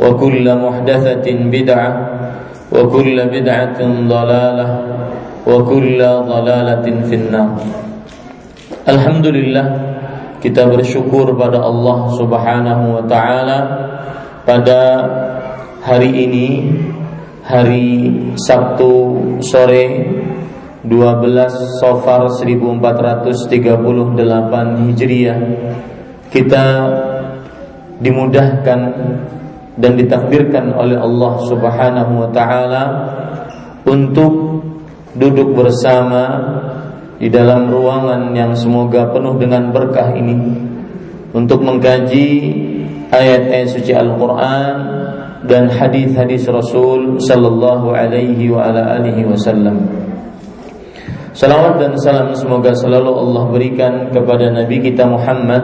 وكل محدثه بدعه وكل بدعه ضلاله وكل ضلاله في النار Alhamdulillah kita bersyukur pada Allah Subhanahu wa taala pada hari ini hari Sabtu sore 12 Safar 1438 Hijriah kita dimudahkan dan ditakdirkan oleh Allah Subhanahu wa taala untuk duduk bersama di dalam ruangan yang semoga penuh dengan berkah ini untuk mengkaji ayat-ayat suci Al-Qur'an dan hadis-hadis Rasul sallallahu alaihi wa ala alihi wasallam. Salawat dan salam semoga selalu Allah berikan kepada Nabi kita Muhammad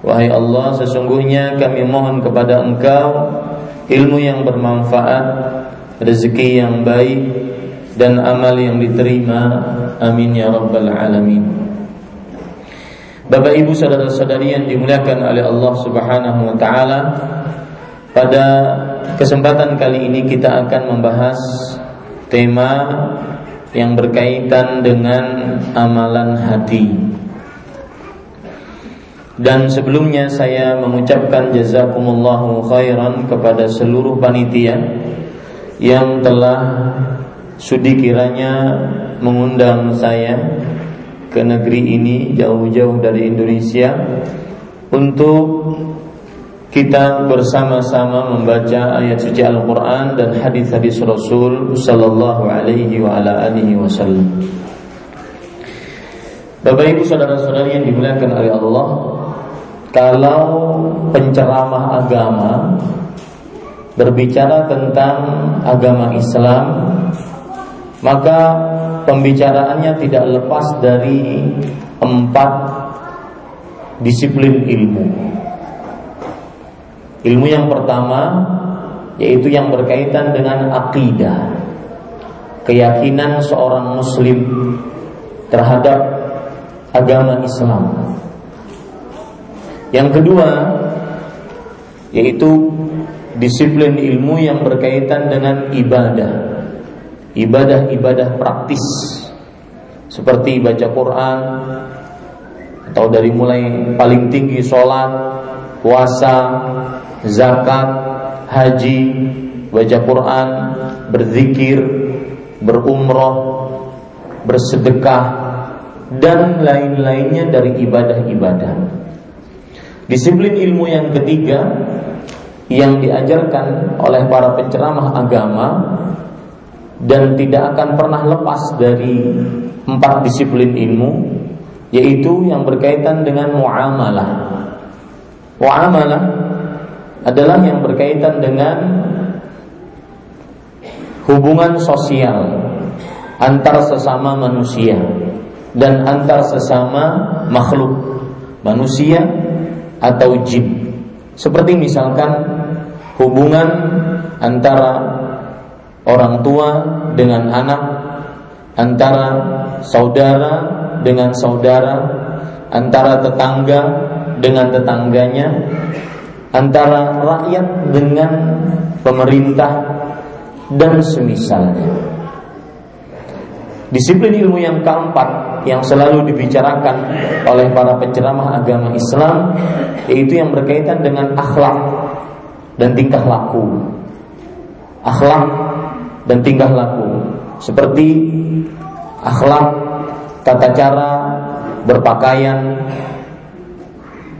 Wahai Allah, sesungguhnya kami mohon kepada Engkau ilmu yang bermanfaat, rezeki yang baik, dan amal yang diterima amin ya rabbal alamin Bapak Ibu saudara-saudari yang dimuliakan oleh Allah Subhanahu wa taala pada kesempatan kali ini kita akan membahas tema yang berkaitan dengan amalan hati. Dan sebelumnya saya mengucapkan jazakumullahu khairan kepada seluruh panitia yang telah sudi kiranya mengundang saya ke negeri ini jauh-jauh dari Indonesia untuk kita bersama-sama membaca ayat suci Al-Quran dan hadis-hadis Rasul Sallallahu Alaihi wa ala alihi Wasallam. Bapak Ibu saudara-saudari yang dimuliakan oleh Allah, kalau penceramah agama berbicara tentang agama Islam maka pembicaraannya tidak lepas dari empat disiplin ilmu. Ilmu yang pertama yaitu yang berkaitan dengan akidah, keyakinan seorang muslim terhadap agama Islam. Yang kedua yaitu disiplin ilmu yang berkaitan dengan ibadah ibadah-ibadah praktis seperti baca Quran, atau dari mulai paling tinggi sholat, puasa, zakat, haji, baca Quran, berzikir, berumroh, bersedekah, dan lain-lainnya dari ibadah-ibadah. Disiplin ilmu yang ketiga yang diajarkan oleh para penceramah agama dan tidak akan pernah lepas dari empat disiplin ilmu yaitu yang berkaitan dengan muamalah. Muamalah adalah yang berkaitan dengan hubungan sosial antar sesama manusia dan antar sesama makhluk manusia atau jin. Seperti misalkan hubungan antara orang tua dengan anak, antara saudara dengan saudara, antara tetangga dengan tetangganya, antara rakyat dengan pemerintah dan semisalnya. Disiplin ilmu yang keempat yang selalu dibicarakan oleh para penceramah agama Islam yaitu yang berkaitan dengan akhlak dan tingkah laku. Akhlak dan tingkah laku seperti akhlak, tata cara berpakaian,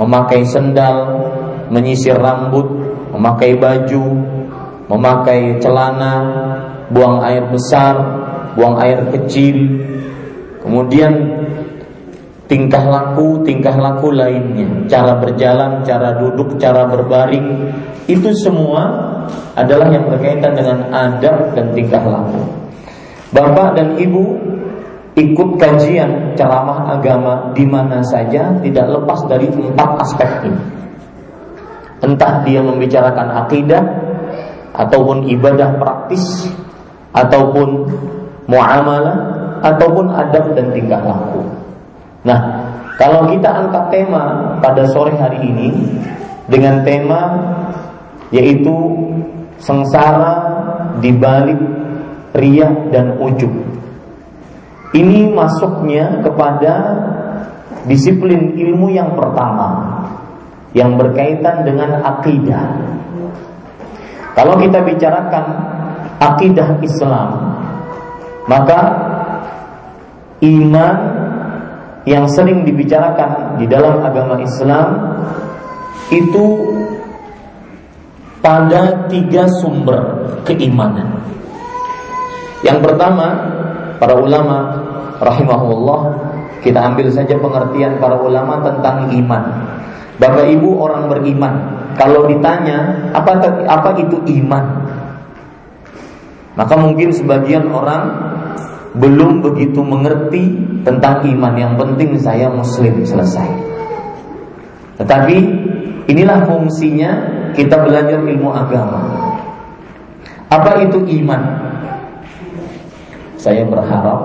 memakai sendal, menyisir rambut, memakai baju, memakai celana, buang air besar, buang air kecil, kemudian tingkah laku, tingkah laku lainnya, cara berjalan, cara duduk, cara berbaring, itu semua adalah yang berkaitan dengan adab dan tingkah laku. Bapak dan Ibu ikut kajian ceramah agama di mana saja tidak lepas dari empat aspek ini. Entah dia membicarakan akidah ataupun ibadah praktis ataupun muamalah ataupun adab dan tingkah laku. Nah, kalau kita angkat tema pada sore hari ini dengan tema yaitu sengsara di balik riya dan ujub. Ini masuknya kepada disiplin ilmu yang pertama yang berkaitan dengan akidah. Kalau kita bicarakan akidah Islam, maka iman yang sering dibicarakan di dalam agama Islam itu pada tiga sumber keimanan. Yang pertama, para ulama rahimahullah kita ambil saja pengertian para ulama tentang iman. Bapak Ibu orang beriman, kalau ditanya apa apa itu iman? Maka mungkin sebagian orang belum begitu mengerti tentang iman. Yang penting saya muslim selesai. Tetapi inilah fungsinya kita belajar ilmu agama. Apa itu iman? Saya berharap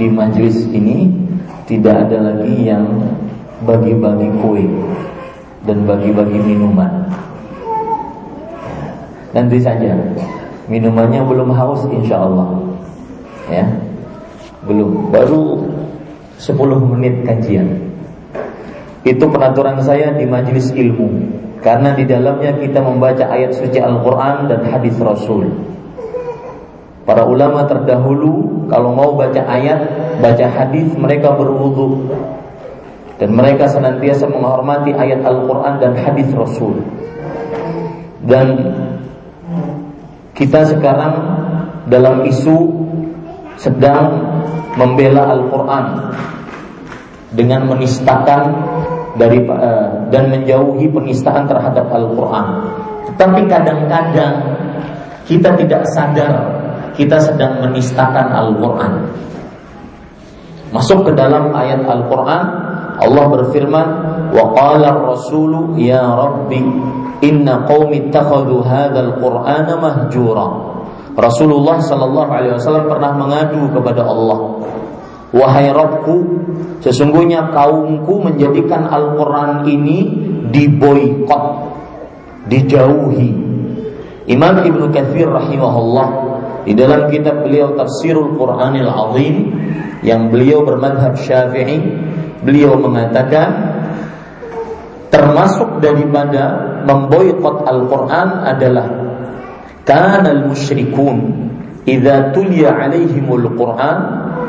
di majelis ini tidak ada lagi yang bagi-bagi kue dan bagi-bagi minuman. Nanti saja minumannya belum haus insya Allah. Ya, belum, baru 10 menit kajian. Itu penaturan saya di majelis ilmu karena di dalamnya kita membaca ayat suci Al-Qur'an dan hadis Rasul. Para ulama terdahulu kalau mau baca ayat, baca hadis mereka berwudu dan mereka senantiasa menghormati ayat Al-Qur'an dan hadis Rasul. Dan kita sekarang dalam isu sedang membela Al-Quran dengan menistakan dari uh, dan menjauhi penistaan terhadap Al-Quran. Tetapi kadang-kadang kita tidak sadar kita sedang menistakan Al-Quran. Masuk ke dalam ayat Al-Quran, Allah berfirman, "Wa qala ar-rasulu ya Rabbi, inna qaumi ittakhadhu hadzal Qur'ana mahjura." Rasulullah Shallallahu Alaihi Wasallam pernah mengadu kepada Allah, wahai Robku, sesungguhnya kaumku menjadikan Al-Quran ini diboykot, dijauhi. Imam Ibnu Katsir rahimahullah di dalam kitab beliau Tafsirul Quranil Azim yang beliau bermadhab Syafi'i beliau mengatakan termasuk daripada memboikot Al-Quran adalah kanal musyrikun idza tuliya alaihimul Quran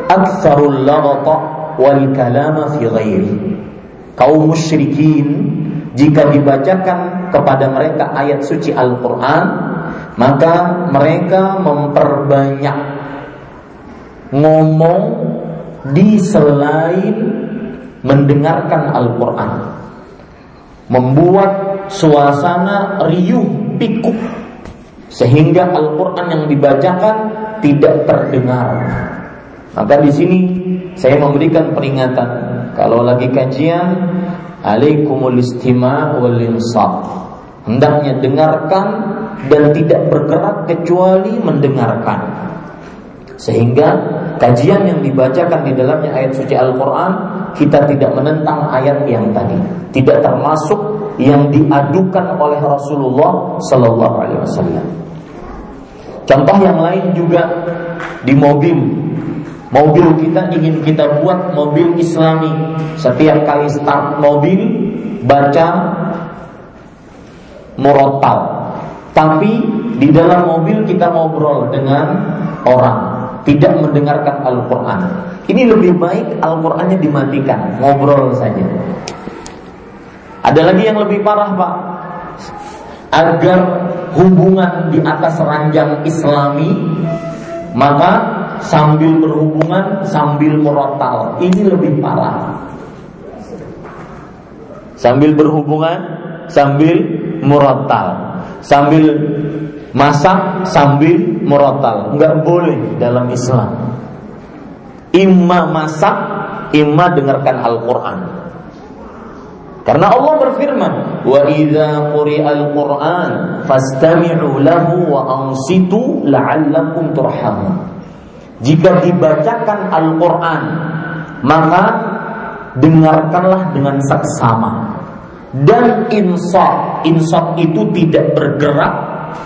aktsarul laghata wal kalama kaum musyrikin jika dibacakan kepada mereka ayat suci Al-Quran maka mereka memperbanyak ngomong di selain mendengarkan Al-Quran. Membuat suasana riuh pikuk sehingga Al-Qur'an yang dibacakan tidak terdengar. Maka di sini saya memberikan peringatan kalau lagi kajian alaikumul istima' wal insaf. Hendaknya dengarkan dan tidak bergerak kecuali mendengarkan. Sehingga kajian yang dibacakan di dalamnya ayat suci Al-Qur'an kita tidak menentang ayat yang tadi, tidak termasuk yang diadukan oleh Rasulullah Sallallahu Alaihi Wasallam. Contoh yang lain juga di mobil. Mobil kita ingin kita buat mobil Islami. Setiap kali start mobil baca murotal. Tapi di dalam mobil kita ngobrol dengan orang, tidak mendengarkan Al-Quran. Ini lebih baik Al-Qur'annya dimatikan, ngobrol saja. Ada lagi yang lebih parah, Pak. Agar hubungan di atas ranjang Islami, maka sambil berhubungan sambil merotal. Ini lebih parah. Sambil berhubungan sambil merotal. Sambil masak sambil merotal. Enggak boleh dalam Islam. Imma masak, imma dengarkan Al-Quran. Karena Allah berfirman, "Wa idza quri'al Qur'an fastami'u lahu wa ansitu la'allakum turhamun." Jika dibacakan Al-Qur'an, maka dengarkanlah dengan saksama. Dan insaf, insaf itu tidak bergerak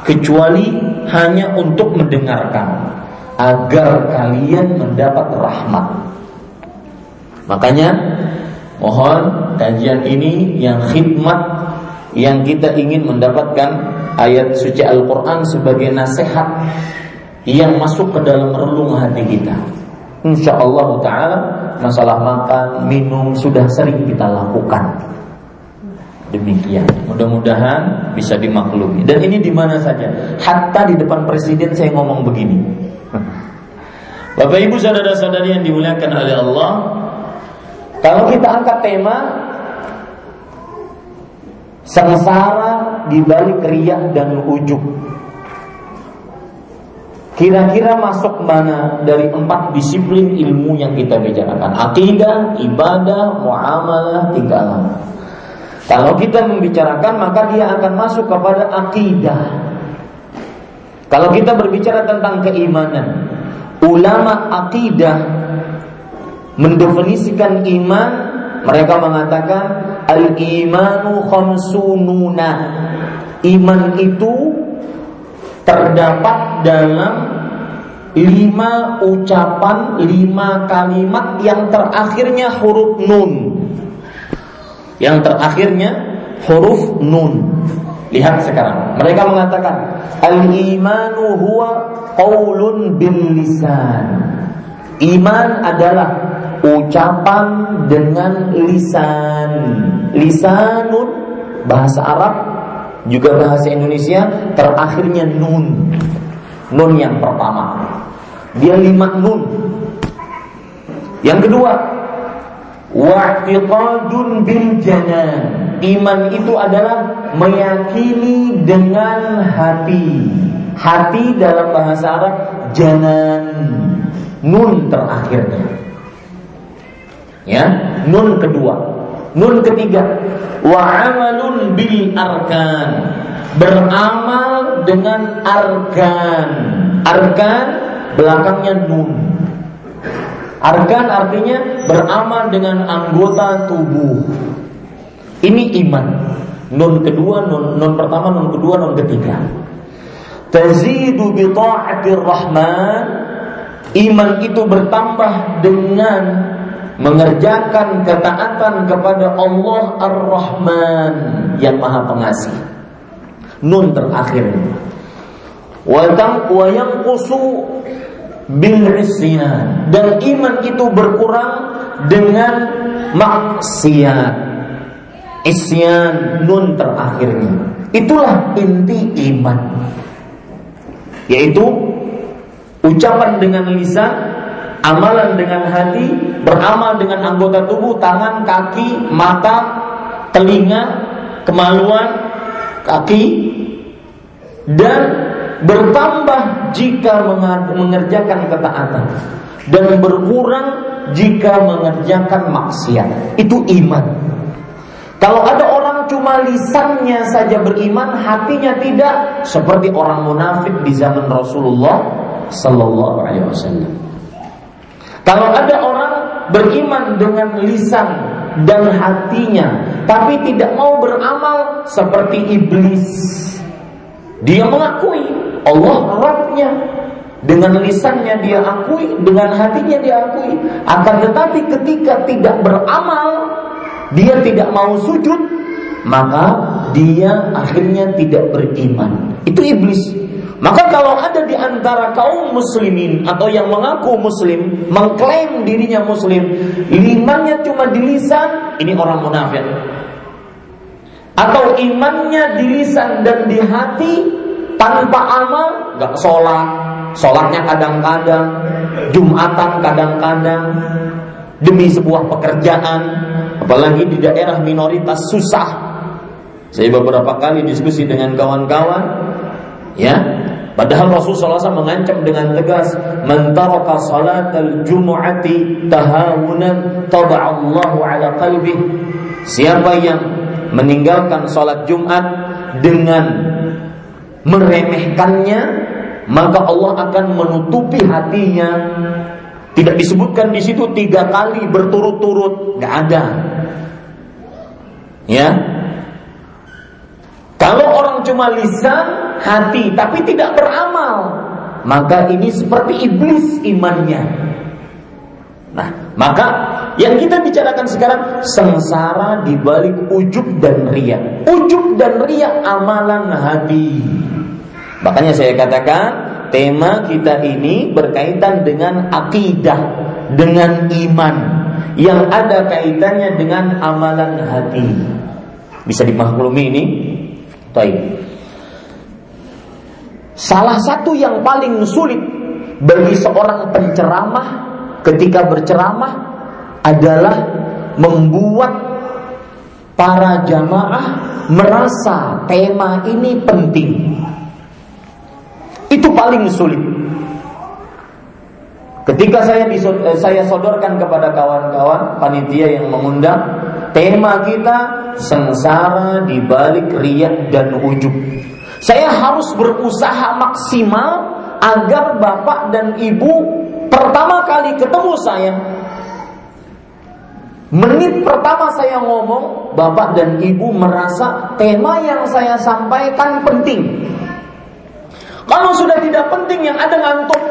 kecuali hanya untuk mendengarkan agar kalian mendapat rahmat. Makanya mohon kajian ini yang khidmat yang kita ingin mendapatkan ayat suci Al-Qur'an sebagai nasihat yang masuk ke dalam relung hati kita. Insya Allah Taala masalah makan, minum sudah sering kita lakukan. Demikian. Mudah-mudahan bisa dimaklumi. Dan ini di mana saja. Hatta di depan presiden saya ngomong begini. Bapak Ibu saudara-saudari yang dimuliakan oleh Allah, kalau kita angkat tema sengsara di balik riak dan ujub. Kira-kira masuk mana dari empat disiplin ilmu yang kita bicarakan? Akidah, ibadah, muamalah, tingkah Kalau kita membicarakan maka dia akan masuk kepada akidah. Kalau kita berbicara tentang keimanan, ulama akidah mendefinisikan iman mereka mengatakan al-imanu khamsununa. Iman itu terdapat dalam lima ucapan lima kalimat yang terakhirnya huruf nun. Yang terakhirnya huruf nun. Lihat sekarang. Mereka mengatakan al-imanu huwa qaulun bil lisan. Iman adalah ucapan dengan lisan. Lisanun bahasa Arab juga bahasa Indonesia terakhirnya nun. Nun yang pertama. Dia lima nun. Yang kedua, wa'tiqadun bil janan. Iman itu adalah meyakini dengan hati. Hati dalam bahasa Arab jangan nun terakhirnya. Ya, nun kedua. Nun ketiga, wa amalun bil arkan. Beramal dengan arkan. Arkan belakangnya nun. Arkan artinya beramal dengan anggota tubuh. Ini iman. Nun kedua, nun, nun pertama, nun kedua, nun ketiga tazidu bi rahman iman itu bertambah dengan mengerjakan ketaatan kepada Allah Ar-Rahman yang Maha Pengasih. Nun terakhir. Wa kusu bil dan iman itu berkurang dengan maksiat. Isyan nun terakhirnya. Itulah inti iman. Yaitu ucapan dengan lisan, amalan dengan hati, beramal dengan anggota tubuh, tangan, kaki, mata, telinga, kemaluan, kaki, dan bertambah jika mengerjakan ketaatan dan berkurang jika mengerjakan maksiat. Itu iman. Kalau ada orang cuma lisannya saja beriman, hatinya tidak, seperti orang munafik di zaman Rasulullah Sallallahu Alaihi Wasallam. Kalau ada orang beriman dengan lisan dan hatinya, tapi tidak mau beramal seperti iblis. Dia mengakui Allah Rabbnya, dengan lisannya dia akui, dengan hatinya dia akui. Akan tetapi ketika tidak beramal, dia tidak mau sujud, maka dia akhirnya tidak beriman. Itu iblis. Maka kalau ada di antara kaum muslimin atau yang mengaku muslim, mengklaim dirinya muslim, imannya cuma di lisan, ini orang munafik. Atau imannya di lisan dan di hati tanpa amal, nggak sholat, sholatnya kadang-kadang, jumatan kadang-kadang, demi sebuah pekerjaan, apalagi di daerah minoritas susah. Saya beberapa kali diskusi dengan kawan-kawan, ya, Padahal Rasulullah SAW mengancam dengan tegas, "Man salat al-jumu'ati tahawunan taba'allahu ala qalbih." Siapa yang meninggalkan salat Jumat dengan meremehkannya, maka Allah akan menutupi hatinya. Tidak disebutkan di situ tiga kali berturut-turut, nggak ada. Ya, kalau orang cuma lisan, hati, tapi tidak beramal, maka ini seperti iblis imannya. Nah, maka yang kita bicarakan sekarang sengsara di balik ujub dan ria. Ujub dan ria amalan hati. Makanya saya katakan tema kita ini berkaitan dengan akidah, dengan iman yang ada kaitannya dengan amalan hati. Bisa dimaklumi ini Taib. Salah satu yang paling sulit bagi seorang penceramah ketika berceramah adalah membuat para jamaah merasa tema ini penting. Itu paling sulit. Ketika saya eh, saya sodorkan kepada kawan-kawan panitia yang mengundang, tema kita sengsara di balik riak dan ujub. Saya harus berusaha maksimal agar bapak dan ibu pertama kali ketemu saya Menit pertama saya ngomong, bapak dan ibu merasa tema yang saya sampaikan penting. Kalau sudah tidak penting yang ada ngantuk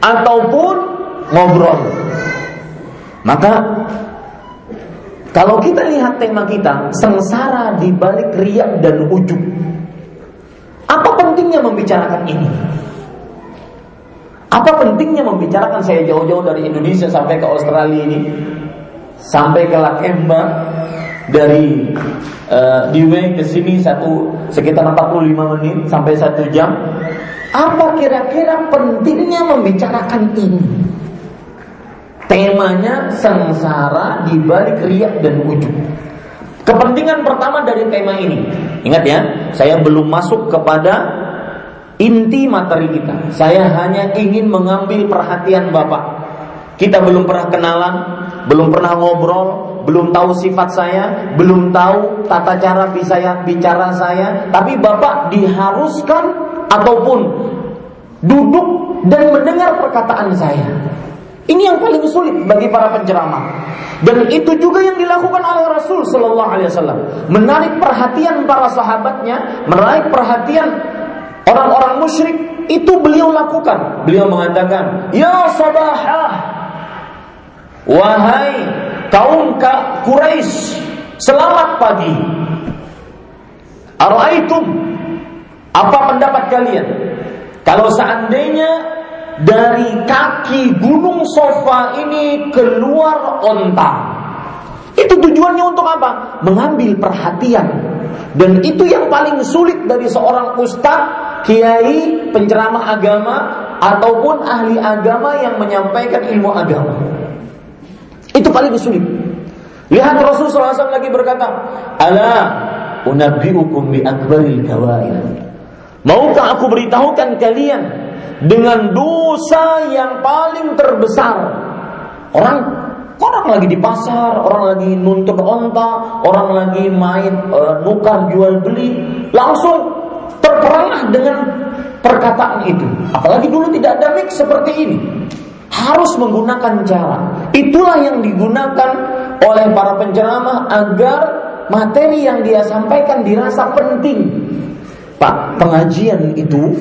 ataupun ngobrol. Maka kalau kita lihat tema kita, sengsara di balik riak dan ujub. Apa pentingnya membicarakan ini? Apa pentingnya membicarakan saya jauh-jauh dari Indonesia sampai ke Australia ini? Sampai ke Lakemba dari uh, di Way ke sini satu sekitar 45 menit sampai satu jam. Apa kira-kira pentingnya membicarakan ini? Temanya sengsara di balik riak dan ujub. Kepentingan pertama dari tema ini, ingat ya, saya belum masuk kepada inti materi kita. Saya hanya ingin mengambil perhatian Bapak. Kita belum pernah kenalan, belum pernah ngobrol, belum tahu sifat saya, belum tahu tata cara saya bicara saya, tapi Bapak diharuskan ataupun duduk dan mendengar perkataan saya. Ini yang paling sulit bagi para penceramah. Dan itu juga yang dilakukan oleh Rasul Shallallahu Alaihi Wasallam, menarik perhatian para sahabatnya, menarik perhatian orang-orang musyrik. Itu beliau lakukan. Beliau mengatakan, Ya sabahah, Wahai kaum Quraisy, selamat pagi. Araitum apa pendapat kalian? Kalau seandainya dari kaki gunung sofa ini keluar onta. Itu tujuannya untuk apa? Mengambil perhatian. Dan itu yang paling sulit dari seorang ustadz, kiai, penceramah agama, ataupun ahli agama yang menyampaikan ilmu agama. Itu paling sulit. Lihat Rasulullah SAW lagi berkata, Ala unabbiukum bi akbaril. Maukah aku beritahukan kalian dengan dosa yang paling terbesar? Orang orang lagi di pasar, orang lagi nuntut onta, orang lagi main uh, nukar jual beli, langsung terperangah dengan perkataan itu. Apalagi dulu tidak ada mix seperti ini harus menggunakan cara. Itulah yang digunakan oleh para penceramah agar materi yang dia sampaikan dirasa penting. Pak, pengajian itu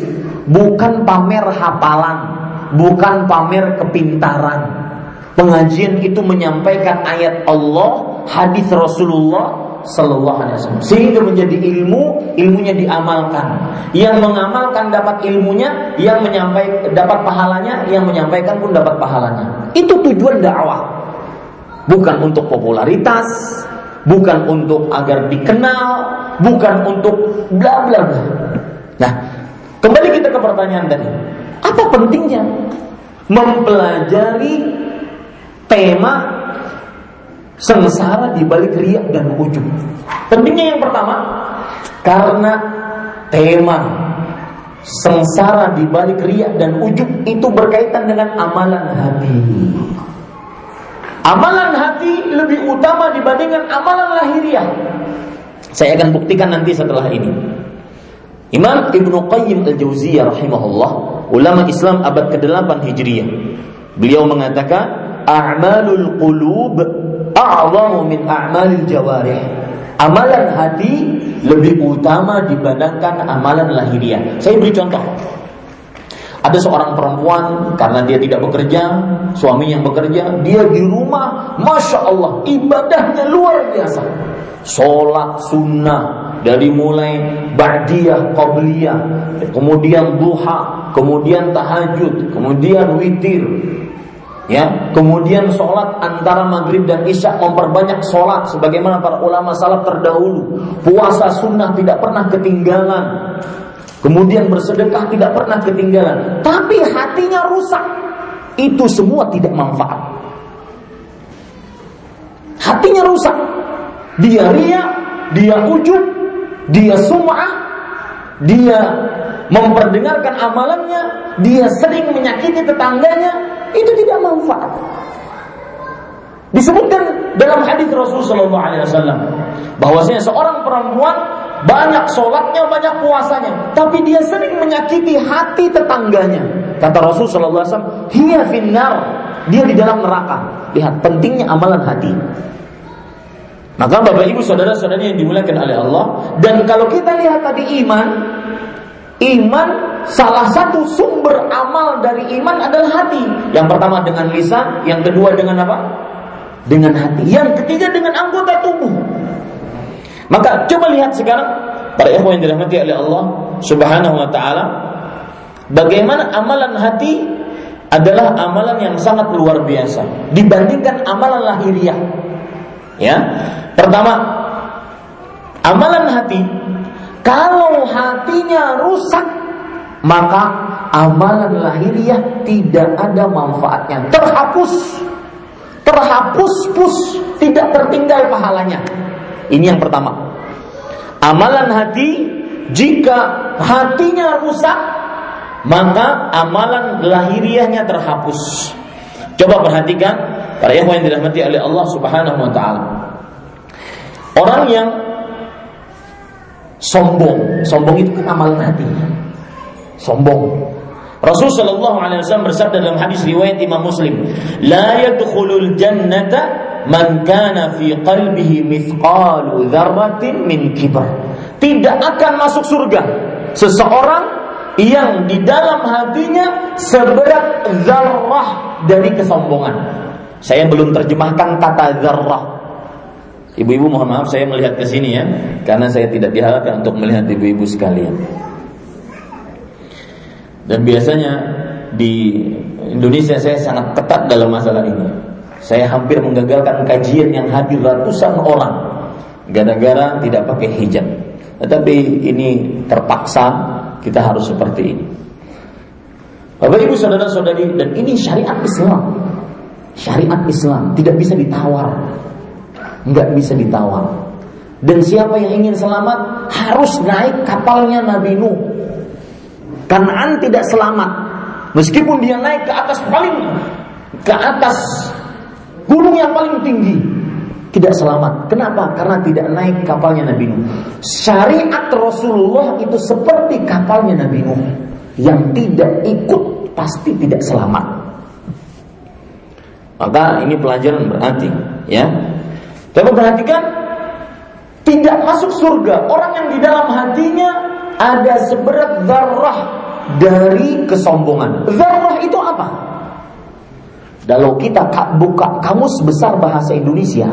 bukan pamer hafalan, bukan pamer kepintaran. Pengajian itu menyampaikan ayat Allah, hadis Rasulullah Sallallahu Alaihi Wasallam. Sehingga menjadi ilmu ilmunya diamalkan. Yang mengamalkan dapat ilmunya yang menyampaikan dapat pahalanya yang menyampaikan pun dapat pahalanya. Itu tujuan dakwah. Bukan untuk popularitas bukan untuk agar dikenal bukan untuk bla bla bla nah kembali kita ke pertanyaan tadi apa pentingnya mempelajari tema sengsara di balik riak dan ujub. Pentingnya yang pertama, karena tema sengsara di balik riak dan ujub itu berkaitan dengan amalan hati. Amalan hati lebih utama dibandingkan amalan lahiriah. Saya akan buktikan nanti setelah ini. Imam Ibnu Qayyim Al-Jauziyah rahimahullah, ulama Islam abad ke-8 Hijriah. Beliau mengatakan, "A'malul qulub a'zamu min a'malil jawarih. Amalan hati lebih utama dibandingkan amalan lahiriah. Saya beri contoh. Ada seorang perempuan karena dia tidak bekerja, suami yang bekerja, dia di rumah, masya Allah ibadahnya luar biasa. Sholat sunnah dari mulai ba'diyah, qabliyah, kemudian duha, kemudian tahajud, kemudian witir, ya. Kemudian sholat antara maghrib dan isya memperbanyak sholat sebagaimana para ulama salaf terdahulu. Puasa sunnah tidak pernah ketinggalan kemudian bersedekah tidak pernah ketinggalan. Tapi hatinya rusak. Itu semua tidak manfaat. Hatinya rusak. Dia ria dia ujub dia sum'ah dia memperdengarkan amalannya dia sering menyakiti tetangganya itu tidak manfaat. Disebutkan dalam hadis Rasulullah SAW bahwasanya seorang perempuan banyak sholatnya, banyak puasanya, tapi dia sering menyakiti hati tetangganya. Kata Rasulullah SAW, "Hiya finnar." Dia di dalam neraka. Lihat pentingnya amalan hati. Maka Bapak Ibu saudara-saudari yang dimuliakan oleh Allah dan kalau kita lihat tadi iman, iman salah satu sumber amal dari iman adalah hati. Yang pertama dengan lisan, yang kedua dengan apa? Dengan hati. Yang ketiga dengan anggota tubuh. Maka coba lihat sekarang para ikhwan yang dirahmati oleh Allah Subhanahu wa taala bagaimana amalan hati adalah amalan yang sangat luar biasa dibandingkan amalan lahiriah. Ya. Pertama, amalan hati kalau hatinya rusak maka amalan lahiriah tidak ada manfaatnya, terhapus, terhapus pus, tidak tertinggal pahalanya. Ini yang pertama. Amalan hati jika hatinya rusak maka amalan lahiriahnya terhapus. Coba perhatikan para ikhwan yang dirahmati oleh Allah Subhanahu wa taala. Orang yang sombong, sombong itu kan amalan hati. Sombong. Rasulullah Shallallahu alaihi wasallam bersabda dalam hadis riwayat Imam Muslim, "La yadkhulul jannata man kana fi qalbihi mithqalu dzarratin min kibr. Tidak akan masuk surga seseorang yang di dalam hatinya seberat zarrah dari kesombongan. Saya belum terjemahkan kata zarrah. Ibu-ibu mohon maaf saya melihat ke sini ya, karena saya tidak diharapkan untuk melihat ibu-ibu sekalian. Dan biasanya di Indonesia saya sangat ketat dalam masalah ini. Saya hampir menggagalkan kajian yang hadir ratusan orang gara-gara tidak pakai hijab. Tetapi ini terpaksa kita harus seperti ini. Bapak Ibu saudara-saudari dan ini syariat Islam. Syariat Islam tidak bisa ditawar. Enggak bisa ditawar. Dan siapa yang ingin selamat harus naik kapalnya Nabi Nuh. Kanaan tidak selamat. Meskipun dia naik ke atas paling ke atas gunung yang paling tinggi, tidak selamat. Kenapa? Karena tidak naik kapalnya Nabi Nuh. Syariat Rasulullah itu seperti kapalnya Nabi Nuh yang tidak ikut pasti tidak selamat. Maka ini pelajaran berarti, ya. Coba perhatikan, tidak masuk surga orang yang di dalam hatinya ada seberat zarrah dari kesombongan. Zarrah itu apa? Kalau kita buka kamus besar bahasa Indonesia,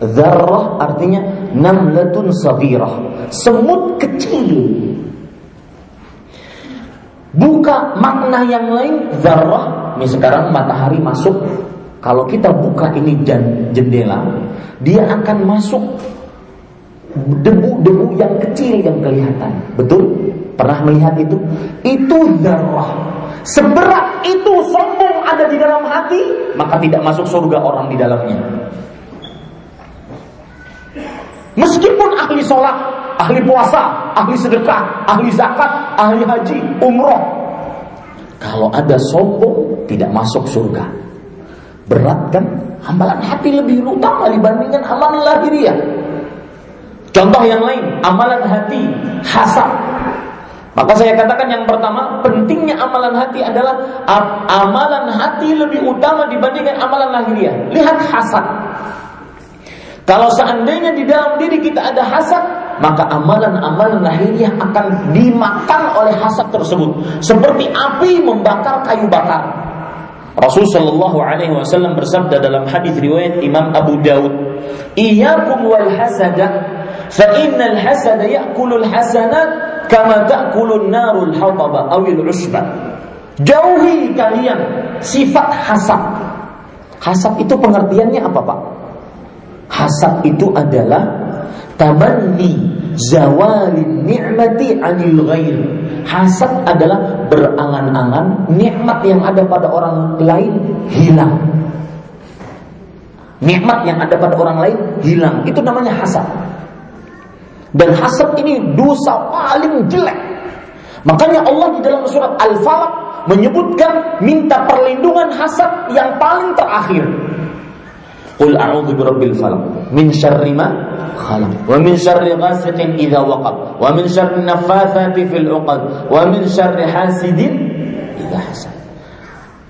zarrah artinya namlatun saghirah, semut kecil. Buka makna yang lain zarrah, ini sekarang matahari masuk. Kalau kita buka ini dan jendela, dia akan masuk debu-debu yang kecil yang kelihatan. Betul? Pernah melihat itu? Itu darah. Seberat itu sombong ada di dalam hati, maka tidak masuk surga orang di dalamnya. Meskipun ahli sholat, ahli puasa, ahli sedekah, ahli zakat, ahli haji, umroh. Kalau ada sombong, tidak masuk surga. Berat kan? Amalan hati lebih utama dibandingkan amalan lahiriah. Contoh yang lain, amalan hati, hasad, maka saya katakan yang pertama, pentingnya amalan hati adalah amalan hati lebih utama dibandingkan amalan lahiriah. Lihat hasad. Kalau seandainya di dalam diri kita ada hasad, maka amalan-amalan lahiriah akan dimakan oleh hasad tersebut. Seperti api membakar kayu bakar. Rasul Shallallahu Alaihi Wasallam bersabda dalam hadis riwayat Imam Abu Daud, "Iyyakum wal hasada, fa innal hasada ya'kulul hasanat kama ta'kulun narul hataba awil usba. Jauhi kalian sifat hasad. Hasad itu pengertiannya apa, Pak? Hasad itu adalah tamanni zawalin ni'mati anil ghair. Hasad adalah berangan-angan nikmat yang ada pada orang lain hilang. Nikmat yang ada pada orang lain hilang. Itu namanya hasad. Dan hasad ini dosa paling jelek. Makanya Allah di dalam surat Al-Falaq menyebutkan minta perlindungan hasad yang paling terakhir. Qul a'udzu birabbil falaq min syarri ma khalaq wa min syarri ghasiqin idza waqab wa min syarri naffatsati fil 'uqad wa min syarri hasidin idza hasad.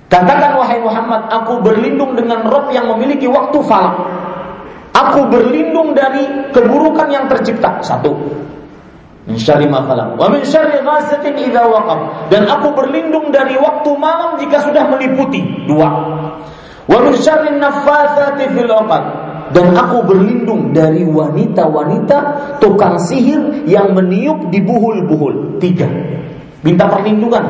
Katakan wahai Muhammad, aku berlindung dengan Rob yang memiliki waktu falak. Aku berlindung dari keburukan yang tercipta. Satu. Min syarri ma khalaq. Wa min syarri ghasiqin. Dan aku berlindung dari waktu malam jika sudah meliputi. Dua. Wa min syarri naffatsati fil. Dan aku berlindung dari wanita-wanita tukang sihir yang meniup di buhul-buhul. Tiga. Minta perlindungan.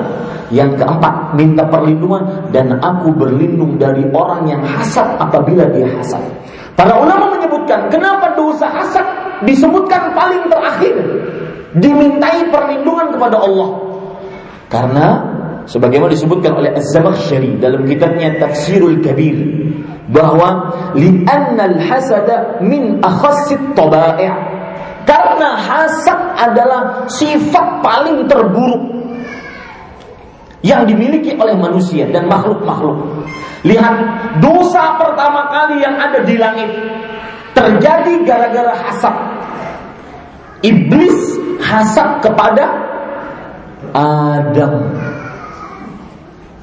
Yang keempat, minta perlindungan dan aku berlindung dari orang yang hasad apabila dia hasad. Para ulama menyebutkan kenapa dosa hasad disebutkan paling terakhir. Dimintai perlindungan kepada Allah. Karena sebagaimana disebutkan oleh Az-Zamakhsyari dalam kitabnya Tafsirul Kabir bahwa li'anna al-hasada min akhassit tabai' karena hasad adalah sifat paling terburuk yang dimiliki oleh manusia dan makhluk-makhluk. Lihat, dosa pertama kali yang ada di langit terjadi gara-gara hasad. Iblis hasad kepada Adam.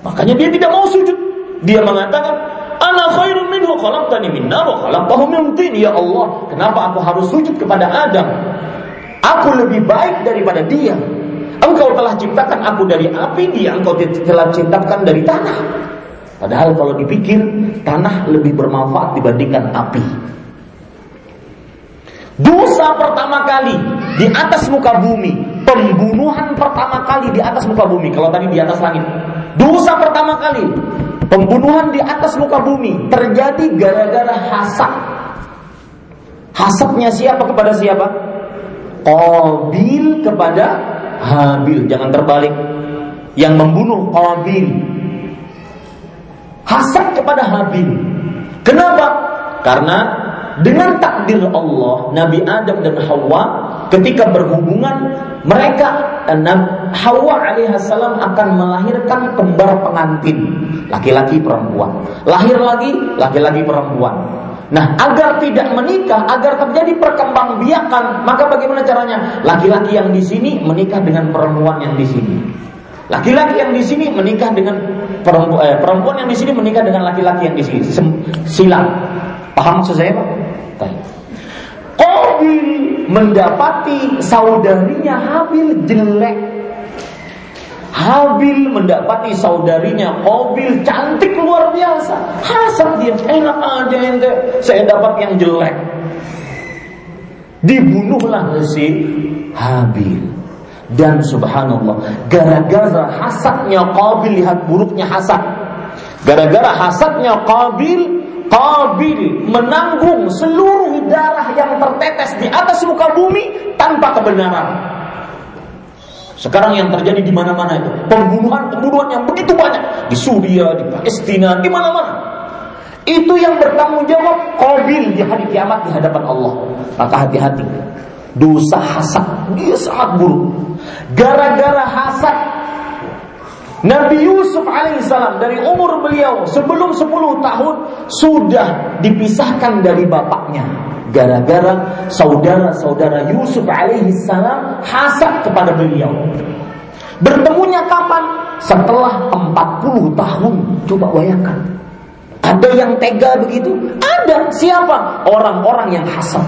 Makanya dia tidak mau sujud. Dia mengatakan, "Ana khairun minhu khalaqtani min nar wa khalaqtahu min tin." Ya Allah, kenapa aku harus sujud kepada Adam? Aku lebih baik daripada dia. Engkau telah ciptakan aku dari api, dia engkau telah ciptakan dari tanah. Padahal kalau dipikir tanah lebih bermanfaat dibandingkan api. Dosa pertama kali di atas muka bumi, pembunuhan pertama kali di atas muka bumi. Kalau tadi di atas langit, dosa pertama kali pembunuhan di atas muka bumi terjadi gara-gara hasad. Hasadnya siapa kepada siapa? Qabil kepada Habil. Jangan terbalik. Yang membunuh Qabil hasad kepada Habil. Kenapa? Karena dengan takdir Allah, Nabi Adam dan Hawa ketika berhubungan mereka Hawa alaihissalam akan melahirkan kembar pengantin laki-laki perempuan lahir lagi laki-laki perempuan nah agar tidak menikah agar terjadi perkembangbiakan maka bagaimana caranya laki-laki yang di sini menikah dengan perempuan yang di sini Laki-laki yang di sini menikah dengan perempuan, eh, perempuan yang di sini menikah dengan laki-laki yang di sini. Silang. Paham maksud saya, Pak? Qabil mendapati saudarinya Habil jelek. Habil mendapati saudarinya Qabil cantik luar biasa. Hasad dia, enak aja ente, saya dapat yang jelek. Dibunuhlah si Habil. Dan subhanallah, gara-gara hasadnya Qabil lihat buruknya hasad. Gara-gara hasadnya Qabil, Qabil menanggung seluruh darah yang tertetes di atas muka bumi tanpa kebenaran. Sekarang yang terjadi di mana-mana itu pembunuhan-pembunuhan yang begitu banyak di Suriah, di Palestina, di mana-mana. Itu yang bertanggung jawab Qabil di hari kiamat di hadapan Allah. Maka hati-hati dosa hasad dia sangat buruk gara-gara hasad Nabi Yusuf alaihissalam dari umur beliau sebelum 10 tahun sudah dipisahkan dari bapaknya gara-gara saudara-saudara Yusuf alaihissalam hasad kepada beliau. Bertemunya kapan? Setelah 40 tahun. Coba bayangkan. Ada yang tega begitu? Ada. Siapa? Orang-orang yang hasad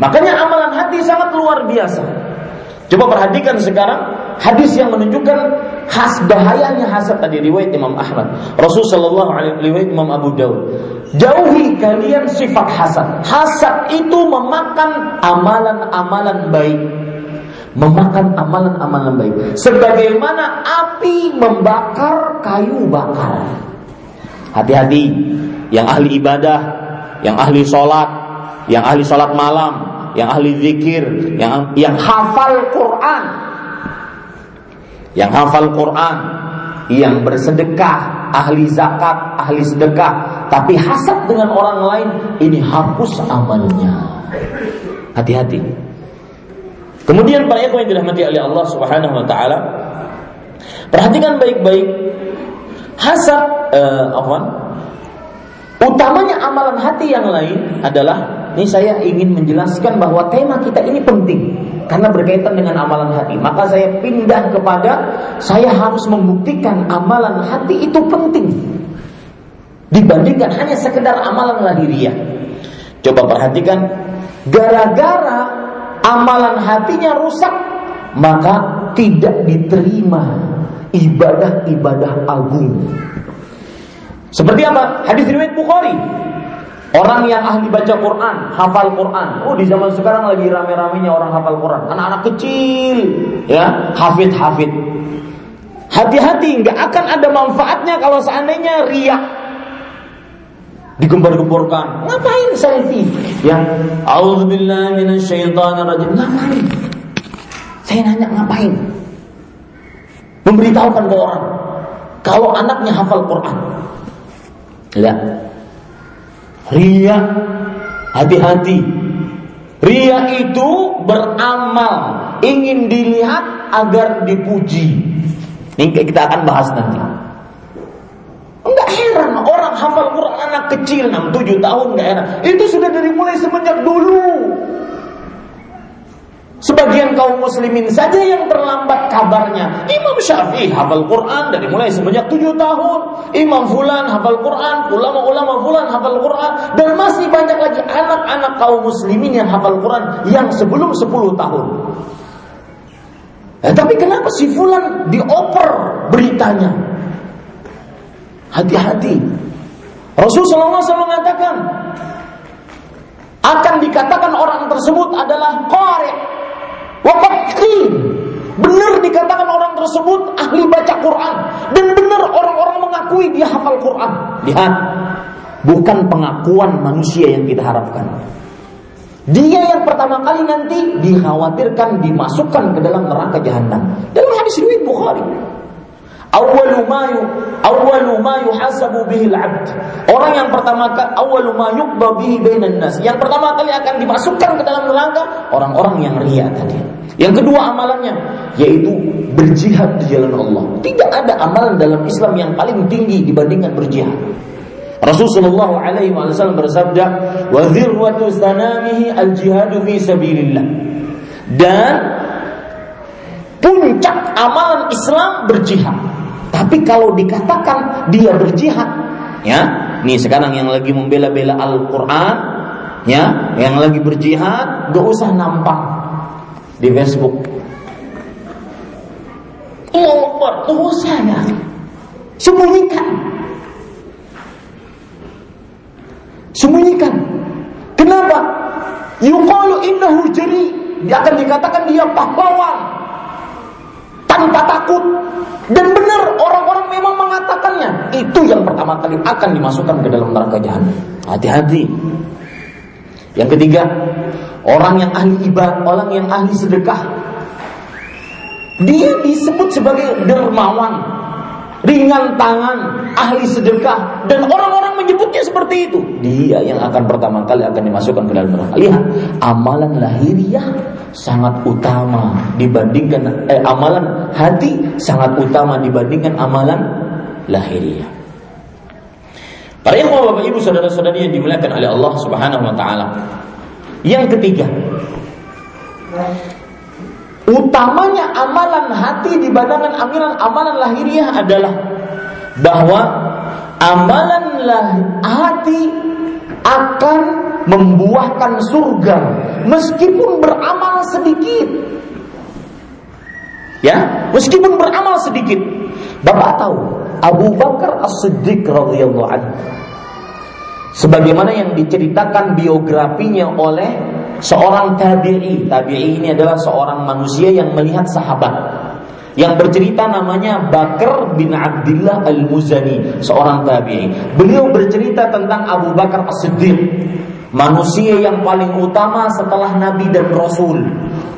Makanya amalan hati sangat luar biasa. Coba perhatikan sekarang hadis yang menunjukkan khas bahayanya hasad tadi riwayat Imam Ahmad. Rasul sallallahu alaihi riwayat Imam Abu Daud. Jauhi kalian sifat hasad. Hasad itu memakan amalan-amalan baik. Memakan amalan-amalan baik. Sebagaimana api membakar kayu bakar. Hati-hati yang ahli ibadah, yang ahli sholat, yang ahli sholat malam, yang ahli zikir, yang yang hafal Quran, yang hafal Quran, yang bersedekah, ahli zakat, ahli sedekah, tapi hasad dengan orang lain, ini hapus amalnya. Hati-hati. Kemudian para ikhwan yang dirahmati oleh Allah Subhanahu wa taala, perhatikan baik-baik hasad uh? Utamanya amalan hati yang lain adalah ini saya ingin menjelaskan bahwa tema kita ini penting karena berkaitan dengan amalan hati. Maka saya pindah kepada saya harus membuktikan amalan hati itu penting dibandingkan hanya sekedar amalan lahiriah. Coba perhatikan, gara-gara amalan hatinya rusak, maka tidak diterima ibadah-ibadah agung. Seperti apa? Hadis riwayat Bukhari Orang yang ahli baca Quran, hafal Quran. Oh di zaman sekarang lagi rame-ramenya orang hafal Quran. Anak-anak kecil, ya, hafid-hafid. Hati-hati, nggak akan ada manfaatnya kalau seandainya riak digembar-gemborkan. Ngapain selfie? Ya, auzubillahi minasyaitonirrajim. Ngapain? Saya nanya ngapain? Memberitahukan ke orang kalau anaknya hafal Quran. Ya, Ria hati-hati. Ria itu beramal, ingin dilihat agar dipuji. Ini kita akan bahas nanti. Enggak heran orang hafal Quran anak kecil 6 7 tahun enggak heran. Itu sudah dari mulai semenjak dulu. Sebagian kaum muslimin saja yang terlambat kabarnya. Imam Syafi'i hafal Quran dari mulai semenjak tujuh tahun. Imam Fulan hafal Quran, ulama-ulama Fulan hafal Quran. Dan masih banyak lagi anak-anak kaum muslimin yang hafal Quran yang sebelum sepuluh tahun. Eh, tapi kenapa si Fulan dioper beritanya? Hati-hati. Rasulullah SAW mengatakan akan dikatakan orang tersebut adalah qari waqtin. Benar dikatakan orang tersebut ahli baca Quran dan benar orang-orang mengakui dia hafal Quran. Lihat, bukan pengakuan manusia yang kita harapkan. Dia yang pertama kali nanti dikhawatirkan dimasukkan ke dalam neraka jahanam. Dalam hadis riwayat Bukhari. Awwalu ma awwalu ma yuhasabu bihi al-'abd. Orang yang pertama kali awwalu ma yuqda bihi bainan nas. Yang pertama kali akan dimasukkan ke dalam neraka orang-orang yang riya tadi. Yang kedua amalannya yaitu berjihad di jalan Allah. Tidak ada amalan dalam Islam yang paling tinggi dibandingkan berjihad. Rasulullah alaihi wasallam bersabda, "Wa dhirwatu sanamihi al-jihadu fi sabilillah." Dan puncak amalan Islam berjihad. Tapi kalau dikatakan dia berjihad, ya, nih sekarang yang lagi membela-bela Al-Qur'an, ya, yang lagi berjihad, gak usah nampak di Facebook. Oh, gak usah ya. Sembunyikan. Sembunyikan. Kenapa? Yuqalu innahu jari. Dia akan dikatakan dia pahlawan tanpa takut dan benar orang-orang memang mengatakannya. Itu yang pertama kali akan dimasukkan ke dalam neraka jahanam. Hati-hati. Yang ketiga orang yang ahli ibadah orang yang ahli sedekah dia disebut sebagai dermawan ringan tangan, ahli sedekah, dan orang-orang menyebutnya seperti itu. Dia yang akan pertama kali akan dimasukkan ke dalam neraka. Lihat, amalan lahiriah sangat utama dibandingkan eh, amalan hati sangat utama dibandingkan amalan lahiriah. Para ikhwah Bapak Ibu saudara-saudari yang dimuliakan oleh Allah Subhanahu wa taala. Yang ketiga, utamanya amalan hati dibandingkan amalan amalan lahiriah adalah bahwa amalan hati akan membuahkan surga meskipun beramal sedikit. Ya, meskipun beramal sedikit. Bapak tahu Abu Bakar As-Siddiq radhiyallahu anhu sebagaimana yang diceritakan biografinya oleh seorang tabi'i. Tabi'i ini adalah seorang manusia yang melihat sahabat. Yang bercerita namanya Bakar bin Abdullah Al-Muzani, seorang tabi'i. Beliau bercerita tentang Abu Bakar As-Siddiq, manusia yang paling utama setelah Nabi dan Rasul.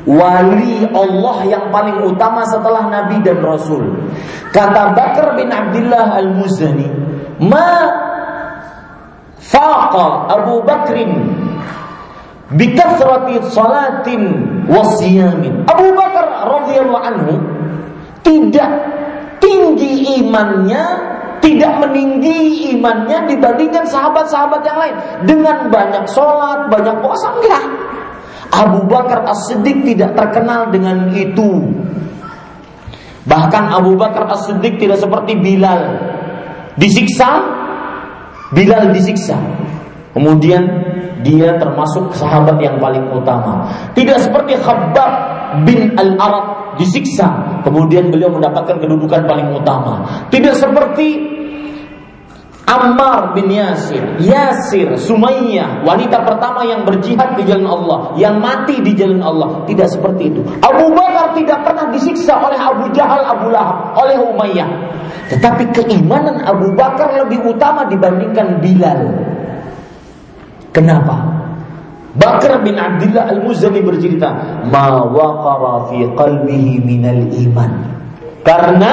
Wali Allah yang paling utama setelah Nabi dan Rasul. Kata Bakar bin Abdullah Al-Muzani, "Ma faqa Abu Bakrin bikathrati salatin wasiyamin. Abu Bakar radhiyallahu anhu tidak tinggi imannya, tidak meninggi imannya dibandingkan sahabat-sahabat yang lain dengan banyak sholat, banyak puasa enggak. Abu Bakar As-Siddiq tidak terkenal dengan itu. Bahkan Abu Bakar As-Siddiq tidak seperti Bilal. Disiksa, Bilal disiksa. Kemudian dia termasuk sahabat yang paling utama. Tidak seperti Khabbab bin Al-Arab disiksa, kemudian beliau mendapatkan kedudukan paling utama. Tidak seperti Ammar bin Yasir, Yasir, Sumayyah, wanita pertama yang berjihad di jalan Allah, yang mati di jalan Allah. Tidak seperti itu. Abu Bakar tidak pernah disiksa oleh Abu Jahal, Abu Lahab, oleh Umayyah. Tetapi keimanan Abu Bakar lebih utama dibandingkan Bilal. Kenapa? Bakar bin Abdullah Al-Muzani bercerita, "Ma waqara fi qalbihi minal iman." Karena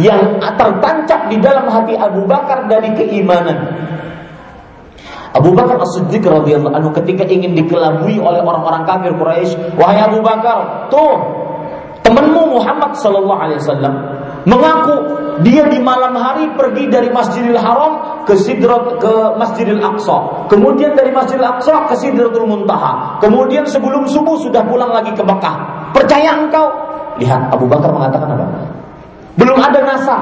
yang tertancap di dalam hati Abu Bakar dari keimanan. Abu Bakar As-Siddiq radhiyallahu anhu ketika ingin dikelabui oleh orang-orang kafir Quraisy, "Wahai Abu Bakar, tuh temanmu Muhammad sallallahu alaihi wasallam mengaku dia di malam hari pergi dari Masjidil Haram ke Sidrat ke Masjidil Aqsa. Kemudian dari Masjidil Aqsa ke Sidratul Muntaha. Kemudian sebelum subuh sudah pulang lagi ke Mekah. Percaya engkau? Lihat Abu Bakar mengatakan apa? Belum ada NASA,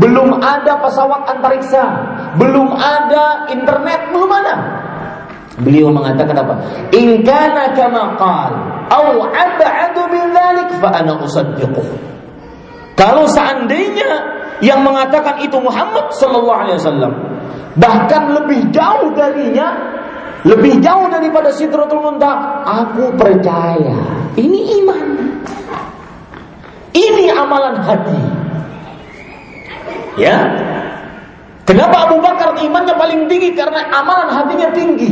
belum ada pesawat antariksa, belum ada internet, belum ada. Beliau mengatakan apa? In kana kama qal aw ab'adu min dzalik fa ana usaddiquh. Kalau seandainya yang mengatakan itu Muhammad sallallahu alaihi wasallam. Bahkan lebih jauh darinya, lebih jauh daripada Sidratul Muntaha, aku percaya. Ini iman. Ini amalan hati. Ya. Kenapa Abu Bakar imannya paling tinggi? Karena amalan hatinya tinggi.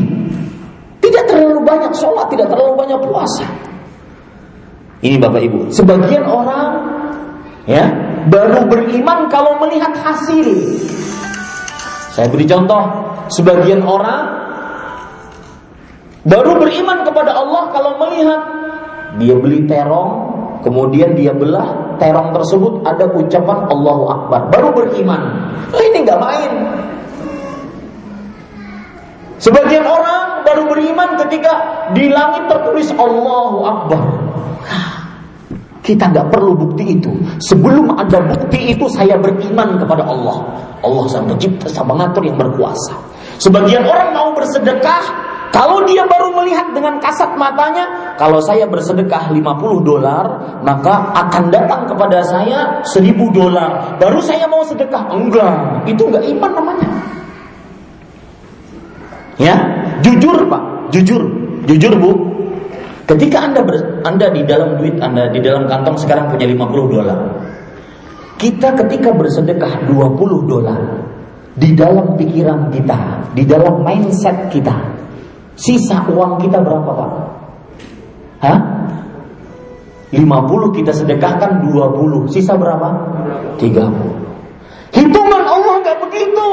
Tidak terlalu banyak sholat, tidak terlalu banyak puasa. Ini Bapak Ibu, sebagian orang ya baru beriman kalau melihat hasil. Saya beri contoh, sebagian orang baru beriman kepada Allah kalau melihat dia beli terong, kemudian dia belah terong tersebut ada ucapan Allahu Akbar, baru beriman. Nah, ini nggak main. Sebagian orang baru beriman ketika di langit tertulis Allahu Akbar. Kita nggak perlu bukti itu. Sebelum ada bukti itu saya beriman kepada Allah. Allah sang pencipta, sang mengatur yang berkuasa. Sebagian orang mau bersedekah, kalau dia baru melihat dengan kasat matanya, kalau saya bersedekah 50 dolar, maka akan datang kepada saya 1000 dolar. Baru saya mau sedekah. Enggak, itu enggak iman namanya. Ya, jujur Pak, jujur, jujur Bu. Ketika Anda ber, Anda di dalam duit Anda di dalam kantong sekarang punya 50 dolar. Kita ketika bersedekah 20 dolar di dalam pikiran kita, di dalam mindset kita, sisa uang kita berapa Pak? Hah? 50 kita sedekahkan 20, sisa berapa? 30. Hitungan Allah nggak begitu.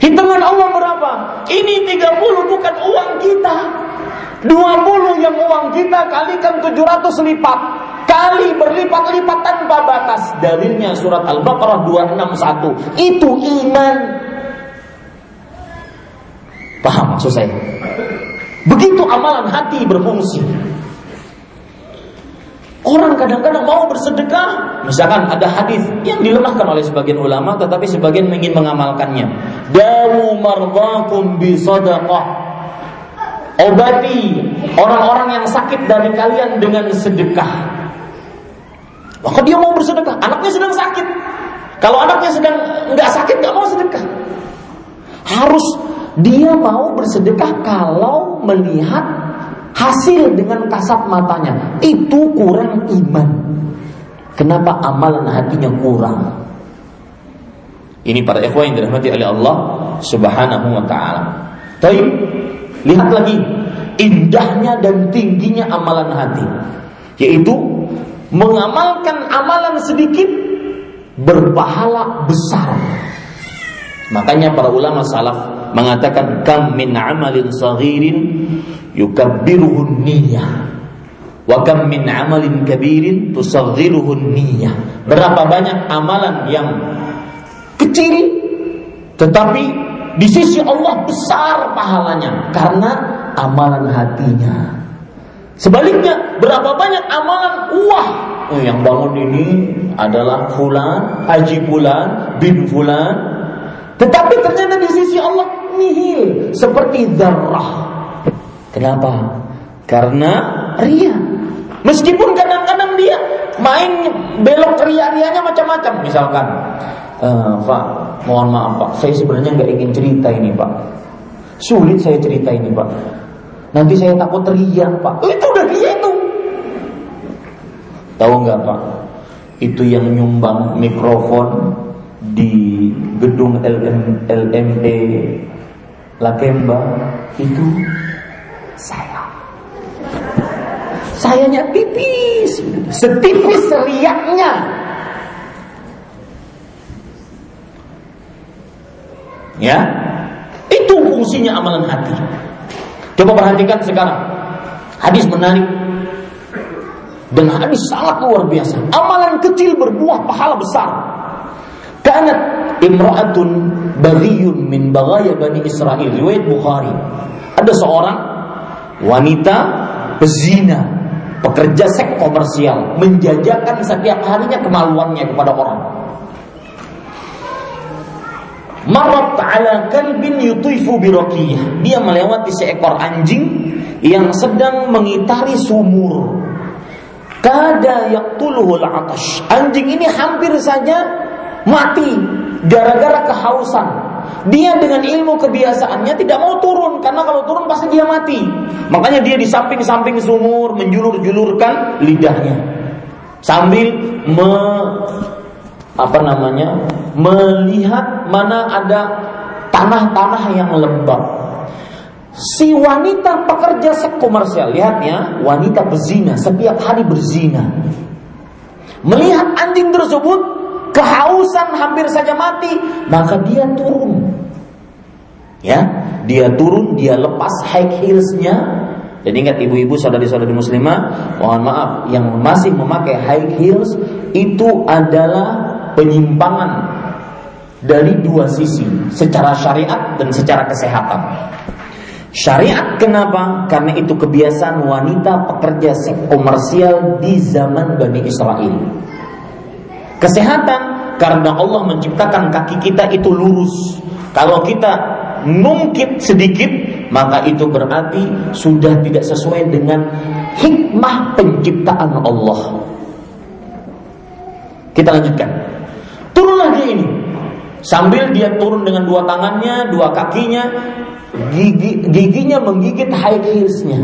Hitungan Allah berapa? Ini 30 bukan uang kita. 20 yang uang kita kalikan 700 lipat kali berlipat-lipat tanpa batas. Dalilnya surat Al-Baqarah 261. Itu iman. Paham maksud saya? Begitu amalan hati berfungsi. Orang kadang-kadang mau bersedekah, misalkan ada hadis yang dilemahkan oleh sebagian ulama, tetapi sebagian ingin mengamalkannya. Dawu mardakum bi sadaqah obati orang-orang yang sakit dari kalian dengan sedekah. Maka dia mau bersedekah, anaknya sedang sakit. Kalau anaknya sedang nggak sakit nggak mau sedekah. Harus dia mau bersedekah kalau melihat hasil dengan kasat matanya. Itu kurang iman. Kenapa amalan hatinya kurang? Ini para ikhwan yang dirahmati oleh Allah Subhanahu wa taala. Tapi Lihat lagi indahnya dan tingginya amalan hati, yaitu mengamalkan amalan sedikit berpahala besar. Makanya para ulama salaf mengatakan kam min amalin saghirin yukabbiruhu niyyah wa kam min amalin kabirin tusaghiruhu niyyah. Berapa banyak amalan yang kecil tetapi di sisi Allah besar pahalanya karena amalan hatinya. Sebaliknya, berapa banyak amalan wah oh, yang bangun ini adalah fulan, haji fulan, bin fulan. Tetapi ternyata di sisi Allah nihil seperti zarrah. Kenapa? Karena ria. Meskipun kadang-kadang dia main belok ria-rianya macam-macam. Misalkan, uh, Pak, mohon maaf Pak, saya sebenarnya nggak ingin cerita ini Pak. Sulit saya cerita ini Pak. Nanti saya takut teriak Pak. Oh, itu udah dia itu. Tahu nggak Pak? Itu yang nyumbang mikrofon di gedung LM, LME Lakemba itu saya. Sayanya tipis, setipis riaknya Ya, itu fungsinya amalan hati. Coba perhatikan sekarang. Hadis menarik dan hadis sangat luar biasa. Amalan kecil berbuah pahala besar. Karena imra'atun baghiyun min baghaya bani Israel. Riwayat Bukhari. Ada seorang wanita pezina, pekerja seks komersial, menjajakan setiap harinya kemaluannya kepada orang. Marat ala kalbin yutuifu birokiyah. Dia melewati seekor anjing yang sedang mengitari sumur. kada yaqtuluhul atash. Anjing ini hampir saja mati gara-gara kehausan. Dia dengan ilmu kebiasaannya tidak mau turun karena kalau turun pasti dia mati. Makanya dia di samping-samping sumur menjulur-julurkan lidahnya sambil me, apa namanya melihat mana ada tanah-tanah yang lembab. Si wanita pekerja komersial, lihatnya wanita berzina setiap hari berzina. Melihat anjing tersebut kehausan hampir saja mati, maka dia turun. Ya, dia turun, dia lepas high heelsnya. Dan ingat ibu-ibu saudari-saudari muslimah, mohon maaf, yang masih memakai high heels itu adalah penyimpangan dari dua sisi, secara syariat dan secara kesehatan. Syariat kenapa? Karena itu kebiasaan wanita pekerja seks komersial di zaman Bani Israel. Kesehatan karena Allah menciptakan kaki kita itu lurus. Kalau kita nungkit sedikit, maka itu berarti sudah tidak sesuai dengan hikmah penciptaan Allah. Kita lanjutkan. Turunlah dia ini. Sambil dia turun dengan dua tangannya, dua kakinya, gigi, giginya menggigit high heelsnya.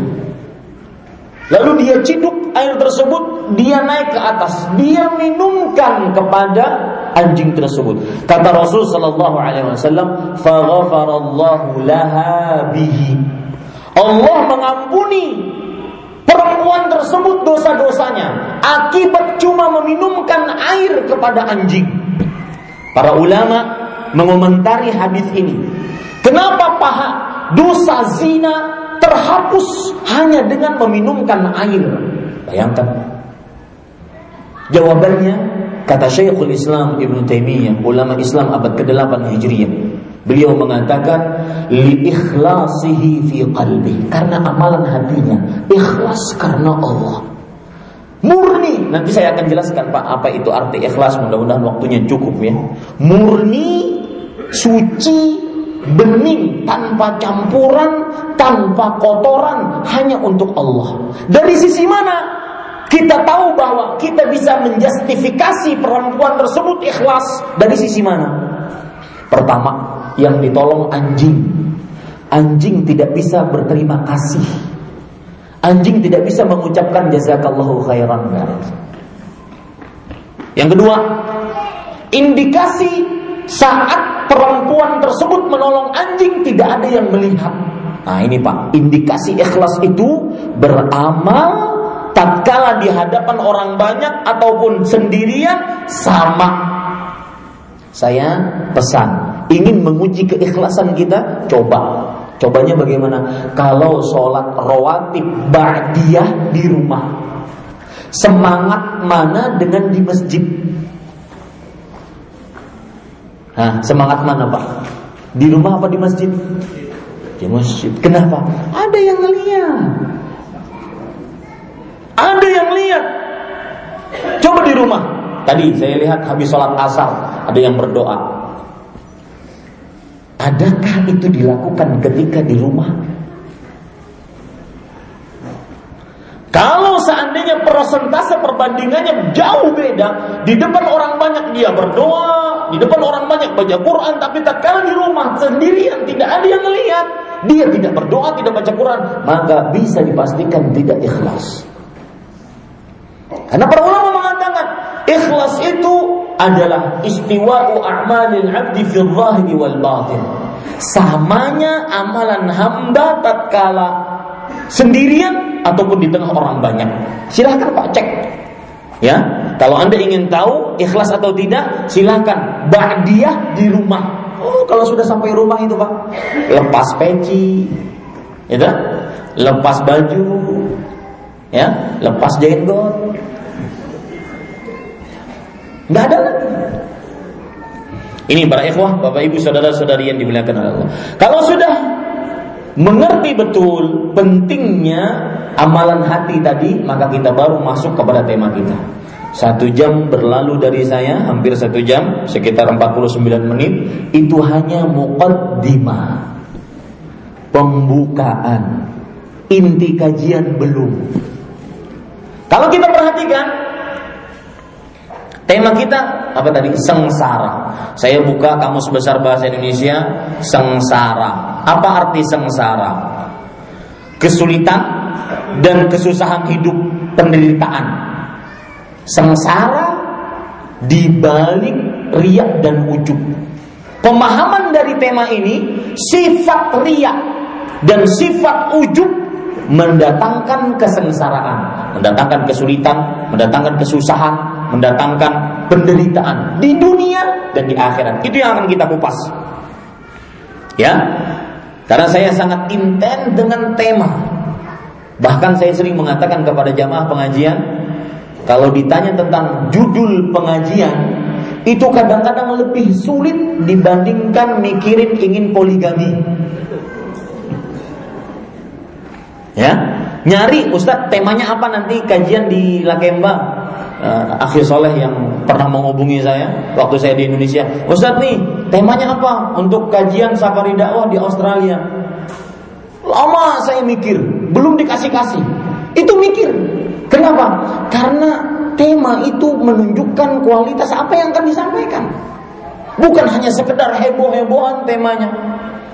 Lalu dia ciduk air tersebut, dia naik ke atas, dia minumkan kepada anjing tersebut. Kata Rasul sallallahu alaihi wasallam, "Faghafarallahu laha bihi." Allah mengampuni perempuan tersebut dosa-dosanya akibat cuma meminumkan air kepada anjing. Para ulama mengomentari hadis ini. Kenapa paha dosa zina terhapus hanya dengan meminumkan air? Bayangkan. Jawabannya kata Syekhul Islam Ibn Taimiyah, ulama Islam abad ke-8 Hijriah. Beliau mengatakan li ikhlasihi fi qalbi karena amalan hatinya ikhlas karena Allah. Murni, nanti saya akan jelaskan Pak apa itu arti ikhlas, mudah-mudahan waktunya cukup ya. Murni, suci, bening, tanpa campuran, tanpa kotoran, hanya untuk Allah. Dari sisi mana? Kita tahu bahwa kita bisa menjustifikasi perempuan tersebut ikhlas dari sisi mana? Pertama, yang ditolong anjing. Anjing tidak bisa berterima kasih Anjing tidak bisa mengucapkan jazakallahu khairan. Yang kedua, indikasi saat perempuan tersebut menolong anjing tidak ada yang melihat. Nah ini Pak, indikasi ikhlas itu beramal tatkala di hadapan orang banyak ataupun sendirian sama. Saya pesan, ingin menguji keikhlasan kita, coba Cobanya bagaimana? Kalau sholat rawatib ba'diyah di rumah Semangat mana dengan di masjid? Hah, semangat mana Pak? Di rumah apa di masjid? Di masjid. Kenapa? Ada yang lihat. Ada yang lihat. Coba di rumah. Tadi saya lihat habis sholat asar ada yang berdoa. Adakah itu dilakukan ketika di rumah? Kalau seandainya persentase perbandingannya jauh beda, di depan orang banyak dia berdoa, di depan orang banyak baca Quran, tapi tak kalah di rumah sendirian tidak ada yang melihat, dia tidak berdoa, tidak baca Quran, maka bisa dipastikan tidak ikhlas. Karena para ulama mengatakan ikhlas itu adalah istiwa'u a'malil 'abdi fi dhahiri wal batin. Samanya amalan hamba tatkala sendirian ataupun di tengah orang banyak. Silahkan Pak cek. Ya, kalau Anda ingin tahu ikhlas atau tidak, silahkan ba'diyah di rumah. Oh, kalau sudah sampai rumah itu Pak, lepas peci, ya lepas baju, ya, lepas jenggot, Nggak ada lagi. Ini para ikhwah, bapak ibu, saudara-saudari yang dimuliakan oleh Allah. Kalau sudah mengerti betul pentingnya amalan hati tadi, maka kita baru masuk kepada tema kita. Satu jam berlalu dari saya, hampir satu jam, sekitar 49 menit, itu hanya muqaddimah. Pembukaan. Inti kajian belum. Kalau kita perhatikan tema kita apa tadi? Sengsara. Saya buka kamus besar bahasa Indonesia, sengsara. Apa arti sengsara? Kesulitan dan kesusahan hidup, penderitaan. Sengsara di balik riak dan ujub. Pemahaman dari tema ini sifat riak dan sifat ujub mendatangkan kesengsaraan, mendatangkan kesulitan, mendatangkan kesusahan, mendatangkan penderitaan di dunia dan di akhirat. Itu yang akan kita kupas. Ya. Karena saya sangat intens dengan tema. Bahkan saya sering mengatakan kepada jamaah pengajian, kalau ditanya tentang judul pengajian, itu kadang-kadang lebih sulit dibandingkan mikirin ingin poligami. Ya, nyari Ustadz temanya apa nanti kajian di Lakemba. Uh, Akhir Soleh yang pernah menghubungi saya waktu saya di Indonesia. Ustadz nih temanya apa untuk kajian safari dakwah di Australia? Lama saya mikir, belum dikasih-kasih. Itu mikir. Kenapa? Karena tema itu menunjukkan kualitas apa yang akan disampaikan. Bukan hanya sekedar heboh-hebohan temanya.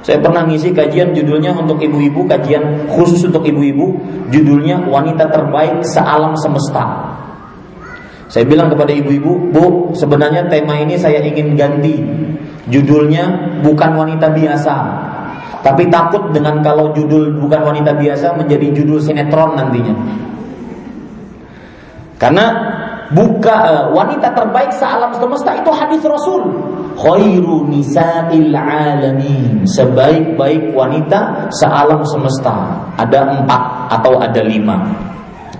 Saya pernah ngisi kajian judulnya untuk ibu-ibu, kajian khusus untuk ibu-ibu, judulnya wanita terbaik sealam semesta. Saya bilang kepada ibu-ibu, Bu, sebenarnya tema ini saya ingin ganti. Judulnya bukan wanita biasa. Tapi takut dengan kalau judul bukan wanita biasa menjadi judul sinetron nantinya. Karena buka uh, wanita terbaik sealam semesta itu hadis Rasul. Khairu nisa'il alamin. Sebaik-baik wanita sealam semesta. Ada empat atau ada lima.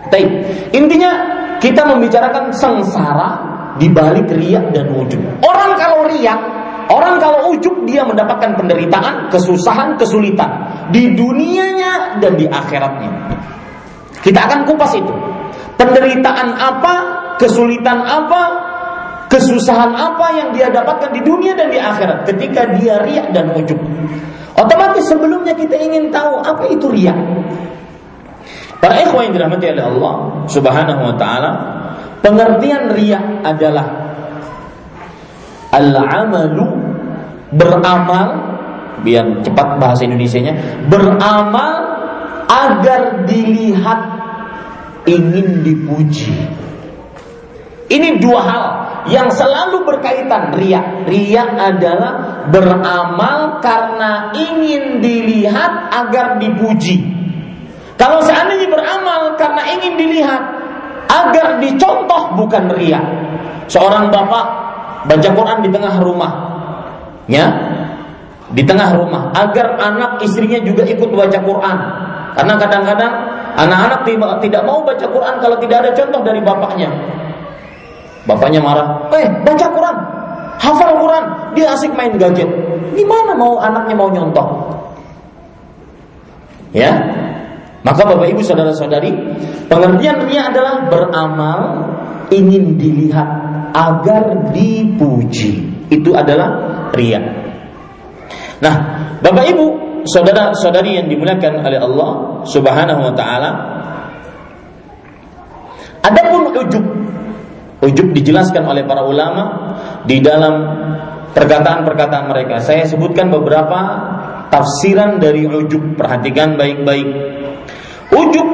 Tapi intinya kita membicarakan sengsara di balik riak dan ujub. Orang kalau riak, orang kalau ujub dia mendapatkan penderitaan, kesusahan, kesulitan di dunianya dan di akhiratnya. Kita akan kupas itu penderitaan apa, kesulitan apa, kesusahan apa yang dia dapatkan di dunia dan di akhirat ketika dia riak dan ujub. Otomatis sebelumnya kita ingin tahu apa itu riak. Para ikhwan yang dirahmati oleh Allah Subhanahu wa taala, pengertian riak adalah al-amalu beramal biar cepat bahasa Indonesianya beramal agar dilihat ingin dipuji. Ini dua hal yang selalu berkaitan ria. Ria adalah beramal karena ingin dilihat agar dipuji. Kalau seandainya beramal karena ingin dilihat agar dicontoh bukan ria. Seorang bapak baca Quran di tengah rumah. Ya, di tengah rumah agar anak istrinya juga ikut baca Quran. Karena kadang-kadang Anak-anak tidak mau baca Quran kalau tidak ada contoh dari bapaknya. Bapaknya marah, eh baca Quran, hafal Quran, dia asik main gadget. Gimana mau anaknya mau nyontoh? Ya, maka bapak ibu saudara-saudari, pengertiannya adalah beramal ingin dilihat agar dipuji. Itu adalah ria. Nah, bapak ibu saudara-saudari yang dimuliakan oleh Allah Subhanahu wa taala Adapun ujub ujub dijelaskan oleh para ulama di dalam perkataan-perkataan mereka. Saya sebutkan beberapa tafsiran dari ujub. Perhatikan baik-baik. Ujub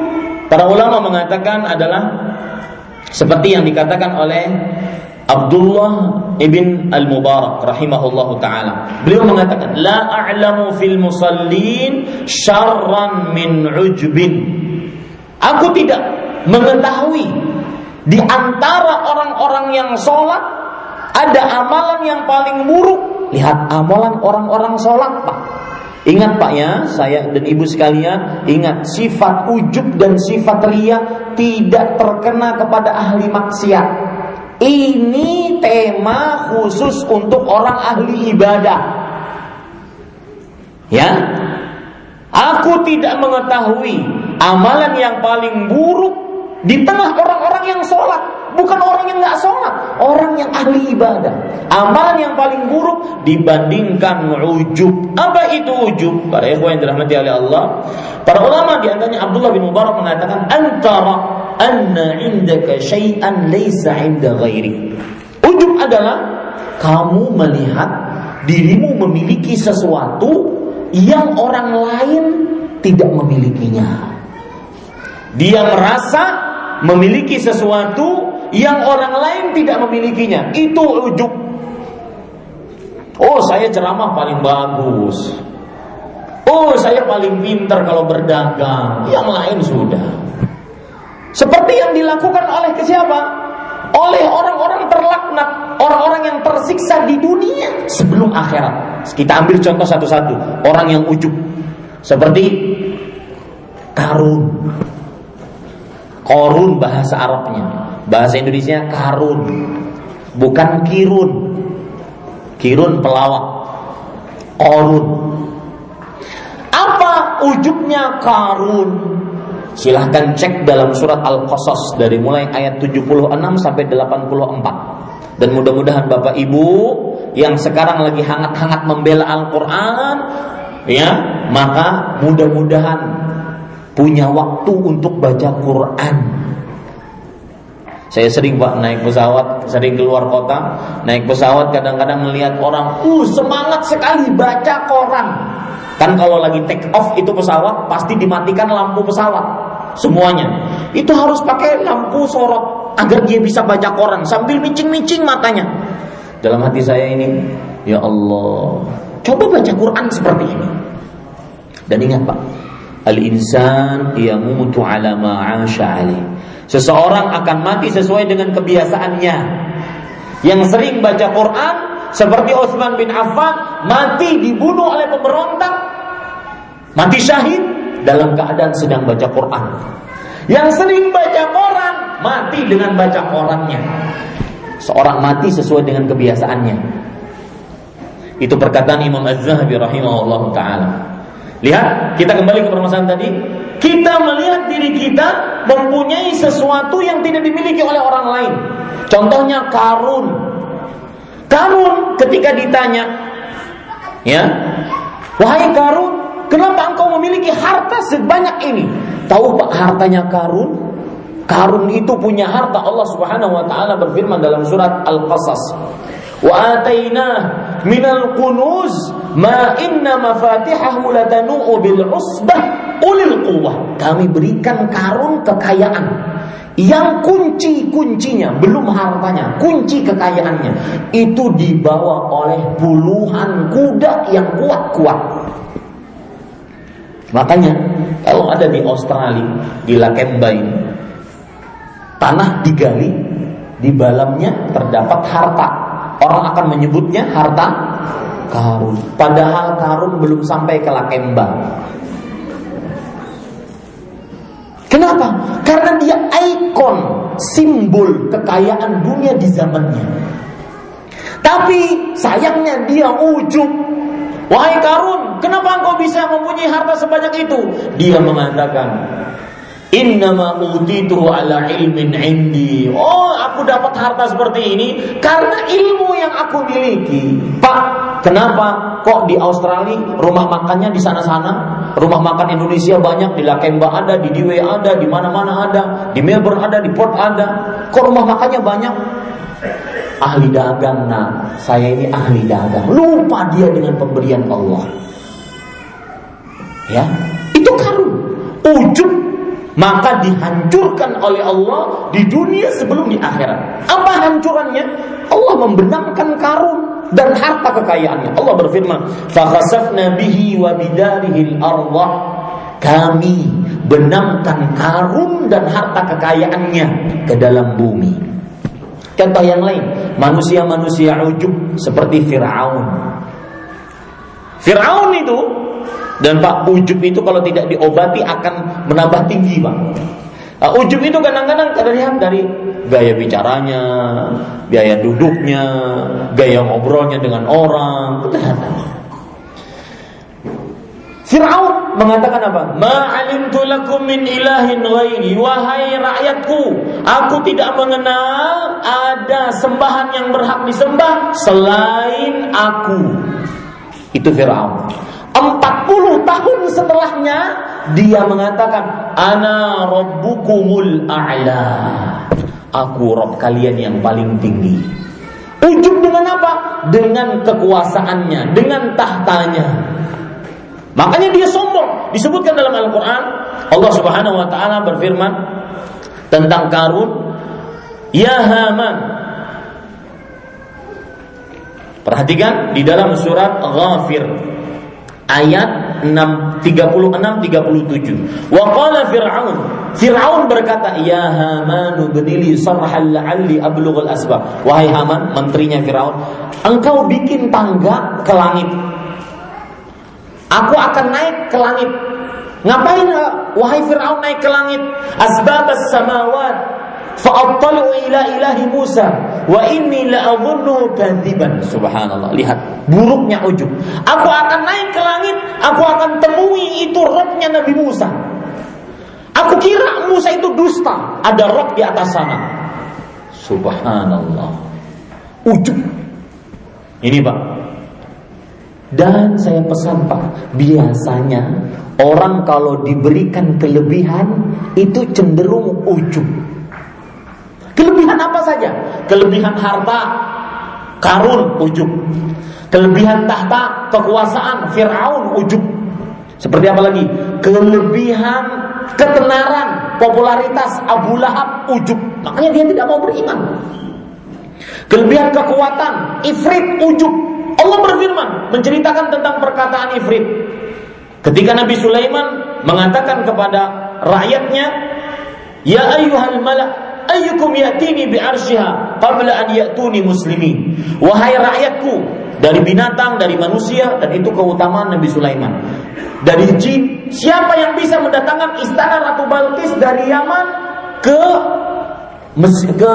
para ulama mengatakan adalah seperti yang dikatakan oleh Abdullah ibn al-Mubarak rahimahullahu taala. Beliau mengatakan, "La a'lamu fil musallin syarran min ujbin." Aku tidak mengetahui di antara orang-orang yang sholat ada amalan yang paling buruk. Lihat amalan orang-orang sholat, Pak. Ingat Pak ya, saya dan ibu sekalian, ingat sifat ujub dan sifat ria tidak terkena kepada ahli maksiat ini tema khusus untuk orang ahli ibadah. Ya. Aku tidak mengetahui amalan yang paling buruk di tengah orang-orang yang sholat. Bukan orang yang nggak sholat, orang yang ahli ibadah. Amalan yang paling buruk dibandingkan ujub. Apa itu ujub? Para ikhwan yang dirahmati oleh Allah. Para ulama di antaranya Abdullah bin Mubarak mengatakan antara anna indaka syai'an laysa 'inda ghairi. Ujub adalah kamu melihat dirimu memiliki sesuatu yang orang lain tidak memilikinya. Dia merasa memiliki sesuatu yang orang lain tidak memilikinya. Itu ujub. Oh, saya ceramah paling bagus. Oh, saya paling pintar kalau berdagang. Yang lain sudah. Seperti yang dilakukan oleh siapa? Oleh orang-orang terlaknat, orang-orang yang tersiksa di dunia sebelum akhirat. Kita ambil contoh satu-satu. Orang yang ujub. Seperti Karun. Korun bahasa Arabnya. Bahasa Indonesia karun. Bukan kirun. Kirun pelawak. Korun. Apa ujubnya karun? Silahkan cek dalam surat Al-Qasas dari mulai ayat 76 sampai 84. Dan mudah-mudahan Bapak Ibu yang sekarang lagi hangat-hangat membela Al-Qur'an ya, maka mudah-mudahan punya waktu untuk baca Quran. Saya sering pak naik pesawat, sering keluar kota, naik pesawat kadang-kadang melihat orang, uh semangat sekali baca koran. Kan kalau lagi take off itu pesawat pasti dimatikan lampu pesawat semuanya. Itu harus pakai lampu sorot agar dia bisa baca koran sambil micing-micing matanya. Dalam hati saya ini, ya Allah, coba baca Quran seperti ini. Dan ingat Pak, Al-insan yamutu ala ma'asha alaih. Seseorang akan mati sesuai dengan kebiasaannya. Yang sering baca Quran seperti Utsman bin Affan mati dibunuh oleh pemberontak, mati syahid dalam keadaan sedang baca Quran. Yang sering baca koran mati dengan baca korannya. Seorang mati sesuai dengan kebiasaannya. Itu perkataan Imam Az-Zahabi rahimahullah taala. Lihat, kita kembali ke permasalahan tadi. Kita melihat diri kita mempunyai sesuatu yang tidak dimiliki oleh orang lain. Contohnya karun. Karun ketika ditanya, ya, wahai karun, kenapa engkau memiliki harta sebanyak ini? Tahu pak hartanya karun? Karun itu punya harta Allah Subhanahu wa taala berfirman dalam surat Al-Qasas. Wa atainah minal kunuz ma inna mafatihahu latanu'u bil usbah ulil quwwah. Kami berikan karun kekayaan yang kunci-kuncinya belum hartanya, kunci kekayaannya itu dibawa oleh puluhan kuda yang kuat-kuat. Makanya kalau ada di Australia, di Lakembain, tanah digali, di dalamnya terdapat harta Orang akan menyebutnya harta karun. Padahal karun belum sampai ke Lakemba. Kenapa? Karena dia ikon, simbol kekayaan dunia di zamannya. Tapi sayangnya dia ujub. Wahai Karun, kenapa engkau bisa mempunyai harta sebanyak itu? Dia mengatakan, Innama utitu ala ilmin indi. Oh, aku dapat harta seperti ini karena ilmu yang aku miliki. Pak, kenapa kok di Australia rumah makannya di sana-sana? Rumah makan Indonesia banyak di Lakemba ada, di Diwe ada, di mana-mana ada, di Melbourne ada, di Port ada. Kok rumah makannya banyak? Ahli dagang, nah, saya ini ahli dagang. Lupa dia dengan pemberian Allah. Ya, itu karun. Ujub maka dihancurkan oleh Allah di dunia sebelum di akhirat. Apa hancurannya? Allah membenamkan karun dan harta kekayaannya. Allah berfirman, "Fakhasafna bihi wa bidarihi al Kami benamkan karun dan harta kekayaannya ke dalam bumi. Contoh yang lain, manusia-manusia ujub seperti Firaun. Firaun itu dan Pak ujub itu kalau tidak diobati akan menambah tinggi Pak. Uh, ujub itu kadang-kadang terlihat dari gaya bicaranya, gaya duduknya, gaya ngobrolnya dengan orang, kelihatan. Fir'aun mengatakan apa? Ma'alimtu lakum min ilahin ghairi Wahai rakyatku Aku tidak mengenal Ada sembahan yang berhak disembah Selain aku Itu Fir'aun 40 tahun setelahnya dia mengatakan ana rabbukumul a'la. Aku Rob kalian yang paling tinggi. Ujub dengan apa? Dengan kekuasaannya, dengan tahtanya. Makanya dia sombong. Disebutkan dalam Al-Quran, Allah Subhanahu wa Ta'ala berfirman tentang Karun, "Ya Haman." Perhatikan di dalam surat Ghafir ayat 6 36 37. Wa qala Fir'aun, Fir'aun berkata, "Ya Haman, bnili sarhan la'alli ablughal asbab." Wahai Haman, menterinya Fir'aun, engkau bikin tangga ke langit. Aku akan naik ke langit. Ngapain wahai Fir'aun naik ke langit? Asbabas samawat Fa'attalu ila ilahi Musa wa inni la'adhunnu kadziban. Subhanallah. Lihat buruknya ujub. Aku akan naik ke langit, aku akan temui itu rohnya Nabi Musa. Aku kira Musa itu dusta, ada roh di atas sana. Subhanallah. Ujub. Ini Pak. Dan saya pesan Pak, biasanya orang kalau diberikan kelebihan itu cenderung ujub. Kelebihan apa saja? Kelebihan harta, karun, ujub. Kelebihan tahta, kekuasaan, Fir'aun, ujub. Seperti apa lagi? Kelebihan ketenaran, popularitas, Abu Lahab, ujub. Makanya dia tidak mau beriman. Kelebihan kekuatan, Ifrit, ujub. Allah berfirman menceritakan tentang perkataan Ifrit. Ketika Nabi Sulaiman mengatakan kepada rakyatnya, Ya ayuhal malak ayyukum ya'tini bi arsyiha qabla an ya'tuni muslimin. Wahai rakyatku, dari binatang, dari manusia dan itu keutamaan Nabi Sulaiman. Dari jin, siapa yang bisa mendatangkan istana Ratu Balkis dari Yaman ke ke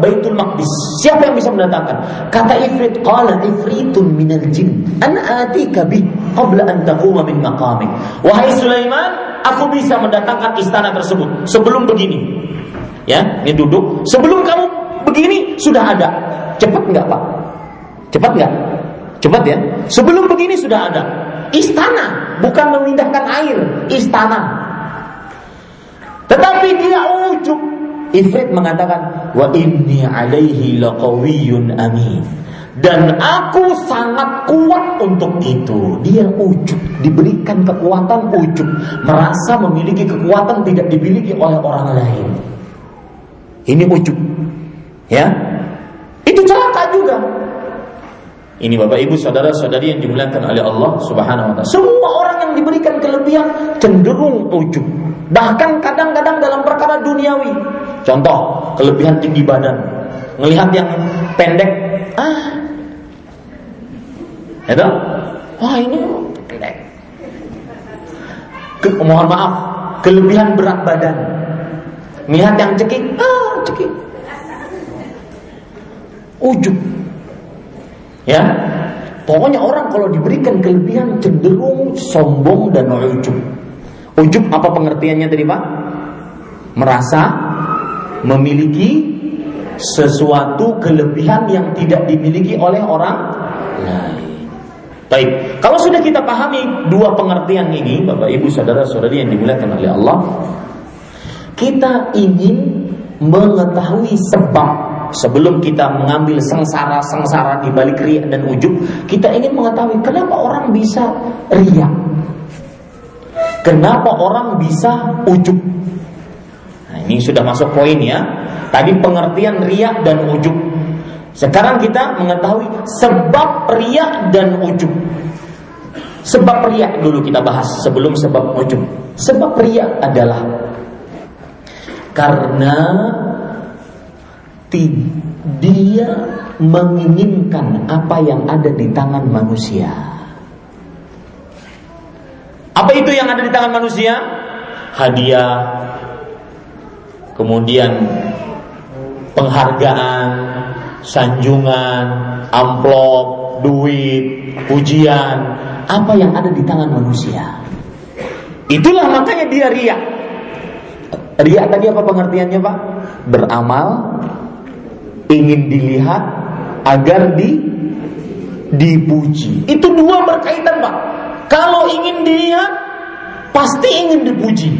Baitul Maqdis. Siapa yang bisa mendatangkan? Kata Ifrit, qala ifritun minal jin, an atika bi qabla an taquma min maqamik. Wahai Sulaiman, aku bisa mendatangkan istana tersebut sebelum begini. Ya, ini duduk. Sebelum kamu begini sudah ada. Cepat nggak pak? Cepat nggak? Cepat ya. Sebelum begini sudah ada. Istana, bukan memindahkan air. Istana. Tetapi dia ujub. Ifrit mengatakan, wa inni alaihi laqawiyyun amin. Dan aku sangat kuat untuk itu. Dia ujub, diberikan kekuatan ujub, merasa memiliki kekuatan tidak dimiliki oleh orang lain. Ini ujub. Ya. Itu celaka juga. Ini Bapak Ibu saudara-saudari yang dimuliakan oleh Allah Subhanahu wa taala. Semua orang yang diberikan kelebihan cenderung ujub. Bahkan kadang-kadang dalam perkara duniawi. Contoh, kelebihan tinggi badan. Melihat yang pendek, ah. Itu? Wah, ini pendek. Ke, mohon maaf, kelebihan berat badan. Melihat yang cekik, ah, cekik. Ujub. Ya. Pokoknya orang kalau diberikan kelebihan cenderung sombong dan ujub. Ujub apa pengertiannya tadi Pak? Merasa memiliki sesuatu kelebihan yang tidak dimiliki oleh orang lain. Baik, kalau sudah kita pahami dua pengertian ini, Bapak Ibu saudara-saudari yang dimuliakan oleh Allah, kita ingin mengetahui sebab sebelum kita mengambil sengsara-sengsara di balik riak dan ujub, kita ingin mengetahui kenapa orang bisa riak. Kenapa orang bisa ujub? Nah, ini sudah masuk poin ya. Tadi pengertian riak dan ujub. Sekarang kita mengetahui sebab riak dan ujub. Sebab riak dulu kita bahas sebelum sebab ujub. Sebab riak adalah karena dia menginginkan apa yang ada di tangan manusia. Apa itu yang ada di tangan manusia? Hadiah, kemudian penghargaan, sanjungan, amplop, duit, pujian, apa yang ada di tangan manusia. Itulah makanya dia riak. Ria tadi apa pengertiannya Pak? Beramal ingin dilihat agar di dipuji. Itu dua berkaitan Pak. Kalau ingin dilihat pasti ingin dipuji.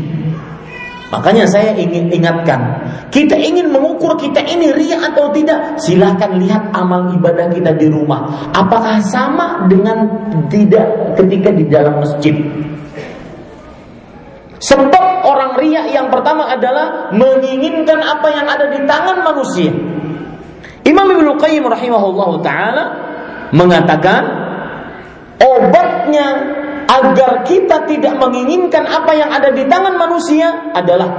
Makanya saya ingin ingatkan, kita ingin mengukur kita ini ria atau tidak, silahkan lihat amal ibadah kita di rumah. Apakah sama dengan tidak ketika di dalam masjid? Sebab orang ria yang pertama adalah menginginkan apa yang ada di tangan manusia. Imam Ibnu Qayyim rahimahullah taala mengatakan obatnya agar kita tidak menginginkan apa yang ada di tangan manusia adalah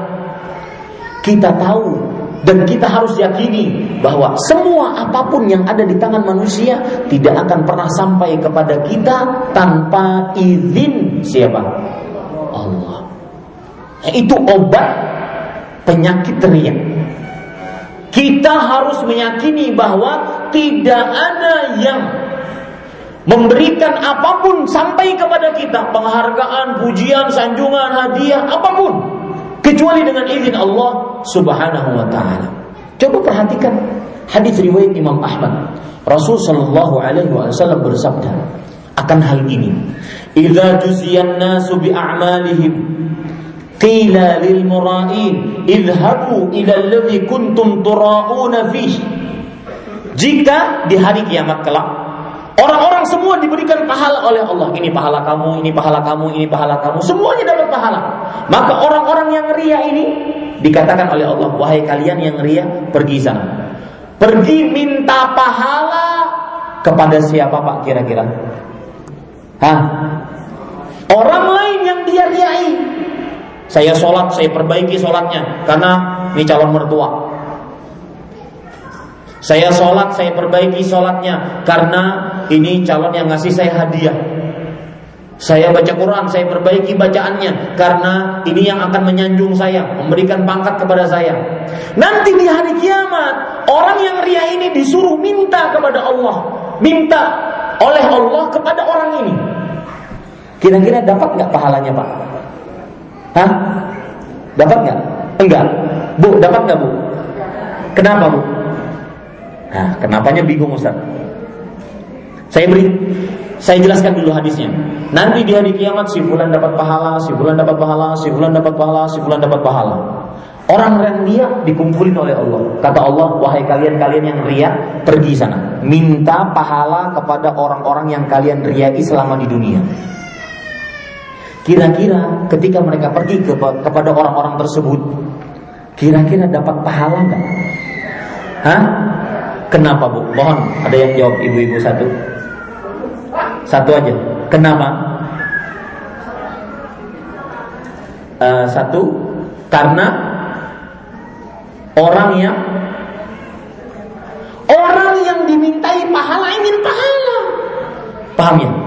kita tahu dan kita harus yakini bahwa semua apa pun yang ada di tangan manusia tidak akan pernah sampai kepada kita tanpa izin siapa? Itu obat penyakit riak. Kita harus meyakini bahwa tidak ada yang memberikan apa pun sampai kepada kita penghargaan, pujian, sanjungan, hadiah, apa pun kecuali dengan izin Allah Subhanahu wa taala. Coba perhatikan hadis riwayat Imam Ahmad. Rasul sallallahu alaihi wasallam bersabda akan hal ini. Idza juziyan nasu bi a'malihim qila lil mura'in idhabu ila alladhi kuntum tura'una. Jika di hari kiamat kelak Orang-orang semua diberikan pahala oleh Allah. Ini pahala kamu, ini pahala kamu, ini pahala kamu. Semuanya dapat pahala. Maka orang-orang yang ria ini dikatakan oleh Allah, wahai kalian yang ria, pergi sana. Pergi minta pahala kepada siapa Pak kira-kira? Hah? Orang lain yang dia riai. Saya sholat, saya perbaiki sholatnya karena ini calon mertua. Saya sholat, saya perbaiki sholatnya karena ini calon yang ngasih saya hadiah. Saya baca Quran, saya perbaiki bacaannya karena ini yang akan menyanjung saya, memberikan pangkat kepada saya. Nanti di hari kiamat, orang yang ria ini disuruh minta kepada Allah, minta oleh Allah kepada orang ini. Kira-kira dapat nggak pahalanya Pak? Hah? Dapat nggak? Enggak. Bu, dapat nggak Bu? Kenapa Bu? Nah, kenapanya bingung Ustaz? Saya beri saya jelaskan dulu hadisnya. Nanti di hari kiamat si fulan dapat pahala, si fulan dapat pahala, si fulan dapat pahala, si fulan dapat pahala. Orang yang ria dikumpulin oleh Allah. Kata Allah, wahai kalian-kalian yang ria, pergi sana. Minta pahala kepada orang-orang yang kalian riai selama di dunia. Kira-kira ketika mereka pergi ke, kepada orang-orang tersebut, kira-kira dapat pahala nggak? Hah? Kenapa bu? Mohon ada yang jawab ibu-ibu satu. Satu aja. Kenapa? Uh, satu karena orang yang orang yang dimintai pahala ingin pahala. Paham ya?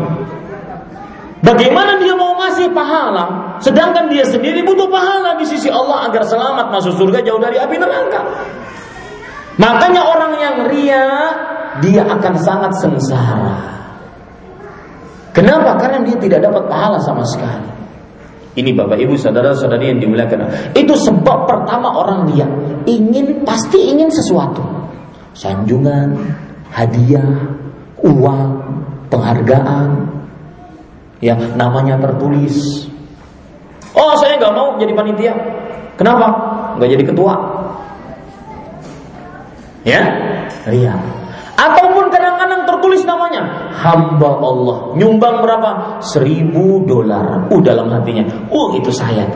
Bagaimana dia mau ngasih pahala sedangkan dia sendiri butuh pahala di sisi Allah agar selamat masuk surga jauh dari api neraka? Makanya orang yang ria dia akan sangat sengsara. Kenapa? Karena dia tidak dapat pahala sama sekali. Ini Bapak Ibu saudara-saudari yang dimuliakan. Itu sebab pertama orang ria ingin pasti ingin sesuatu. Sanjungan, hadiah, uang, penghargaan. Ya, namanya tertulis. Oh, saya nggak mau jadi panitia. Kenapa? Nggak jadi ketua. Ya? Ria ataupun kadang-kadang tertulis namanya. Hamba Allah. Nyumbang berapa? Seribu dolar. Uh dalam hatinya. Uh itu saya.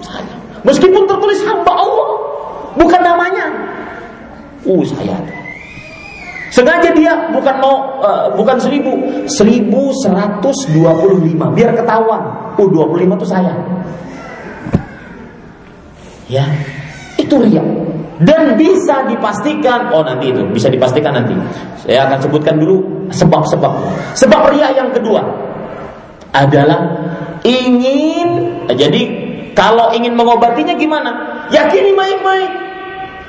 Saya. Meskipun tertulis hamba Allah. Bukan namanya. Uh saya sengaja dia bukan mau uh, bukan seribu. Seribu seratus dua puluh lima. Biar ketahuan. Uh dua puluh lima itu saya. Ya itu ria. Dan bisa dipastikan oh nanti itu. Bisa dipastikan nanti. Saya akan sebutkan dulu sebab-sebab. Sebab ria yang kedua adalah ingin jadi kalau ingin mengobatinya gimana? Yakini baik-baik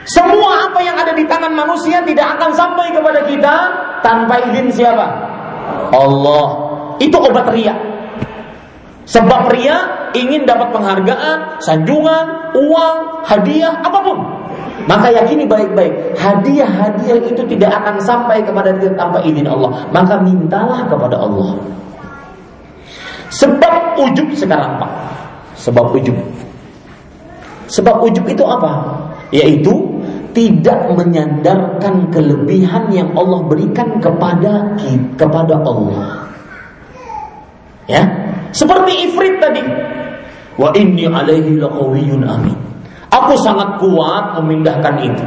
semua apa yang ada di tangan manusia tidak akan sampai kepada kita tanpa izin siapa Allah itu obat ria sebab ria ingin dapat penghargaan sanjungan uang hadiah apa pun maka yakini baik-baik, hadiah-hadiah itu tidak akan sampai kepada kita tanpa izin Allah. Maka mintalah kepada Allah. Sebab ujub sekarang Pak. Sebab ujub. Sebab ujub itu apa? Yaitu tidak menyandarkan kelebihan yang Allah berikan kepada kepada Allah. Ya, seperti Ifrit tadi. Wa inni alaihi laqawiyyun amin. Aku sangat kuat memindahkan itu.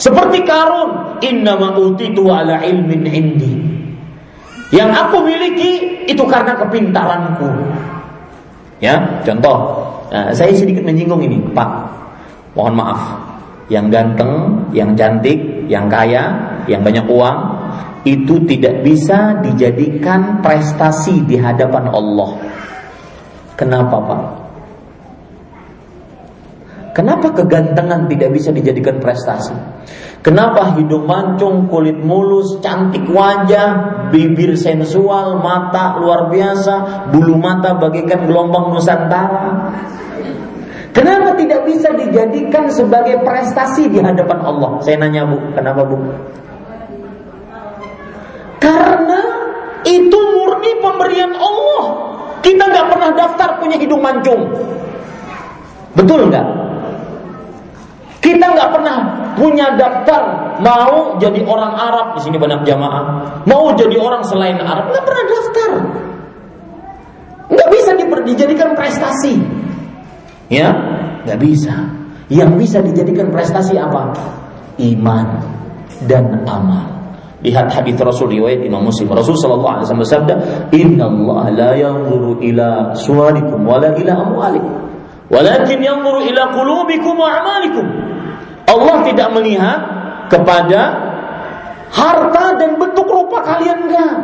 Seperti Karun, inna ma'utitu ala ilmin indi. Yang aku miliki itu karena kepintaranku. Ya, contoh. Nah, saya sedikit menyinggung ini, Pak. Mohon maaf. Yang ganteng, yang cantik, yang kaya, yang banyak uang itu tidak bisa dijadikan prestasi di hadapan Allah. Kenapa, Pak? Kenapa kegantengan tidak bisa dijadikan prestasi? Kenapa hidung mancung, kulit mulus, cantik wajah, bibir sensual, mata luar biasa, bulu mata bagaikan gelombang Nusantara? Kenapa tidak bisa dijadikan sebagai prestasi di hadapan Allah? Saya nanya Bu, kenapa Bu? Karena itu murni pemberian Allah. Kita nggak pernah daftar punya hidung mancung. Betul nggak? Kita nggak pernah punya daftar mau jadi orang Arab di sini banyak jamaah, mau jadi orang selain Arab nggak pernah daftar, nggak bisa dijadikan prestasi, ya nggak bisa. Yang bisa dijadikan prestasi apa? Iman dan amal. Lihat hadis Rasul riwayat Imam Muslim. Rasul sallallahu alaihi wasallam bersabda, "Inna Allah la yanzuru ila suwarikum wala ila amwalikum, walakin yanzuru ila qulubikum wa a'malikum." Allah tidak melihat kepada harta dan bentuk rupa kalian enggak.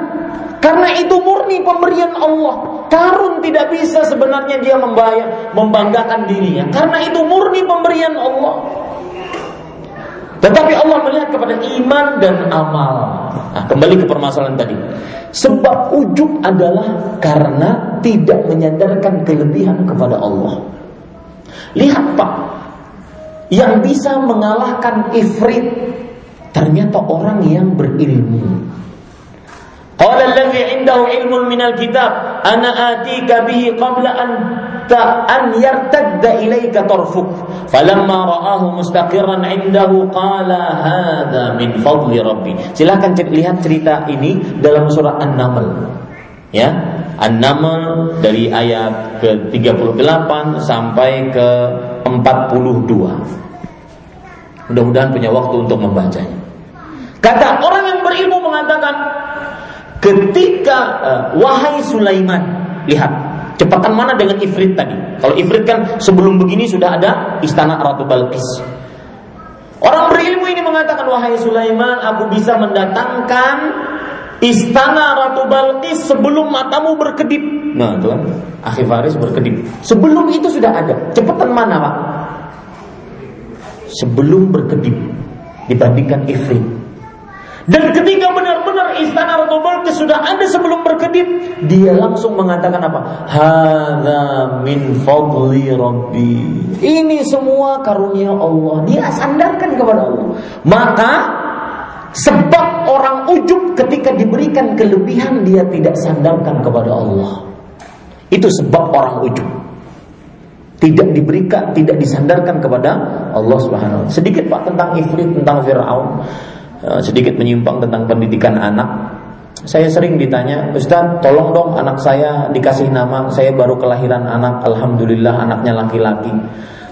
Karena itu murni pemberian Allah. Karun tidak bisa sebenarnya dia membayar, membanggakan dirinya. Karena itu murni pemberian Allah. Tetapi Allah melihat kepada iman dan amal. Nah, kembali ke permasalahan tadi. Sebab ujub adalah karena tidak menyandarkan kelebihan kepada Allah. Lihat Pak, yang bisa mengalahkan ifrit ternyata orang yang berilmu. Qala alladhi yartadda ilayka tarfuk falamma ra'ahu mustaqirran 'indahu qala hadha min fadli rabbi silakan lihat cerita ini dalam surah An-Naml ya An-Naml dari ayat ke-38 sampai ke 42. Mudah-mudahan punya waktu untuk membacanya. Kata orang yang berilmu mengatakan, ketika uh, wahai Sulaiman, lihat cepatan mana dengan Ifrit tadi. Kalau Ifrit kan sebelum begini sudah ada istana Ratu Balkis. Orang berilmu ini mengatakan wahai Sulaiman, aku bisa mendatangkan istana Ratu Balkis sebelum matamu berkedip. Nah, itu kan berkedip. Sebelum itu sudah ada. Cepetan mana, Pak? Sebelum berkedip dibandingkan Ifrit. Dan ketika benar-benar istana Ratu Balkis sudah ada sebelum berkedip, dia langsung mengatakan apa? Hada min fadli Rabbi. Ini semua karunia Allah. Dia sandarkan kepada Allah. Maka sebab orang ujub ketika diberikan kelebihan dia tidak sandarkan kepada Allah. Itu sebab orang ujub. Tidak diberikan, tidak disandarkan kepada Allah Subhanahu wa Sedikit Pak tentang Ifrit, tentang Firaun. Eh, sedikit menyimpang tentang pendidikan anak. Saya sering ditanya, Ustaz, tolong dong anak saya dikasih nama. Saya baru kelahiran anak, alhamdulillah anaknya laki-laki.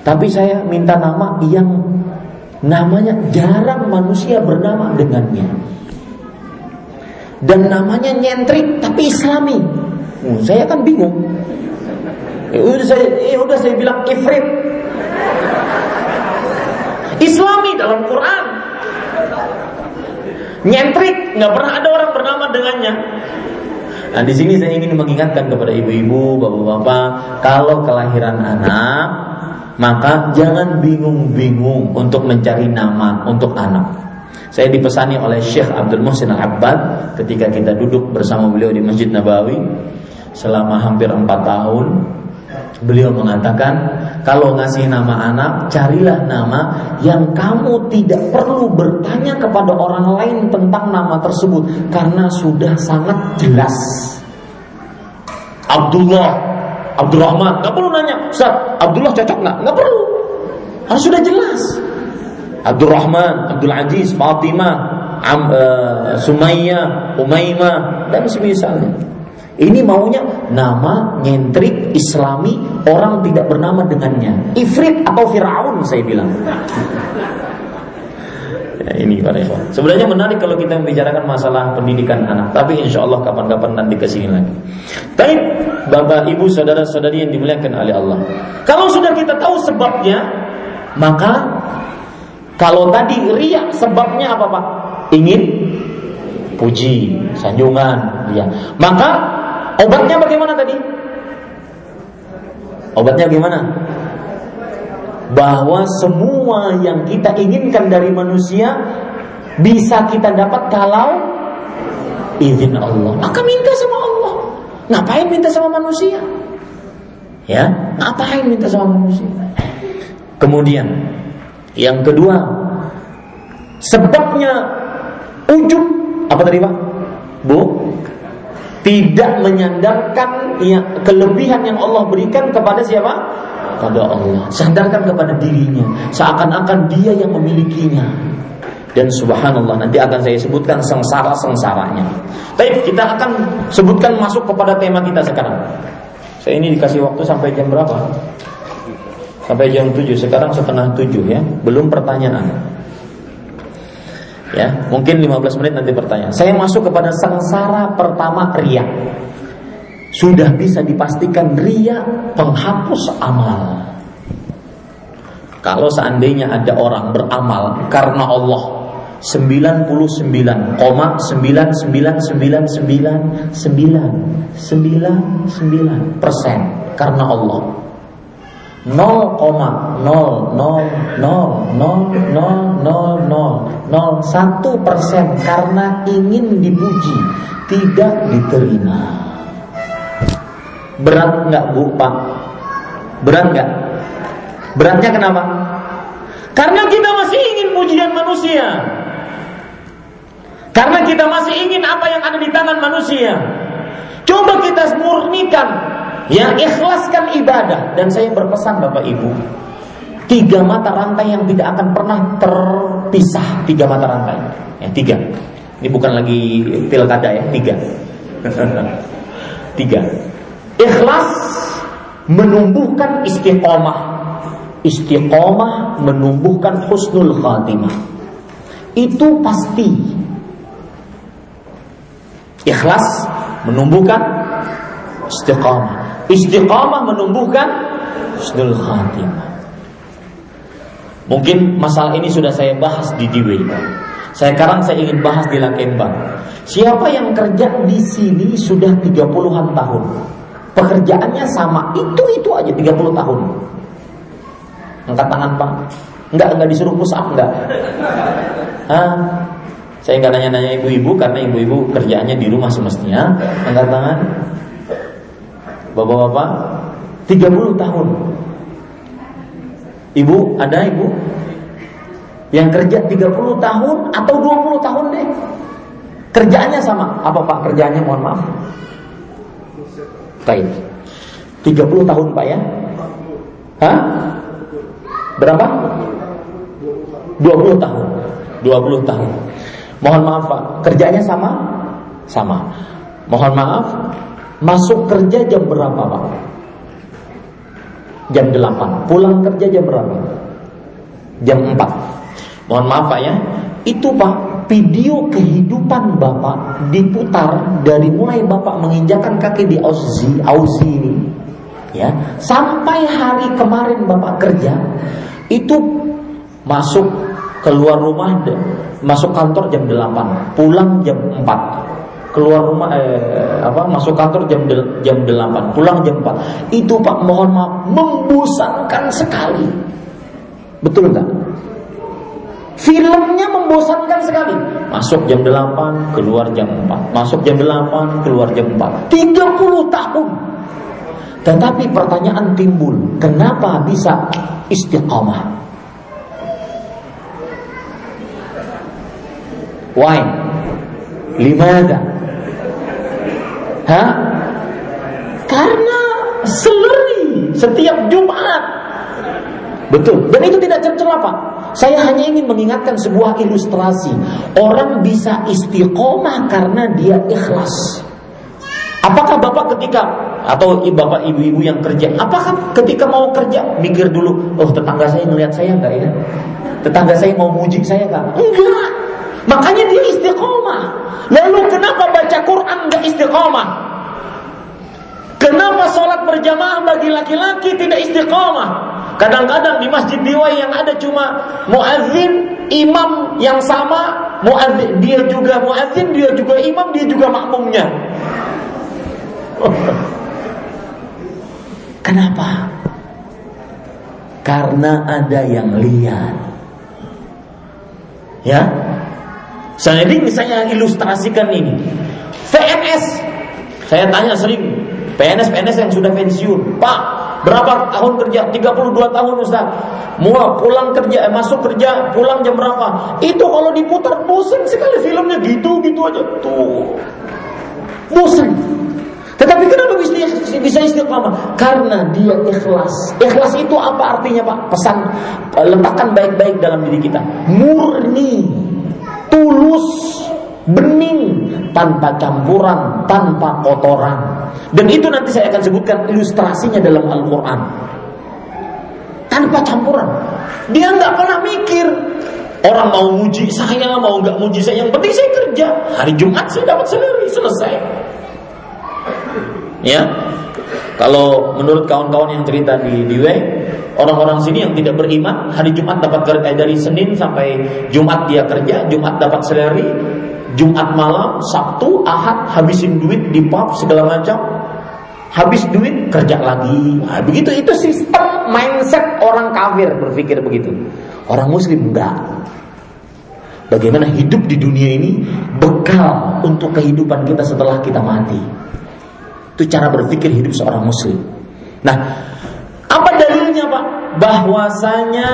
Tapi saya minta nama yang namanya jarang manusia bernama dengannya. Dan namanya nyentrik tapi islami. Hmm, saya kan bingung. Ya udah saya, ya udah saya bilang ifrit. Islami dalam Quran. Nyentrik, nggak pernah ada orang bernama dengannya. Nah di sini saya ingin mengingatkan kepada ibu-ibu, bapak-bapak, kalau kelahiran anak, maka jangan bingung-bingung untuk mencari nama untuk anak. Saya dipesani oleh Syekh Abdul Muhsin Al-Abbad ketika kita duduk bersama beliau di Masjid Nabawi selama hampir empat tahun Beliau mengatakan kalau ngasih nama anak carilah nama yang kamu tidak perlu bertanya kepada orang lain tentang nama tersebut karena sudah sangat jelas. Abdullah, Abdurrahman. Nggak perlu nanya, Ustaz, Abdullah cocok nggak? Nggak perlu. Harus sudah jelas. Abdurrahman, Abdul Aziz, Fatimah, Am, uh, Sumayyah, Umaymah, dan semisalnya. Ini maunya nama nyentrik Islami orang tidak bernama dengannya. Ifrit atau Firaun saya bilang. Ya, ini para. Sebenarnya menarik kalau kita membicarakan masalah pendidikan anak, tapi insya Allah kapan-kapan nanti ke sini lagi. Tapi bapak, ibu, saudara-saudari yang dimuliakan oleh Allah. Kalau sudah kita tahu sebabnya, maka kalau tadi riak sebabnya apa pak? Ingin puji, sanjungan, ya. Maka Obatnya bagaimana tadi? Obatnya bagaimana? Bahwa semua yang kita inginkan dari manusia bisa kita dapat kalau izin Allah. Maka minta sama Allah. Ngapain minta sama manusia? Ya, ngapain minta sama manusia? Kemudian yang kedua, sebabnya ujub apa tadi Pak? Bu, tidak menyandarkan yang kelebihan yang Allah berikan kepada siapa? Kepada Allah. Sandarkan kepada dirinya, seakan-akan dia yang memilikinya. Dan subhanallah nanti akan saya sebutkan sengsara-sengsaranya. Baik, kita akan sebutkan masuk kepada tema kita sekarang. Saya ini dikasih waktu sampai jam berapa? Sampai jam 7, sekarang setengah 7 ya. Belum pertanyaan. Ya, mungkin 15 menit nanti pertanyaan. Saya masuk kepada sengsara pertama ria. Sudah bisa dipastikan ria penghapus amal. Kalau seandainya ada orang beramal karena Allah 99,99999999 persen karena Allah 0,000000001 persen karena ingin dipuji tidak diterima. Berat nggak bu pak? Berat nggak? Beratnya kenapa? Karena kita masih ingin pujian manusia. Karena kita masih ingin apa yang ada di tangan manusia. Coba kita murnikan yang ikhlaskan ibadah. Dan saya berpesan Bapak Ibu tiga mata rantai yang tidak akan pernah terpisah tiga mata rantai. Ya tiga. Ini bukan lagi pilkada ya tiga. Tiga. Ikhlas menumbuhkan istiqomah. Istiqomah menumbuhkan husnul khatimah. Itu pasti. Ikhlas menumbuhkan istiqomah Istiqamah menumbuhkan husnul khatimah. Mungkin masalah ini sudah saya bahas di Diwe. Saya sekarang saya ingin bahas di Lakemba. Siapa yang kerja di sini sudah 30-an tahun? Pekerjaannya sama, itu-itu aja 30 tahun. Angkat tangan Pak. Enggak, enggak disuruh push up enggak. Hah? Saya enggak nanya-nanya ibu-ibu karena ibu-ibu kerjaannya di rumah semestinya. Angkat tangan. Bapak-bapak 30 tahun. Ibu, ada ibu? Yang kerja 30 tahun atau 20 tahun deh? Kerjaannya sama. Apa pak? Kerjaannya mohon maaf. Baik. 30 tahun pak ya? Hah? Berapa? 20 tahun. 20 tahun. Mohon maaf pak. Kerjanya sama? Sama. Mohon maaf Masuk kerja jam berapa Pak? Jam 8 Pulang kerja jam berapa? Jam 4 Mohon maaf Pak ya. Itu Pak Video kehidupan Bapak diputar Dari mulai Bapak menginjakan kaki di Auzi, Auzi ini ya. Sampai hari kemarin Bapak kerja Itu masuk keluar rumah Masuk kantor jam 8 Pulang jam 4 keluar rumah eh, apa masuk kantor jam jam 8, pulang jam 4. Itu Pak mohon maaf membosankan sekali. Betul enggak? Filmnya membosankan sekali. Masuk jam 8, keluar jam 4. Masuk jam 8, keluar jam 4. 30 tahun. Tetapi pertanyaan timbul, kenapa bisa istiqamah? Why? Limada? Hah? Karena seleri setiap Jumat. Betul. Dan itu tidak tercela Pak. Saya hanya ingin mengingatkan sebuah ilustrasi. Orang bisa istiqomah karena dia ikhlas. Apakah bapak ketika atau bapak ibu-ibu yang kerja, apakah ketika mau kerja mikir dulu, oh tetangga saya ngelihat saya enggak ya? Tetangga saya mau muji saya enggak? Enggak. Makanya dia istiqomah. Lalu kenapa baca Quran enggak istiqomah? Kenapa sholat berjamaah bagi laki-laki tidak istiqomah? Kadang-kadang di masjid Diwai yang ada cuma muadzin, imam yang sama, muadzin dia juga muadzin, dia juga imam, dia juga makmumnya. Kenapa? Karena ada yang lihat. Ya. Saya ini saya ilustrasikan ini. PNS. Saya tanya sering PNS PNS yang sudah pensiun, Pak, berapa tahun kerja? 32 tahun Ustaz. Mau pulang kerja, eh, masuk kerja, pulang jam berapa? Itu kalau diputar bosan sekali filmnya gitu-gitu aja tuh. Bosan. Tetapi kenapa bisa, bisa istiqamah? Karena dia ikhlas. Ikhlas itu apa artinya Pak? Pesan letakkan baik-baik dalam diri kita. Murni, tulus, bening, tanpa campuran, tanpa kotoran. Dan itu nanti saya akan sebutkan ilustrasinya dalam Al-Quran. Tanpa campuran. Dia nggak pernah mikir Orang mau muji saya, mau nggak muji saya, yang penting saya kerja. Hari Jumat saya dapat salary, selesai. Ya, kalau menurut kawan-kawan yang cerita di di orang-orang sini yang tidak beriman hari Jumat dapat kerja dari Senin sampai Jumat dia kerja, Jumat dapat salary, Jumat malam, Sabtu, Ahad habisin duit di pub segala macam. Habis duit kerja lagi. Nah, begitu itu sistem mindset orang kafir berpikir begitu. Orang muslim enggak. Bagaimana hidup di dunia ini bekal untuk kehidupan kita setelah kita mati. Itu cara berpikir hidup seorang muslim. Nah, apa dalilnya Pak? Bahwasanya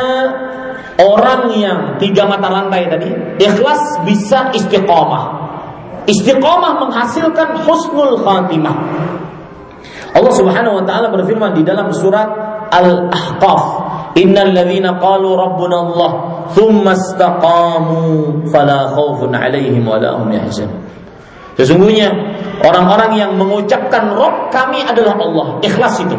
orang yang tiga mata rantai tadi ikhlas bisa istiqomah. Istiqomah menghasilkan husnul khatimah. Allah Subhanahu wa taala berfirman di dalam surat Al-Ahqaf, "Innal ladzina qalu rabbuna Allah, tsumma istaqamu fala khaufun 'alaihim wa la hum yahzanun." Sesungguhnya orang-orang yang mengucapkan Rob kami adalah Allah, ikhlas itu.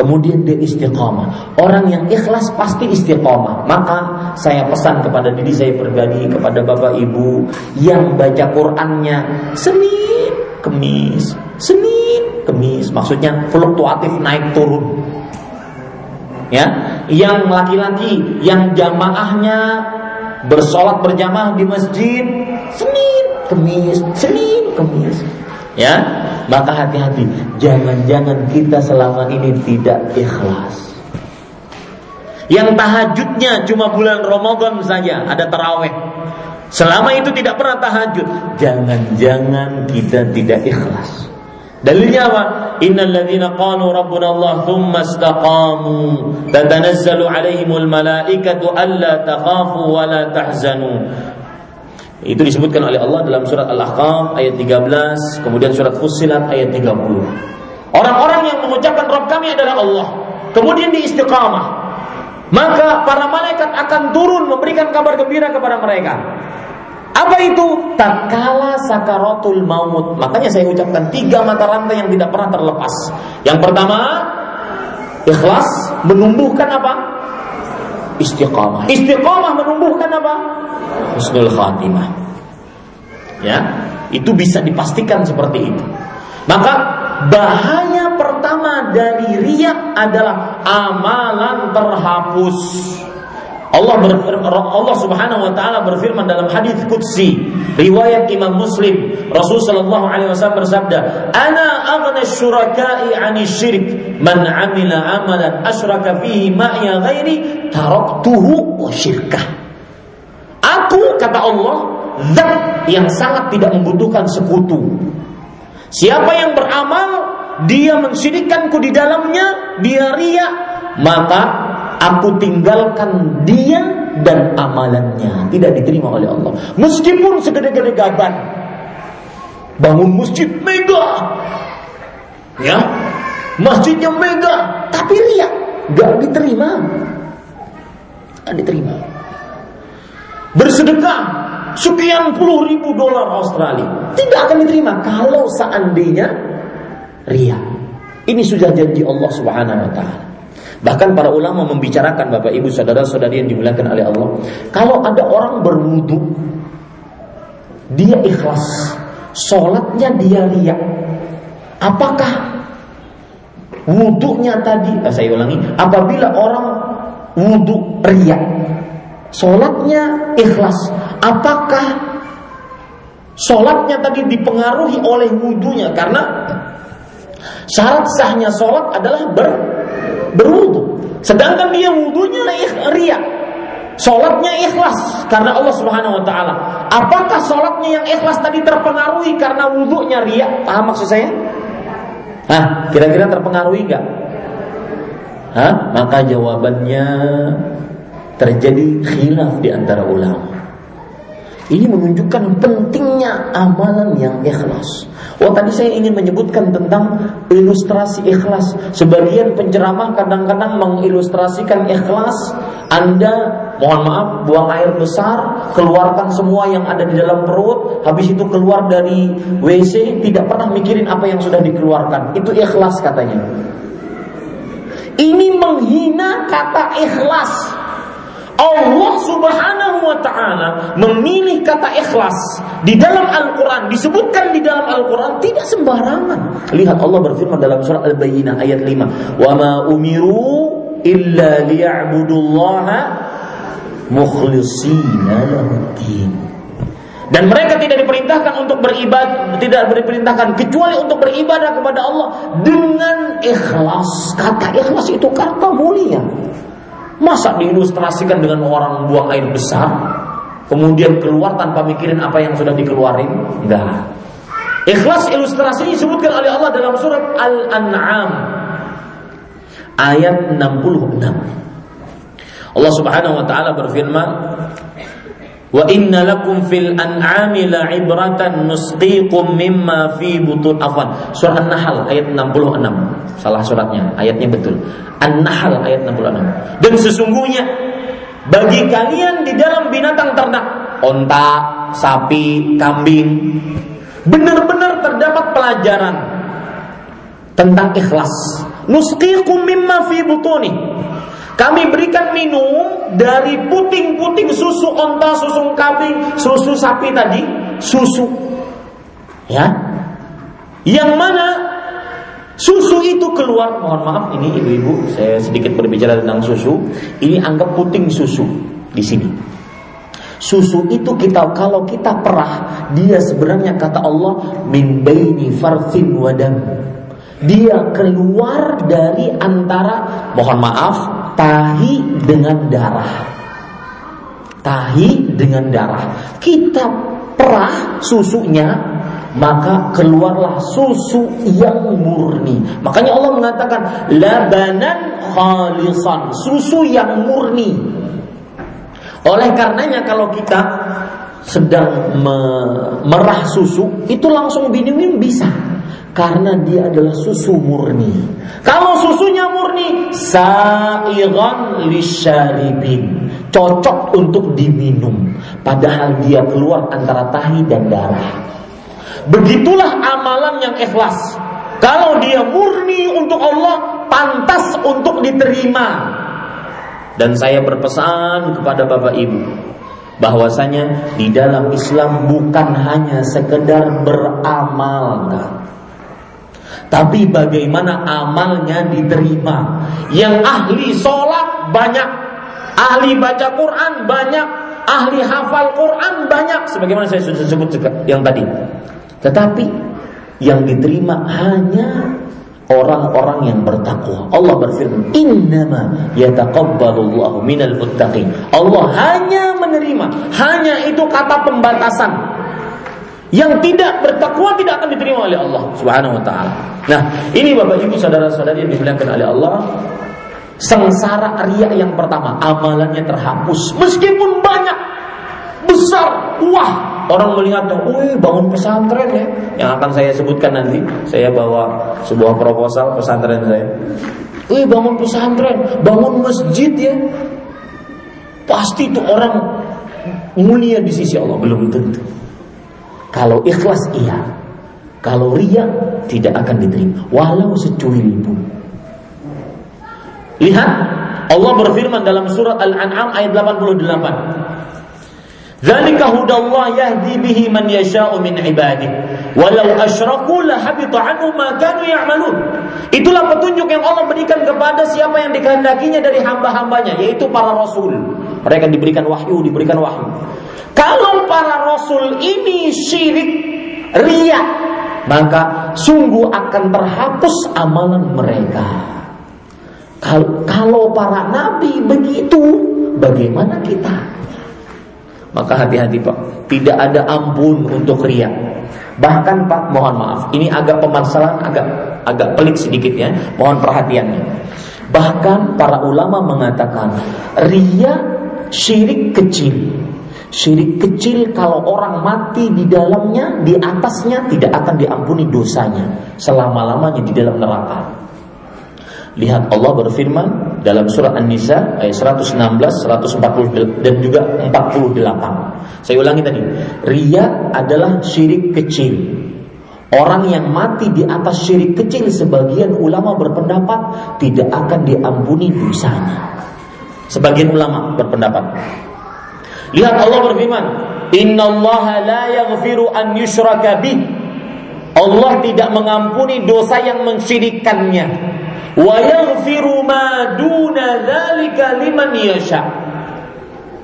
Kemudian dia istiqamah. Orang yang ikhlas pasti istiqamah. Maka saya pesan kepada diri saya pribadi, kepada bapak ibu yang baca Qurannya Senin, Kemis, Senin, Kemis. Maksudnya fluktuatif naik turun. Ya, yang laki-laki yang jamaahnya bersolat berjamaah di masjid Senin, Kemis, Senin, Kemis. Ya, maka hati-hati, jangan-jangan kita selama ini tidak ikhlas. Yang tahajudnya cuma bulan Ramadan saja, ada taraweh. Selama itu tidak pernah tahajud, jangan-jangan kita tidak ikhlas. Dalilnya apa? Innal ladzina qalu rabbuna Allah thumma istaqamu tatanazzalu alaihimul malaikatu alla takhafu wa la tahzanu itu disebutkan oleh Allah dalam surat Al-Ahqaf ayat 13, kemudian surat Fussilat ayat 30. Orang-orang yang mengucapkan Rabb kami adalah Allah, kemudian di istiqamah. Maka para malaikat akan turun memberikan kabar gembira kepada mereka. Apa itu? Tatkala sakaratul maut. Makanya saya ucapkan tiga mata rantai yang tidak pernah terlepas. Yang pertama, ikhlas menumbuhkan apa? Istiqamah. Istiqamah menumbuhkan apa? husnul khatimah. Ya, itu bisa dipastikan seperti itu. Maka bahaya pertama dari riak adalah amalan terhapus. Allah berfirman, Allah Subhanahu wa taala berfirman dalam hadis qudsi riwayat Imam Muslim Rasul sallallahu alaihi wasallam bersabda ana syuraka'i 'ani syirik man 'amila 'amalan asyraka fihi ma'a ghairi taraktuhu wa syirkah Aku kata Allah zat yang sangat tidak membutuhkan sekutu. Siapa yang beramal dia mensyirikkanku di dalamnya, dia ria, maka aku tinggalkan dia dan amalannya tidak diterima oleh Allah. Meskipun segede-gede gaban bangun masjid mega, ya Masjidnya mega, tapi riak, gak diterima. Gak diterima. Bersedekah sekian puluh ribu dolar Australia, tidak akan diterima kalau seandainya riak. Ini sudah janji Allah Subhanahu wa taala. Bahkan para ulama membicarakan Bapak Ibu saudara-saudari yang dimuliakan oleh Allah, kalau ada orang berwudu dia ikhlas, sholatnya dia riak, apakah wudhunya tadi, eh, saya ulangi, apabila orang wudhu riak, sholatnya ikhlas, apakah sholatnya tadi dipengaruhi oleh wudhunya? Karena syarat sahnya sholat adalah ber, berwudhu. Sedangkan dia wudhunya riak, Sholatnya ikhlas karena Allah Subhanahu wa taala. Apakah sholatnya yang ikhlas tadi terpengaruhi karena wudhunya riak? Paham maksud saya? Hah, kira-kira terpengaruhi nggak? Hah? Maka jawabannya terjadi khilaf di antara ulama. Ini menunjukkan pentingnya amalan yang ikhlas. Oh tadi saya ingin menyebutkan tentang ilustrasi ikhlas. Sebagian penceramah kadang-kadang mengilustrasikan ikhlas. Anda mohon maaf buang air besar, keluarkan semua yang ada di dalam perut, habis itu keluar dari WC tidak pernah mikirin apa yang sudah dikeluarkan. Itu ikhlas katanya. Ini menghina kata ikhlas. Allah Subhanahu wa taala memilih kata ikhlas di dalam Al-Qur'an disebutkan di dalam Al-Qur'an tidak sembarangan. Lihat Allah berfirman dalam surat Al-Bayyinah ayat 5, "Wa ma umiru illa liya'budullaha mukhlishina lahuddin." Dan mereka tidak diperintahkan untuk beribadah, tidak diperintahkan kecuali untuk beribadah kepada Allah dengan ikhlas. Kata ikhlas itu kata mulia. Masa diilustrasikan dengan orang buang air besar, kemudian keluar tanpa mikirin apa yang sudah dikeluarin? Enggak. Ikhlas ilustrasinya disebutkan oleh Allah dalam surat Al-An'am ayat 66. Allah Subhanahu wa taala berfirman, Wa inna lakum fil an'ami la'ibratan nusqikum mimma fi butun afwan. Surah An-Nahl ayat 66. Salah suratnya, ayatnya betul. An-Nahl ayat 66. Dan sesungguhnya bagi kalian di dalam binatang ternak, onta, sapi, kambing, benar-benar terdapat pelajaran tentang ikhlas. Nusqikum mimma fi butuni kami berikan minum dari puting-puting susu onta, susu kambing, susu sapi tadi, susu. Ya. Yang mana susu itu keluar, mohon maaf ini ibu-ibu, saya sedikit berbicara tentang susu. Ini anggap puting susu di sini. Susu itu kita kalau kita perah, dia sebenarnya kata Allah min baini farfin wadam. Dia keluar dari antara mohon maaf tahi dengan darah. Tahi dengan darah. Kita perah susunya, maka keluarlah susu yang murni. Makanya Allah mengatakan labanan khalisan, susu yang murni. Oleh karenanya kalau kita sedang merah susu, itu langsung diminum bisa karena dia adalah susu murni. Kalau susunya murni, sa'iran lisyaribin. Cocok untuk diminum. Padahal dia keluar antara tahi dan darah. Begitulah amalan yang ikhlas. Kalau dia murni untuk Allah, pantas untuk diterima. Dan saya berpesan kepada Bapak Ibu, bahwasanya di dalam Islam bukan hanya sekedar beramal, tapi bagaimana amalnya diterima. Yang ahli sholat banyak, ahli baca Quran banyak, ahli hafal Quran banyak. Sebagaimana saya sudah sebut yang tadi. Tetapi yang diterima hanya orang-orang yang bertakwa. Allah berfirman, "Innama yataqabbalullahu minal muttaqin." Allah hanya menerima, hanya itu kata pembatasan. Yang tidak bertakwa tidak akan diterima oleh Allah Subhanahu wa taala. Nah, ini Bapak Ibu saudara-saudari yang dimuliakan oleh Allah, sengsara riya yang pertama, amalannya terhapus meskipun banyak besar, wah, orang melihatnya, wih bangun pesantren ya. Yang akan saya sebutkan nanti, saya bawa sebuah proposal pesantren saya. Wih bangun pesantren, bangun masjid ya. Pasti itu orang mulia di sisi Allah belum tentu. Kalau ikhlas iya, kalau ria tidak akan diterima, walau secuil pun. Lihat, Allah berfirman dalam surat Al-An'am ayat 88. Dzalika hudallah yahdi bihi man yasha'u min ibadihi. Walau asyraku lahabita anhum ma kanu ya'malun. Itulah petunjuk yang Allah berikan kepada siapa yang dikehendakinya dari hamba-hambanya, yaitu para rasul. Mereka diberikan wahyu, diberikan wahyu. Kalau para rasul ini syirik, ria, maka sungguh akan terhapus amalan mereka. Kalau para nabi begitu, bagaimana kita? Maka hati-hati Pak, tidak ada ampun untuk ria. Bahkan Pak, mohon maaf, ini agak pemasalahan agak agak pelik sedikit ya, mohon perhatiannya. Bahkan para ulama mengatakan ria syirik kecil. Syirik kecil kalau orang mati di dalamnya, di atasnya tidak akan diampuni dosanya selama-lamanya di dalam neraka. Lihat Allah berfirman dalam surat An-Nisa ayat 116, 140 dan juga 48. Saya ulangi tadi, ria adalah syirik kecil. Orang yang mati di atas syirik kecil sebagian ulama berpendapat tidak akan diampuni dosanya. Sebagian ulama berpendapat. Lihat Allah berfirman, "Inna Allah la yaghfiru an yushraka bih." Allah tidak mengampuni dosa yang mensyirikannya wa yaghfiru ma duna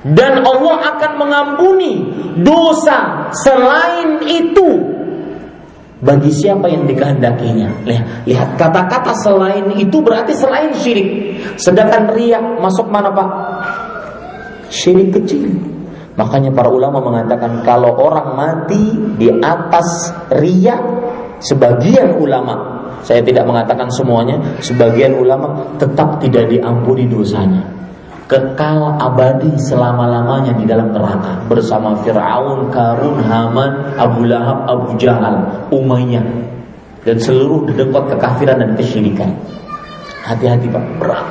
dan Allah akan mengampuni dosa selain itu bagi siapa yang dikehendakinya. Lihat, lihat kata-kata selain itu berarti selain syirik. Sedangkan riak masuk mana Pak? Syirik kecil. Makanya para ulama mengatakan kalau orang mati di atas riak, sebagian ulama saya tidak mengatakan semuanya, sebagian ulama tetap tidak diampuni dosanya. Kekal abadi selama-lamanya di dalam neraka bersama Firaun, Karun, Haman, Abu Lahab, Abu Jahal, Umayyah dan seluruh dedekot kekafiran dan kesyirikan. Hati-hati Pak, berat.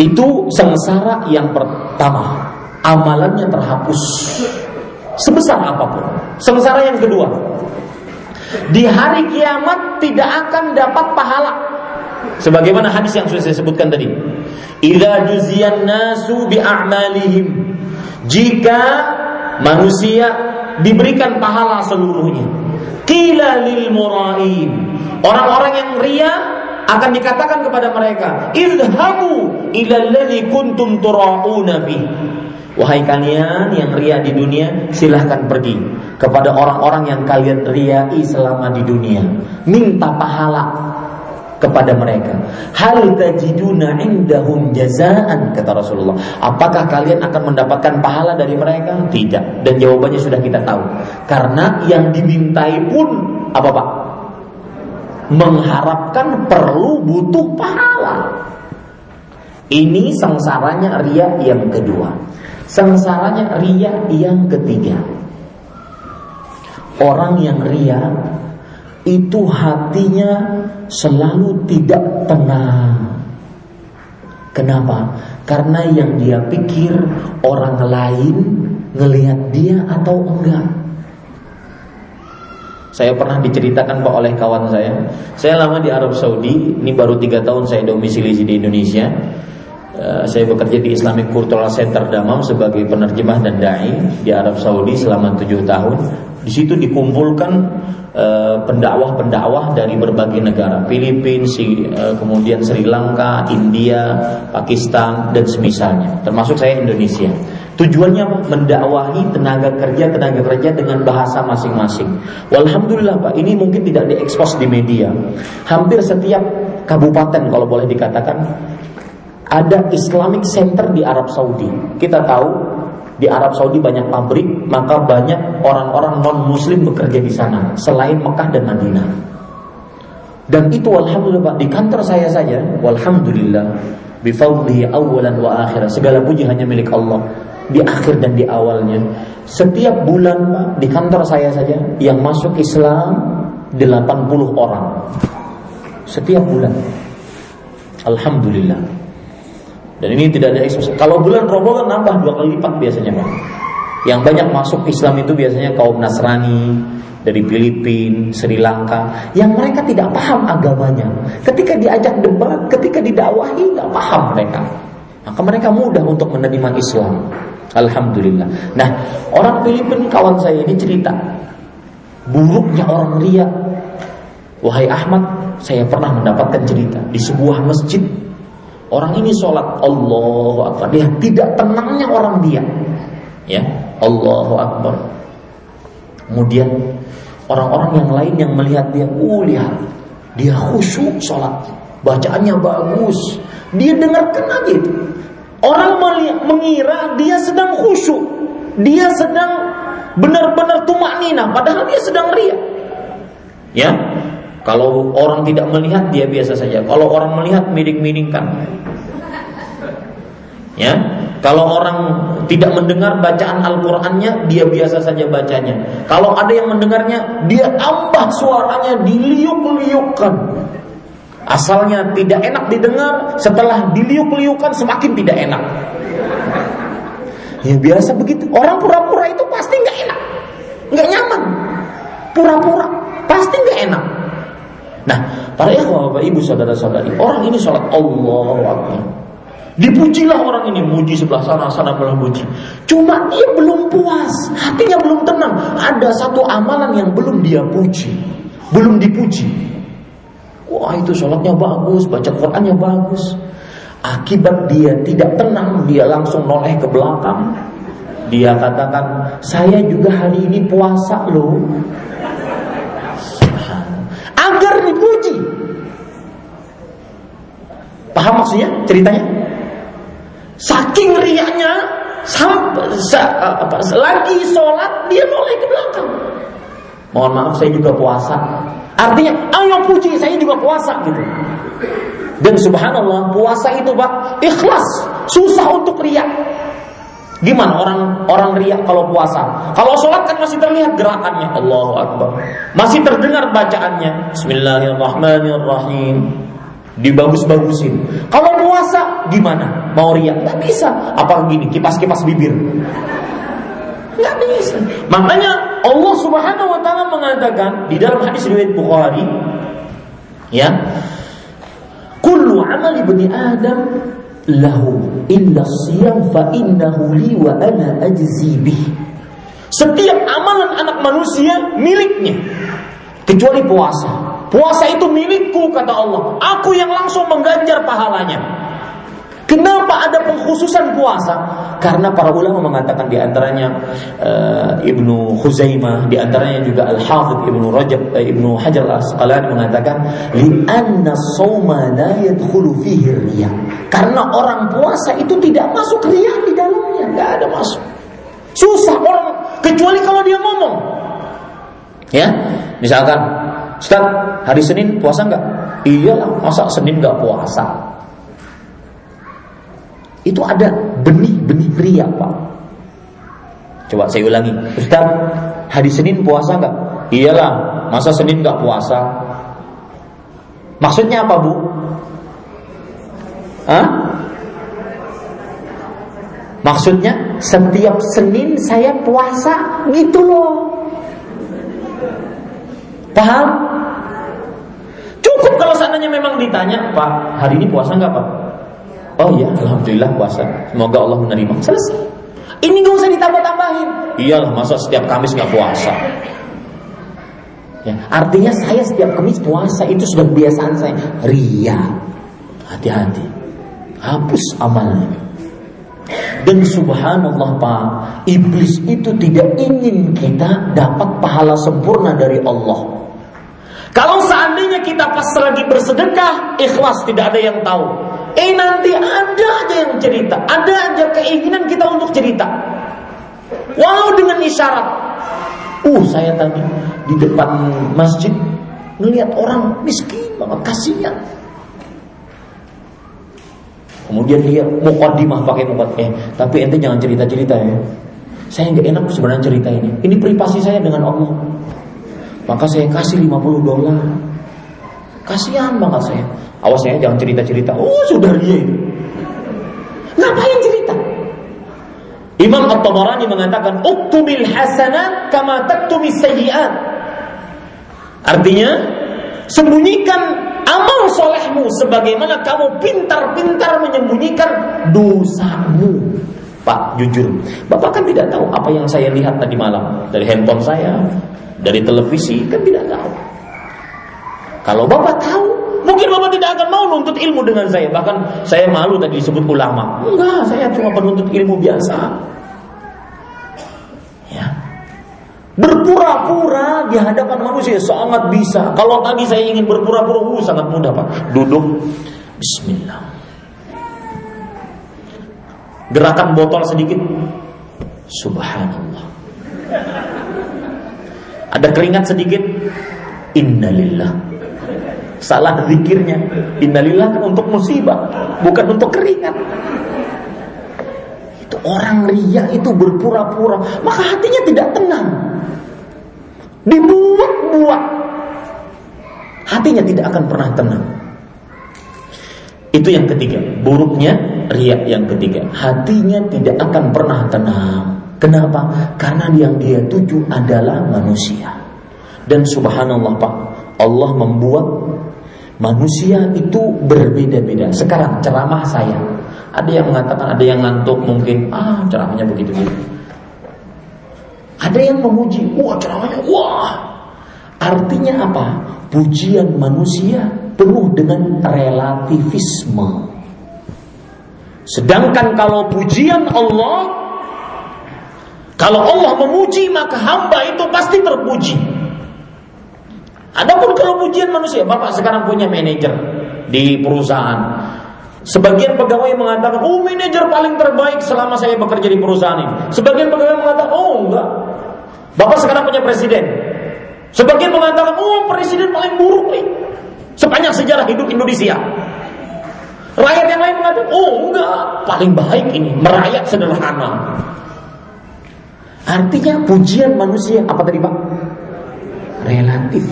Itu sengsara yang pertama, amalannya terhapus sebesar apa pun. Sengsara yang kedua, di hari kiamat tidak akan dapat pahala. Sebagaimana hadis yang sudah saya sebutkan tadi. Idza juziyan nasu bi. Jika manusia diberikan pahala seluruhnya. Qila lil murain. Orang-orang yang ria akan dikatakan kepada mereka, "Idhabu ila kuntum tura'una fi." Wahai kalian yang ria di dunia, silahkan pergi kepada orang-orang yang kalian riai selama di dunia. Minta pahala kepada mereka. Hal tajiduna indahum jazaan kata Rasulullah. Apakah kalian akan mendapatkan pahala dari mereka? Tidak. Dan jawabannya sudah kita tahu. Karena yang dimintai pun apa Pak? Mengharapkan perlu butuh pahala. Ini sengsaranya ria yang kedua. Sengsaranya ria yang ketiga. Orang yang ria itu hatinya selalu tidak tenang. Kenapa? Karena yang dia pikir orang lain ngelihat dia atau enggak. Saya pernah diceritakan Pak oleh kawan saya. Saya lama di Arab Saudi, ini baru tiga tahun saya domisili di Indonesia. Eh, saya bekerja di Islamic Cultural Center Damam sebagai penerjemah dan dai di Arab Saudi selama tujuh tahun. Di situ dikumpulkan eh, pendakwah-pendakwah dari berbagai negara, Filipina, uh, kemudian Sri Lanka, India, Pakistan dan semisalnya, termasuk saya Indonesia. Tujuannya mendakwahi tenaga kerja tenaga kerja dengan bahasa masing-masing. Walhamdulillah Pak, ini mungkin tidak diekspos di media. Hampir setiap kabupaten kalau boleh dikatakan ada Islamic Center di Arab Saudi. Kita tahu di Arab Saudi banyak pabrik, maka banyak orang-orang non Muslim bekerja di sana selain Mekah dan Madinah. Dan itu alhamdulillah Pak, di kantor saya saja, walhamdulillah bifadlihi awalan wa akhirat. Segala puji hanya milik Allah. di akhir dan di awalnya. Setiap bulan Pak, di kantor saya saja yang masuk Islam 80 orang. Setiap bulan. Alhamdulillah. Dan ini tidak ada ekspos. Kalau bulan Ramadan nambah dua kali lipat biasanya Pak. Yang banyak masuk Islam itu biasanya kaum Nasrani dari Filipina, Sri Lanka, yang mereka tidak paham agamanya. Ketika diajak debat, ketika didakwahi nggak paham mereka. Maka mereka mudah untuk menerima Islam. Alhamdulillah. Nah, orang Filipina kawan saya ini cerita buruknya orang ria. Wahai Ahmad, saya pernah mendapatkan cerita di sebuah masjid. Orang ini sholat Allahu Akbar. Dia tidak tenangnya orang dia. Ya, Allahu Akbar. Kemudian orang-orang yang lain yang melihat dia, oh lihat, dia khusyuk sholat, bacaannya bagus, dia dengarkan aja itu. Orang mengira dia sedang khusyuk. Dia sedang benar-benar tumak nina, padahal dia sedang ria. Ya, kalau orang tidak melihat dia biasa saja. Kalau orang melihat miring-miringkan. Ya, kalau orang tidak mendengar bacaan Al-Qur'annya, dia biasa saja bacanya. Kalau ada yang mendengarnya, dia tambah suaranya diliuk-liukkan. Asalnya tidak enak didengar, setelah diliuk-liukan semakin tidak enak. Ya biasa begitu. Orang pura-pura itu pasti nggak enak, nggak nyaman. Pura-pura pasti nggak enak. Nah, para ikhwah bapak ibu saudara saudari, orang ini sholat Allah Akbar. Dipujilah orang ini, muji sebelah sana, sana belah muji. Cuma dia belum puas, hatinya belum tenang. Ada satu amalan yang belum dia puji, belum dipuji. Wah itu sholatnya bagus, baca Qurannya bagus. Akibat dia tidak tenang, dia langsung noleh ke belakang. Dia katakan, saya juga hari ini puasa loh. Agar dipuji. Paham maksudnya ceritanya? Saking riaknya, sampai, lagi sholat dia noleh ke belakang. Mohon maaf saya juga puasa. Artinya, ayo puji saya juga puasa gitu. Dan subhanallah, puasa itu Pak ikhlas, susah untuk riak. Gimana orang orang riak kalau puasa? Kalau sholat kan masih terlihat gerakannya, Allahu Akbar. Masih terdengar bacaannya, Bismillahirrahmanirrahim. Dibagus-bagusin. Kalau puasa gimana? Mau riak? Gak bisa. Apa gini? Kipas-kipas bibir. Nggak bisa. Makanya Allah Subhanahu wa taala mengatakan di dalam hadis riwayat Bukhari ya kullu amal ibni adam lahu illa siyam fa innahu li wa ana ajzi bih setiap amalan anak manusia miliknya kecuali puasa puasa itu milikku kata Allah aku yang langsung mengganjar pahalanya Kenapa ada pengkhususan puasa? Karena para ulama mengatakan di antaranya uh, Ibnu Khuzaimah, di antaranya juga Al Hafidh Ibnu Rajab uh, Ibnu Hajar Al Asqalani mengatakan li anna sawma la yadkhulu fihi. Karena orang puasa itu tidak masuk riya di dalamnya, enggak ada masuk. Susah orang kecuali kalau dia ngomong. Ya, misalkan Ustaz, hari Senin puasa enggak? Iyalah, masa Senin enggak puasa? Itu ada benih-benih ria Pak. Coba saya ulangi. Ustaz, hari Senin puasa nggak? Iyalah, masa Senin nggak puasa? Maksudnya apa Bu? Hah? Maksudnya setiap Senin saya puasa gitu loh. Paham? Cukup kalau seandainya memang ditanya, Pak, hari ini puasa nggak Pak? Oh iya, alhamdulillah puasa. Semoga Allah menerima. Selesai. Ini gak usah ditambah-tambahin. Iyalah, masa setiap Kamis nggak puasa? Ya, artinya saya setiap Kamis puasa itu sudah kebiasaan saya. Ria, hati-hati. Hapus amalnya. Dan subhanallah Pak, iblis itu tidak ingin kita dapat pahala sempurna dari Allah. Kalau seandainya kita pas lagi bersedekah, ikhlas tidak ada yang tahu. Eh nanti ada aja yang cerita, ada aja keinginan kita untuk cerita. Walau dengan isyarat. Uh, saya tadi di depan masjid melihat orang miskin banget kasihan. Kemudian dia mukadimah pakai mukad. Eh, tapi ente jangan cerita-cerita ya. Saya nggak enak sebenarnya cerita ini. Ini privasi saya dengan Allah. Maka saya kasih 50 dolar. Kasihan banget saya. Awas saya jangan cerita-cerita. Oh, sudah dia itu. Ngapain cerita? Imam At-Tabarani mengatakan, "Uktubil hasanat kama taktumis sayyi'at." Artinya, sembunyikan amal solehmu sebagaimana kamu pintar-pintar menyembunyikan dosamu. Pak, jujur, Bapak kan tidak tahu apa yang saya lihat tadi malam dari handphone saya, dari televisi, kan tidak tahu. Kalau Bapak tahu, mungkin Bapak tidak akan mau nuntut ilmu dengan saya. Bahkan saya malu tadi disebut ulama. Enggak, saya cuma penuntut ilmu biasa. Ya. Berpura-pura di hadapan manusia sangat bisa. Kalau tadi saya ingin berpura-pura, uh, sangat mudah Pak. Duduk, Bismillah. Gerakan botol sedikit, Subhanallah. Ada keringat sedikit, Innalillah Salah zikirnya. Innalillah kan untuk musibah, bukan untuk keringat. Itu orang ria itu berpura-pura, maka hatinya tidak tenang. Dibuat-buat. Hatinya tidak akan pernah tenang. Itu yang ketiga, buruknya riak yang ketiga. Hatinya tidak akan pernah tenang. Kenapa? Karena yang dia tuju adalah manusia. Dan subhanallah Pak, Allah membuat Manusia itu berbeda-beda. Sekarang ceramah saya, ada yang mengatakan ada yang ngantuk mungkin, ah ceramahnya begitu begitu. Ada yang memuji, wah ceramahnya wah. Artinya apa? Pujian manusia penuh dengan relativisme. Sedangkan kalau pujian Allah, kalau Allah memuji maka hamba itu pasti terpuji. Adapun kalau pujian manusia, Bapak sekarang punya manajer di perusahaan. Sebagian pegawai mengatakan, oh manajer paling terbaik selama saya bekerja di perusahaan ini. Sebagian pegawai mengatakan, oh enggak. Bapak sekarang punya presiden. Sebagian mengatakan, oh presiden paling buruk nih. Sepanjang sejarah hidup Indonesia. Rakyat yang lain mengatakan, oh enggak, paling baik ini, merayat sederhana. Artinya pujian manusia, apa tadi Pak? Relatif.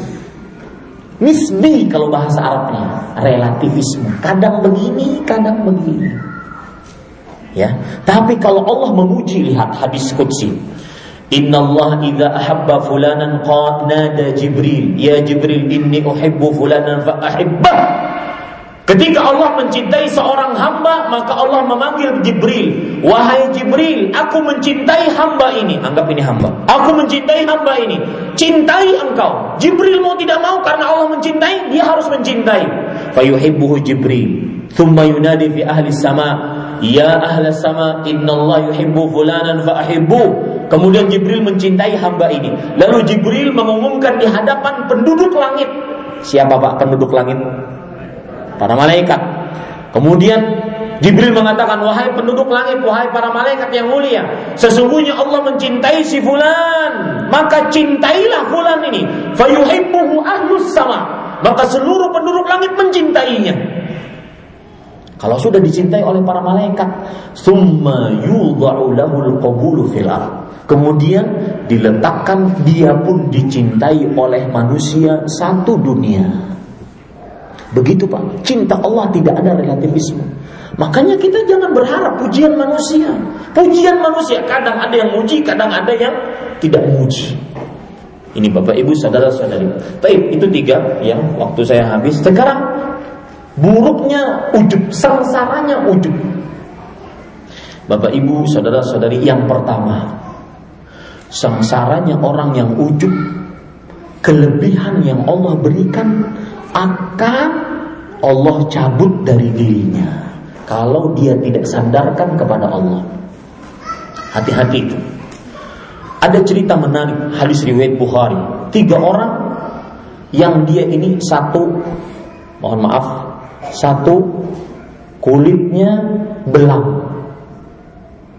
Nisbi kalau bahasa Arabnya, relativisme. Kadang begini, kadang begini. Ya, tapi kalau Allah memuji lihat hadis qudsi. Inna Allah idza ahabba fulanan qad nada Jibril, ya Jibril inni uhibbu fulanan fa ahibbah. Ketika Allah mencintai seorang hamba, maka Allah memanggil Jibril. Wahai Jibril, aku mencintai hamba ini. Anggap ini hamba. Aku mencintai hamba ini. Cintai engkau. Jibril mau tidak mau karena Allah mencintai, dia harus mencintai. Fayuhibbuhu Jibril. Thumma yunadi fi ahli sama. Ya ahli sama, inna Allah yuhibbu fulanan fa ahibbu. Kemudian Jibril mencintai hamba ini. Lalu Jibril mengumumkan di hadapan penduduk langit. Siapa Pak penduduk langit? Para malaikat. Kemudian Jibril mengatakan, wahai penduduk langit, wahai para malaikat yang mulia, sesungguhnya Allah mencintai si fulan, maka cintailah fulan ini. Fayuhibbuhu ahlus sama. Maka seluruh penduduk langit mencintainya. Kalau sudah dicintai oleh para malaikat, summa yudha'u lahul qabulu fil Kemudian diletakkan dia pun dicintai oleh manusia satu dunia. Begitu Pak, cinta Allah tidak ada relativisme. Makanya kita jangan berharap pujian manusia. Pujian manusia kadang ada yang muji, kadang ada yang tidak muji. Ini Bapak Ibu saudara-saudari. Baik, itu tiga ya, waktu saya habis. Sekarang buruknya ujub, sengsaranya ujub. Bapak Ibu saudara-saudari yang pertama, sengsaranya orang yang ujub, kelebihan yang Allah berikan akan Allah cabut dari dirinya kalau dia tidak sandarkan kepada Allah. Hati-hati itu. Ada cerita menarik hadis riwayat Bukhari. Tiga orang yang dia ini satu, mohon maaf, satu kulitnya belang,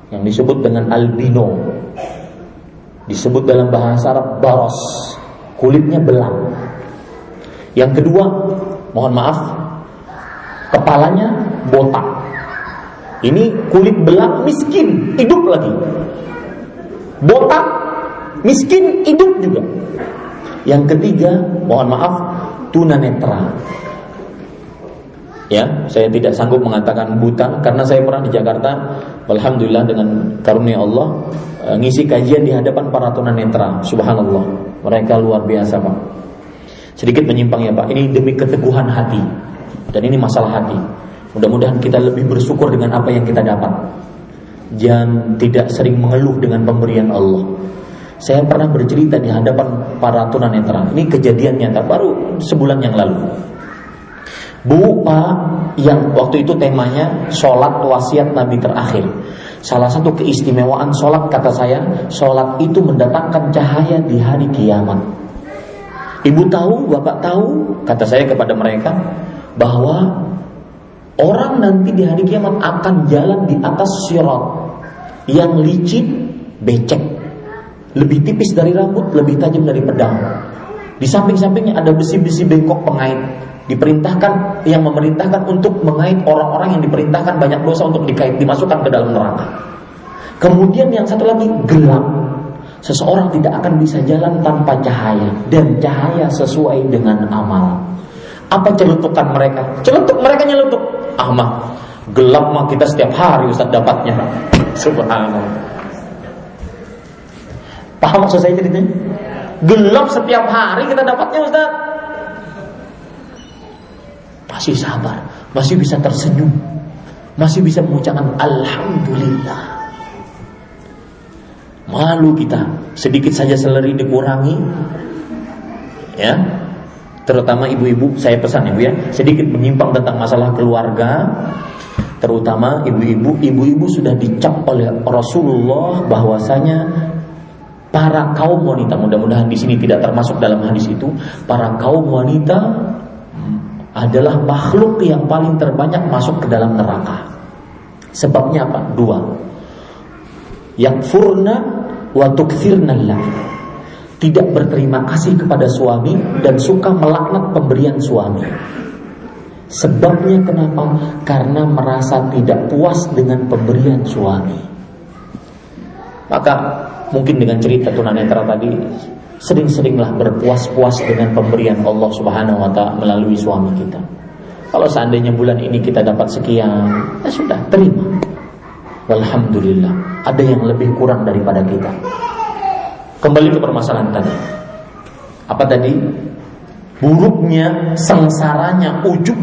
yang disebut dengan albino, disebut dalam bahasa Arab baros, kulitnya belang. Yang kedua, mohon maaf, kepalanya botak. Ini kulit belang miskin, hidup lagi. Botak miskin, hidup juga. Yang ketiga, mohon maaf, tunanetra. Ya, saya tidak sanggup mengatakan buta karena saya pernah di Jakarta, alhamdulillah dengan karunia Allah eh, ngisi kajian di hadapan para tunanetra. Subhanallah, mereka luar biasa, Pak. Sedikit menyimpang ya, Pak. Ini demi keteguhan hati. Dan ini masalah hati. Mudah-mudahan kita lebih bersyukur dengan apa yang kita dapat. Jangan tidak sering mengeluh dengan pemberian Allah. Saya pernah bercerita di hadapan para tunanetra. Ini kejadian nyata baru sebulan yang lalu. Bu Pak yang waktu itu temanya sholat wasiat Nabi terakhir. Salah satu keistimewaan sholat kata saya, sholat itu mendatangkan cahaya di hari kiamat. Ibu tahu, bapak tahu, kata saya kepada mereka, bahwa orang nanti di hari kiamat akan jalan di atas sirat yang licin, becek, lebih tipis dari rambut, lebih tajam dari pedang. Di samping-sampingnya ada besi-besi bengkok pengait diperintahkan yang memerintahkan untuk mengait orang-orang yang diperintahkan banyak dosa untuk dikait dimasukkan ke dalam neraka. Kemudian yang satu lagi gelap. Seseorang tidak akan bisa jalan tanpa cahaya dan cahaya sesuai dengan amal. Apa celutukan mereka? Celutuk mereka nyelutuk. Ah mah, gelap mah kita setiap hari Ustaz dapatnya. Subhanallah. Paham maksud saya ceritanya? Gelap setiap hari kita dapatnya Ustaz masih sabar, masih bisa tersenyum, masih bisa mengucapkan alhamdulillah. Malu kita, sedikit saja seleri dikurangi, ya. Terutama ibu-ibu, saya pesan ibu ya, sedikit menyimpang tentang masalah keluarga, terutama ibu-ibu, ibu-ibu sudah dicap oleh Rasulullah bahwasanya para kaum wanita, mudah-mudahan di sini tidak termasuk dalam hadis itu, para kaum wanita adalah makhluk yang paling terbanyak masuk ke dalam neraka. Sebabnya apa? Dua. Yang furna wa Tidak berterima kasih kepada suami dan suka melaknat pemberian suami. Sebabnya kenapa? Karena merasa tidak puas dengan pemberian suami. Maka mungkin dengan cerita tunanetra tadi sering-seringlah berpuas-puas dengan pemberian Allah Subhanahu wa taala melalui suami kita. Kalau seandainya bulan ini kita dapat sekian, ya sudah, terima. Alhamdulillah, ada yang lebih kurang daripada kita. Kembali ke permasalahan tadi. Apa tadi? Buruknya, sengsaranya, ujub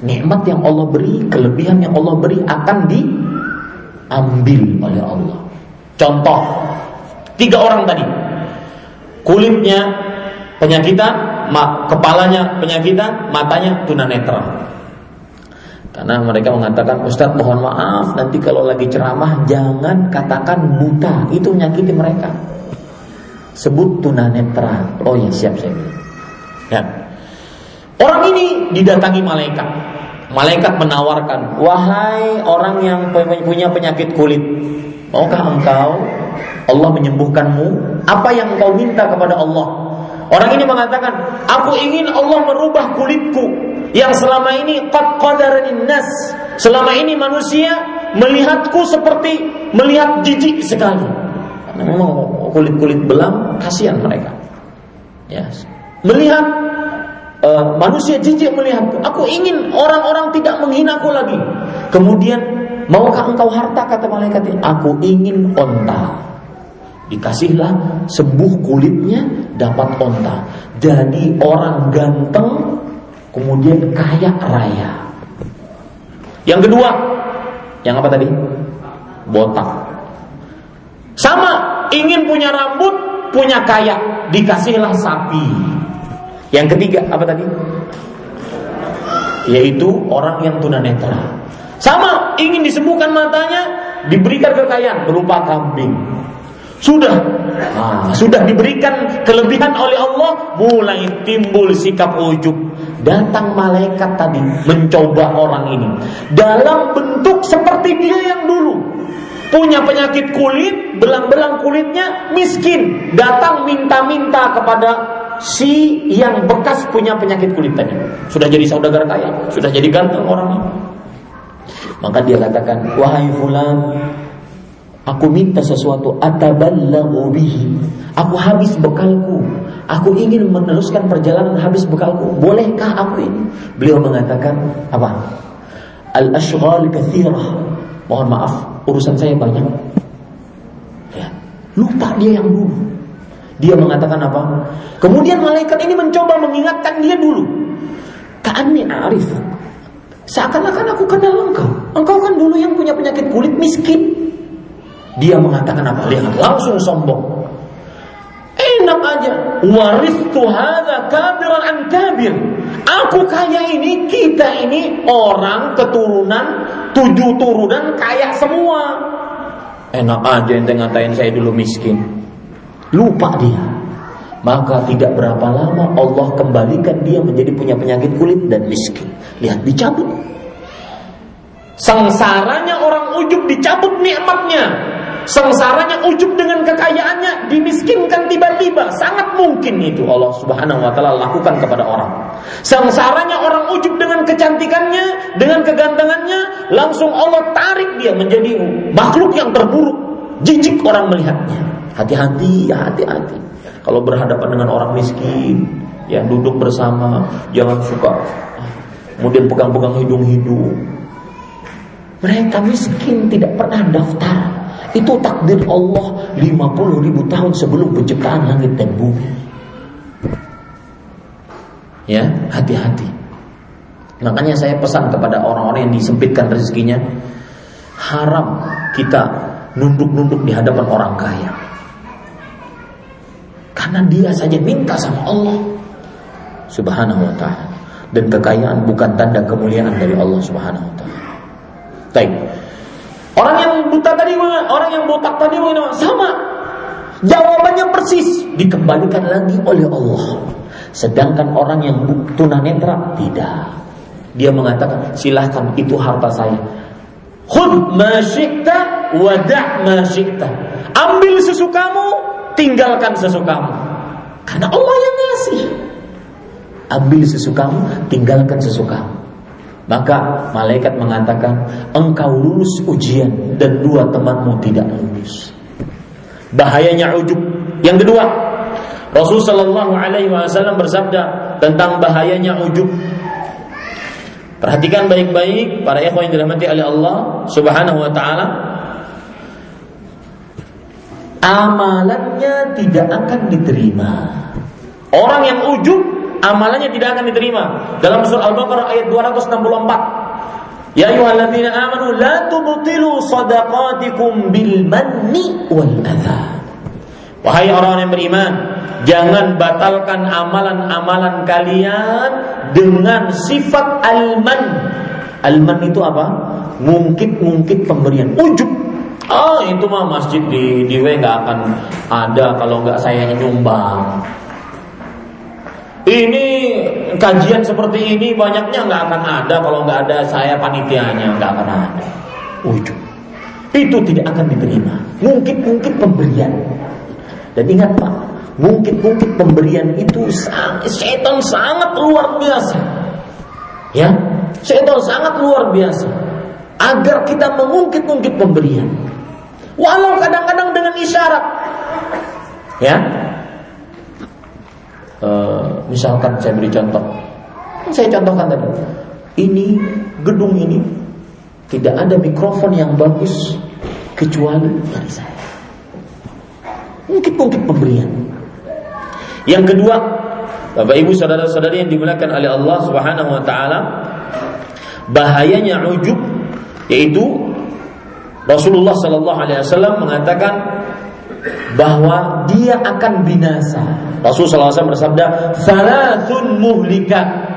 nikmat yang Allah beri, kelebihan yang Allah beri akan diambil oleh Allah. Contoh, tiga orang tadi kulitnya penyakitan, kepalanya penyakitan, matanya tunanetra. Karena mereka mengatakan, Ustadz mohon maaf, nanti kalau lagi ceramah jangan katakan buta, itu menyakiti mereka. Sebut tunanetra. Oh ya siap bilang. Ya. Orang ini didatangi malaikat. Malaikat menawarkan, wahai orang yang punya penyakit kulit, maukah engkau Allah menyembuhkanmu, apa yang engkau minta kepada Allah? Orang ini mengatakan, aku ingin Allah merubah kulitku yang selama ini. Selama ini manusia melihatku seperti melihat jijik sekali. Karena memang kulit-kulit belang kasihan mereka. Ya. Melihat uh, manusia jijik melihatku. Aku ingin orang-orang tidak menghinaku lagi. Kemudian, maukah engkau harta kata malaikat ini? Aku ingin onta. Dikasihlah sembuh kulitnya dapat onta. Jadi orang ganteng kemudian kaya raya. Yang kedua, yang apa tadi? Botak. Sama, ingin punya rambut, punya kaya, dikasihlah sapi. Yang ketiga, apa tadi? Yaitu orang yang tunanetra. Sama, ingin disembuhkan matanya, diberikan kekayaan berupa kambing. Sudah nah, sudah diberikan kelebihan oleh Allah, mulai timbul sikap ujub. Datang malaikat tadi mencoba orang ini dalam bentuk seperti dia yang dulu. Punya penyakit kulit, belang-belang kulitnya miskin. Datang minta-minta kepada si yang bekas punya penyakit kulit tadi. Sudah jadi saudagar kaya, sudah jadi ganteng orangnya. Maka dia katakan, "Wahai fulan, aku minta sesuatu ataballahu bihi. Aku habis bekalku. Aku ingin meneruskan perjalanan habis bekalku. Bolehkah aku ini?" Beliau mengatakan, "Apa? Al-ashghal kathirah. Mohon maaf, urusan saya banyak. Ya, lupa dia yang dulu. Dia mengatakan apa? Kemudian malaikat ini mencoba mengingatkan dia dulu. Ka'anni arif. Seakan-akan aku kenal engkau. Engkau kan dulu yang punya penyakit kulit miskin. Dia mengatakan apa? Lihat, langsung sombong. Enak aja. Waris hadza kabiran an kabir. Aku kaya ini, kita ini orang keturunan tujuh turunan kaya semua. Enak aja ente ngatain saya dulu miskin. Lupa dia. Maka tidak berapa lama Allah kembalikan dia menjadi punya penyakit kulit dan miskin. Lihat dicabut. Sengsaranya orang ujub dicabut nikmatnya. Sengsaranya ujub dengan kekayaannya dimiskinkan tiba-tiba. Sangat mungkin itu Allah Subhanahu wa taala lakukan kepada orang. Sengsaranya orang ujub dengan kecantikannya, dengan kegantengannya, langsung Allah tarik dia menjadi makhluk yang terburuk. Jijik orang melihatnya. Hati-hati, ya hati-hati. Kalau berhadapan dengan orang miskin, ya duduk bersama, jangan suka kemudian pegang-pegang hidung-hidung. Mereka miskin tidak pernah daftar. Itu takdir Allah 50 ribu tahun sebelum penciptaan langit dan bumi. Ya, hati-hati. Makanya saya pesan kepada orang-orang yang disempitkan rezekinya, haram kita nunduk-nunduk di hadapan orang kaya. Karena dia saja minta sama Allah Subhanahu wa taala. Dan kekayaan bukan tanda kemuliaan dari Allah Subhanahu wa taala. Baik. Tadi orang yang botak tadi sama. Jawabannya persis dikembalikan lagi oleh Allah. Sedangkan orang yang tunanetra tidak. Dia mengatakan, silahkan itu harta saya. Khud ma syi'ta wa da' ma syi'ta. Ambil sesukamu, tinggalkan sesukamu. Karena Allah yang ngasih. Ambil sesukamu, tinggalkan sesukamu. Maka malaikat mengatakan, engkau lulus ujian dan dua temanmu tidak lulus. Bahayanya ujub. Yang kedua, Rasul Shallallahu Wasallam bersabda tentang bahayanya ujub. Perhatikan baik-baik para ikhwan yang dirahmati oleh Allah Subhanahu wa taala. Amalannya tidak akan diterima. Orang yang ujub amalannya tidak akan diterima. Dalam surah Al-Baqarah ayat 264. Ya ayyuhalladzina amanu la tubtilu sadaqatikum bil manni wal adha. Wahai orang yang beriman, jangan batalkan amalan-amalan kalian dengan sifat alman. Alman itu apa? Mungkit-mungkit pemberian, ujub. Ah, itu mah masjid di di W nggak akan ada kalau nggak saya nyumbang. Ini kajian seperti ini banyaknya nggak akan ada kalau nggak ada saya panitianya nggak akan ada. Ujub. Itu tidak akan diterima. Mungkin-mungkin pemberian. Dan ingat Pak, mungkin-mungkin pemberian itu setan sangat luar biasa. Ya, setan sangat luar biasa. Agar kita mengungkit-ungkit pemberian. Walau kadang-kadang dengan isyarat. Ya. E, misalkan saya beri contoh. Saya contohkan tadi. Ini gedung ini tidak ada mikrofon yang bagus kecuali dari saya. Mungkin-mungkin pemberian. Yang kedua, Bapak Ibu saudara-saudari yang dimuliakan oleh Allah Subhanahu wa taala, bahayanya ujub yaitu Rasulullah Sallallahu Alaihi Wasallam mengatakan bahwa dia akan binasa. Rasulullah SAW bersabda, "Salasun muhlika."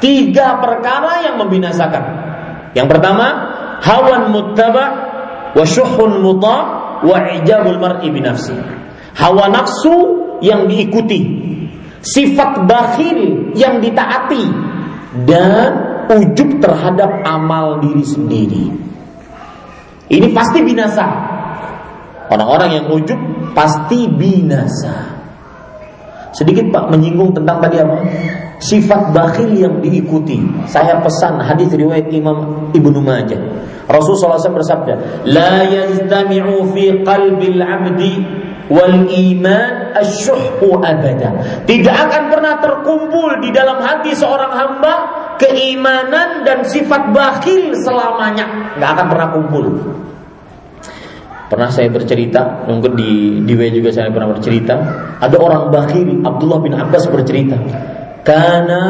Tiga perkara yang membinasakan. Yang pertama, hawan muttaba wa syuhun muta wa ijabul mar'i binafsi. Hawa nafsu yang diikuti, sifat bakhil yang ditaati dan ujub terhadap amal diri sendiri. Ini pasti binasa. Orang-orang yang ujub pasti binasa. Sedikit Pak menyinggung tentang tadi apa? Sifat bakhil yang diikuti. Saya pesan hadis riwayat Imam Ibnu Majah. Rasulullah SAW bersabda, "La yajtami'u fi qalbil 'abdi wal iman abada." Tidak akan pernah terkumpul di dalam hati seorang hamba keimanan dan sifat bakhil selamanya. Nggak akan pernah kumpul. Pernah saya bercerita, mungkin di di W juga saya pernah bercerita, ada orang bakhil, Abdullah bin Abbas bercerita, karena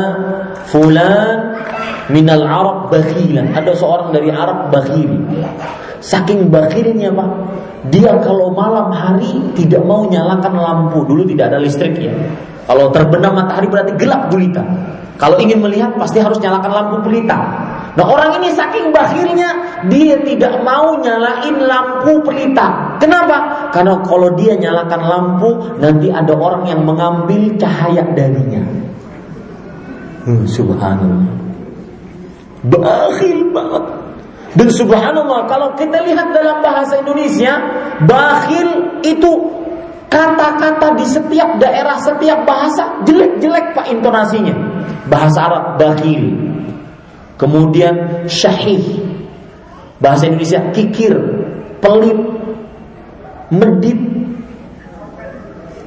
fulan minal Arab bakhilan. Ada seorang dari Arab bakhil. Saking bakhilnya Pak, dia kalau malam hari tidak mau nyalakan lampu. Dulu tidak ada listrik ya. Kalau terbenam matahari berarti gelap gulita. Kalau ingin melihat pasti harus nyalakan lampu pelita. Nah orang ini saking bakhilnya dia tidak mau nyalain lampu pelita. Kenapa? Karena kalau dia nyalakan lampu nanti ada orang yang mengambil cahaya darinya. Hmm, subhanallah. Bakhil banget. Dan subhanallah kalau kita lihat dalam bahasa Indonesia, bakhil itu kata-kata di setiap daerah, setiap bahasa jelek-jelek Pak intonasinya. Bahasa Arab bakhil, Kemudian syahih Bahasa Indonesia kikir Pelit Medit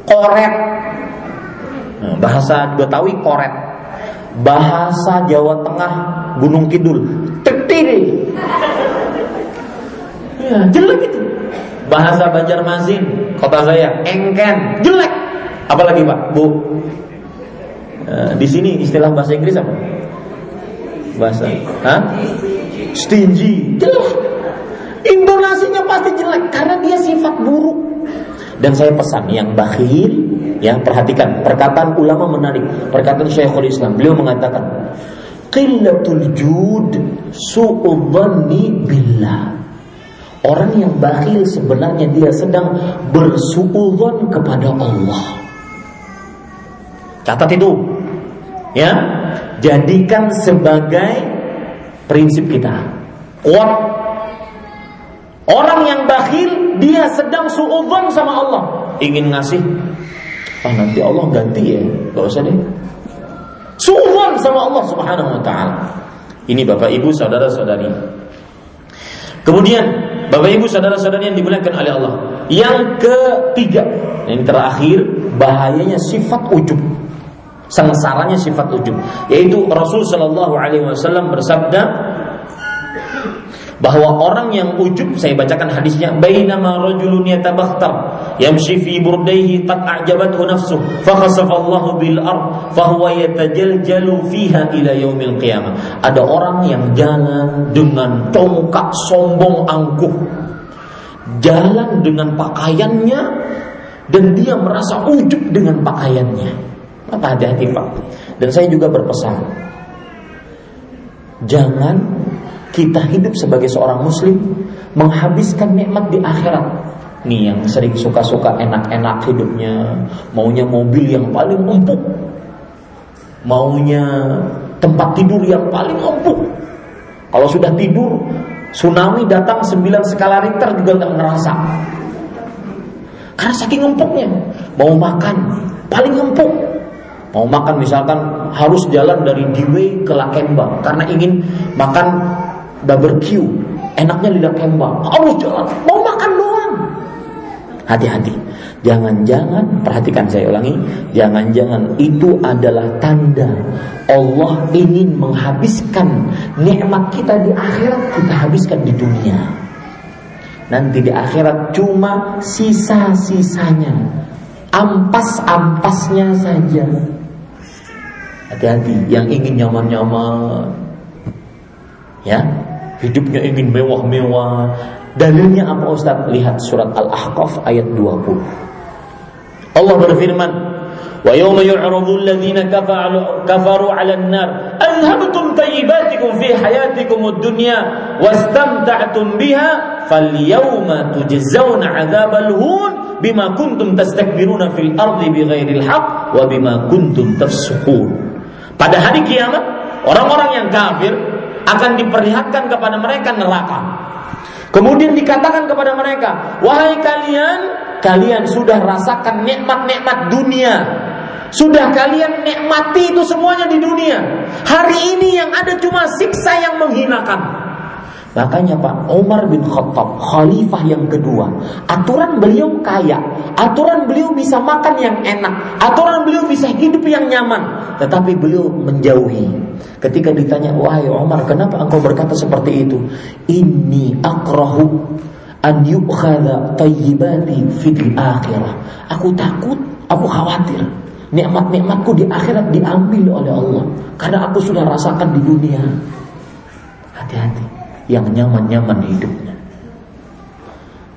Koret. Nah, Bahasa Betawi koret. Bahasa Jawa Tengah Gunung Kidul. Tetiri ya, Jelek itu. Bahasa Banjarmasin Kota saya Engken. Jelek. Apalagi Pak? Bu. Nah, Di sini istilah bahasa Inggris apa? Bahasa Hah? stingy jelek intonasinya pasti jelek karena dia sifat buruk dan saya pesan yang bakhil ya perhatikan perkataan ulama menarik perkataan Syekhul Islam beliau mengatakan qillatul jud su'udhanni billah Orang yang bakhil sebenarnya dia sedang bersuudzon kepada Allah. Catat itu. Ya, jadikan sebagai prinsip kita. Kuat. Orang yang bakhil dia sedang suudzon sama Allah, ingin ngasih. Ah nanti Allah ganti ya, gak usah deh. Suudzon sama Allah Subhanahu wa taala. Ini Bapak Ibu saudara-saudari. Kemudian Bapak Ibu saudara-saudari yang dimuliakan oleh Allah. Yang ketiga, yang terakhir bahayanya sifat ujub sengsaranya sifat ujub. Yaitu Rasul Shallallahu Alaihi Wasallam bersabda bahwa orang yang ujub saya bacakan hadisnya bainama rajulun yatabakhtar yamshi fi burdaihi qad a'jabathu nafsuh fa khasafa Allahu bil ard fa huwa yatajaljalu fiha ila yaumil qiyamah. Ada orang yang jalan dengan tongkat sombong angkuh jalan dengan pakaiannya dan dia merasa ujub dengan pakaiannya maka hati-hati Pak. Dan saya juga berpesan, jangan kita hidup sebagai seorang muslim menghabiskan nikmat di akhirat. Nih yang sering suka-suka enak-enak hidupnya, maunya mobil yang paling empuk, maunya tempat tidur yang paling empuk. Kalau sudah tidur, tsunami datang 9 skala Richter juga nggak ngerasa. Karena saking empuknya, mau makan paling empuk, Mau makan misalkan harus jalan dari Diwe ke Lakemba karena ingin makan barbecue. Enaknya di Lakemba. Harus jalan. Mau makan doang. Hati-hati. Jangan-jangan, perhatikan saya ulangi, jangan-jangan itu adalah tanda Allah ingin menghabiskan nikmat kita di akhirat, kita habiskan di dunia. Nanti di akhirat cuma sisa-sisanya, ampas-ampasnya saja. Hati-hati yang ingin nyaman-nyaman. Ya, hidupnya ingin mewah-mewah. Dalilnya apa Ustaz? Lihat surat Al-Ahqaf ayat 20. Allah berfirman, "Wa yawma yu'radu alladhina kafaru 'ala an-nar, adhhabtum tayyibatikum fi hayatikum ad-dunya wastamta'tum biha, falyawma tujzauna 'adzabal hun bima kuntum tastakbiruna fil ardi bighairil haqq wa bima kuntum tafsukun." Pada hari kiamat, orang-orang yang kafir akan diperlihatkan kepada mereka neraka. Kemudian dikatakan kepada mereka, "Wahai kalian, kalian sudah rasakan nikmat-nikmat dunia. Sudah kalian nikmati itu semuanya di dunia. Hari ini yang ada cuma siksa yang menghinakan. Makanya Pak Umar bin Khattab, khalifah yang kedua, aturan beliau kaya, aturan beliau bisa makan yang enak, aturan beliau bisa hidup yang nyaman, tetapi beliau menjauhi. Ketika ditanya, "Wahai Umar, kenapa engkau berkata seperti itu?" Ini akrahu an yukhadha tayyibati fil akhirah. Aku takut, aku khawatir nikmat-nikmatku di akhirat diambil oleh Allah karena aku sudah rasakan di dunia. Hati-hati yang nyaman-nyaman hidupnya.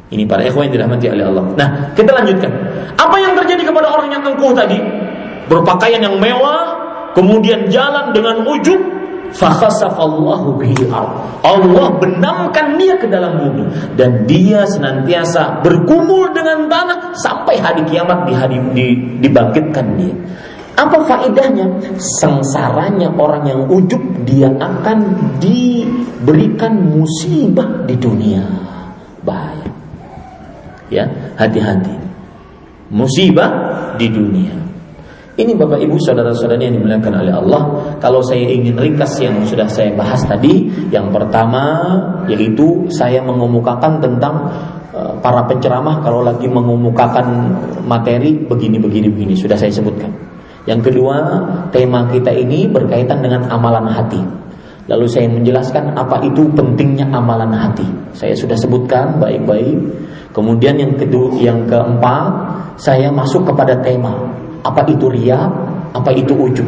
Ini para ikhwan yang dirahmati oleh Allah. Nah, kita lanjutkan. Apa yang terjadi kepada orang yang angkuh tadi? Berpakaian yang mewah, kemudian jalan dengan ujub, fakhasafallahu bihi Allah benamkan dia ke dalam bumi dan dia senantiasa berkumul dengan tanah sampai hari kiamat di dibangkitkan dia. Apa faedahnya? Sengsaranya orang yang ujub dia akan diberikan musibah di dunia. Bahaya. Ya, hati-hati. Musibah di dunia. Ini Bapak Ibu saudara-saudari yang dimuliakan oleh Allah. Kalau saya ingin ringkas yang sudah saya bahas tadi, yang pertama yaitu saya mengemukakan tentang eh, para penceramah kalau lagi mengemukakan materi begini begini begini sudah saya sebutkan. Yang kedua, tema kita ini berkaitan dengan amalan hati. Lalu saya menjelaskan apa itu pentingnya amalan hati. Saya sudah sebutkan baik-baik. Kemudian yang kedua, yang keempat, saya masuk kepada tema apa itu ria, apa itu ujub.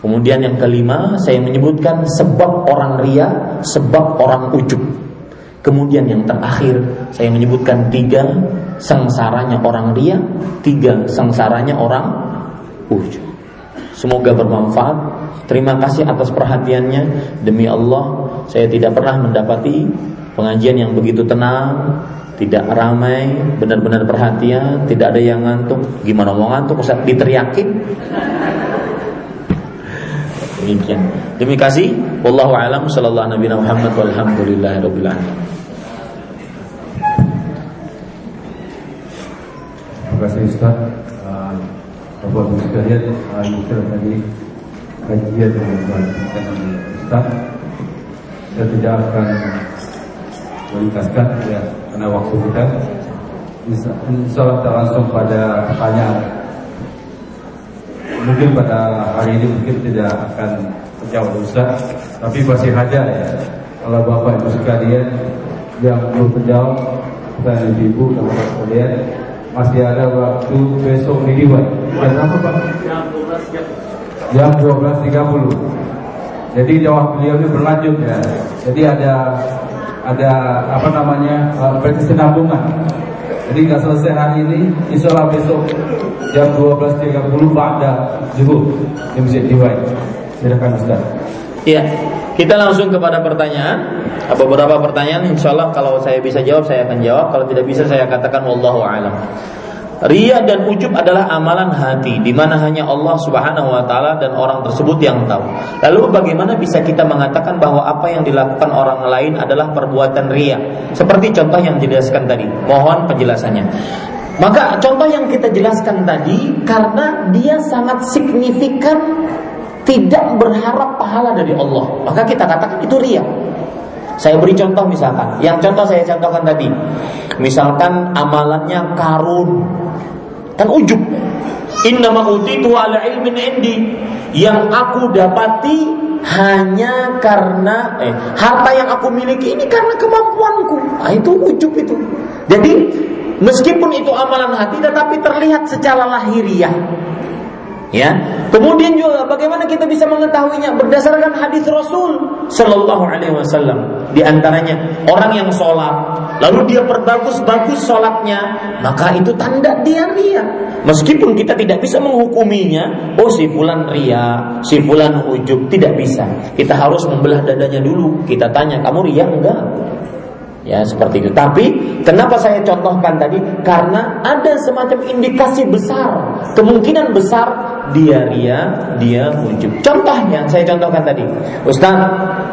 Kemudian yang kelima, saya menyebutkan sebab orang ria, sebab orang ujub. Kemudian yang terakhir, saya menyebutkan tiga sengsaranya orang ria, tiga sengsaranya orang ujub. Semoga bermanfaat. Terima kasih atas perhatiannya. Demi Allah, saya tidak pernah mendapati pengajian yang begitu tenang, tidak ramai, benar-benar perhatian, tidak ada yang ngantuk. Gimana mau ngantuk? Ustaz diteriakin. Demikian. Demi kasih. Wallahu a'lam sallallahu nabi Muhammad walhamdulillahirabbil alamin. Terima kasih Ustaz. Bapak Ibu sekalian, kita tadi kajian yang dilakukan oleh Ustaz. Saya tidak akan melintaskan ya karena waktu kita. Insya Allah kita langsung pada pertanyaan. Mungkin pada hari ini mungkin tidak akan terjawab Ustaz, tapi masih ada ya. Kalau Bapak Ibu sekalian yang belum terjawab, pertanyaan Ibu dan Bapak sekalian, masih ada waktu besok di Jam berapa Pak? Jam 12.30 Jadi jawab beliau ini berlanjut ya Jadi ada ada apa namanya uh, berkesinambungan Jadi nggak selesai hari ini Insya Allah besok jam 12.30 pada zuhur di Masjid Diwai Silakan Ustaz Iya, kita langsung kepada pertanyaan. Beberapa pertanyaan, insya Allah kalau saya bisa jawab saya akan jawab. Kalau tidak bisa saya katakan wallahu a'lam. Ria dan ujub adalah amalan hati di mana hanya Allah Subhanahu wa taala dan orang tersebut yang tahu. Lalu bagaimana bisa kita mengatakan bahwa apa yang dilakukan orang lain adalah perbuatan ria? Seperti contoh yang dijelaskan tadi. Mohon penjelasannya. Maka contoh yang kita jelaskan tadi karena dia sangat signifikan tidak berharap pahala dari Allah, maka kita katakan itu ria. Saya beri contoh misalkan, yang contoh saya contohkan tadi, misalkan amalannya karun, kan ujub. Inna utitu ala ilmin indi yang aku dapati hanya karena eh, harta yang aku miliki ini karena kemampuanku. Nah, itu ujub itu. Jadi meskipun itu amalan hati tetapi terlihat secara lahiriah Ya. Kemudian juga bagaimana kita bisa mengetahuinya berdasarkan hadis Rasul Shallallahu Alaihi Wasallam. Di antaranya orang yang sholat, lalu dia perbagus-bagus sholatnya, maka itu tanda dia ria. Meskipun kita tidak bisa menghukuminya, oh si fulan ria, si fulan ujub, tidak bisa. Kita harus membelah dadanya dulu. Kita tanya, kamu ria enggak? Ya seperti itu. Tapi kenapa saya contohkan tadi? Karena ada semacam indikasi besar, kemungkinan besar dia ria, dia ujub. Contohnya saya contohkan tadi, Ustaz,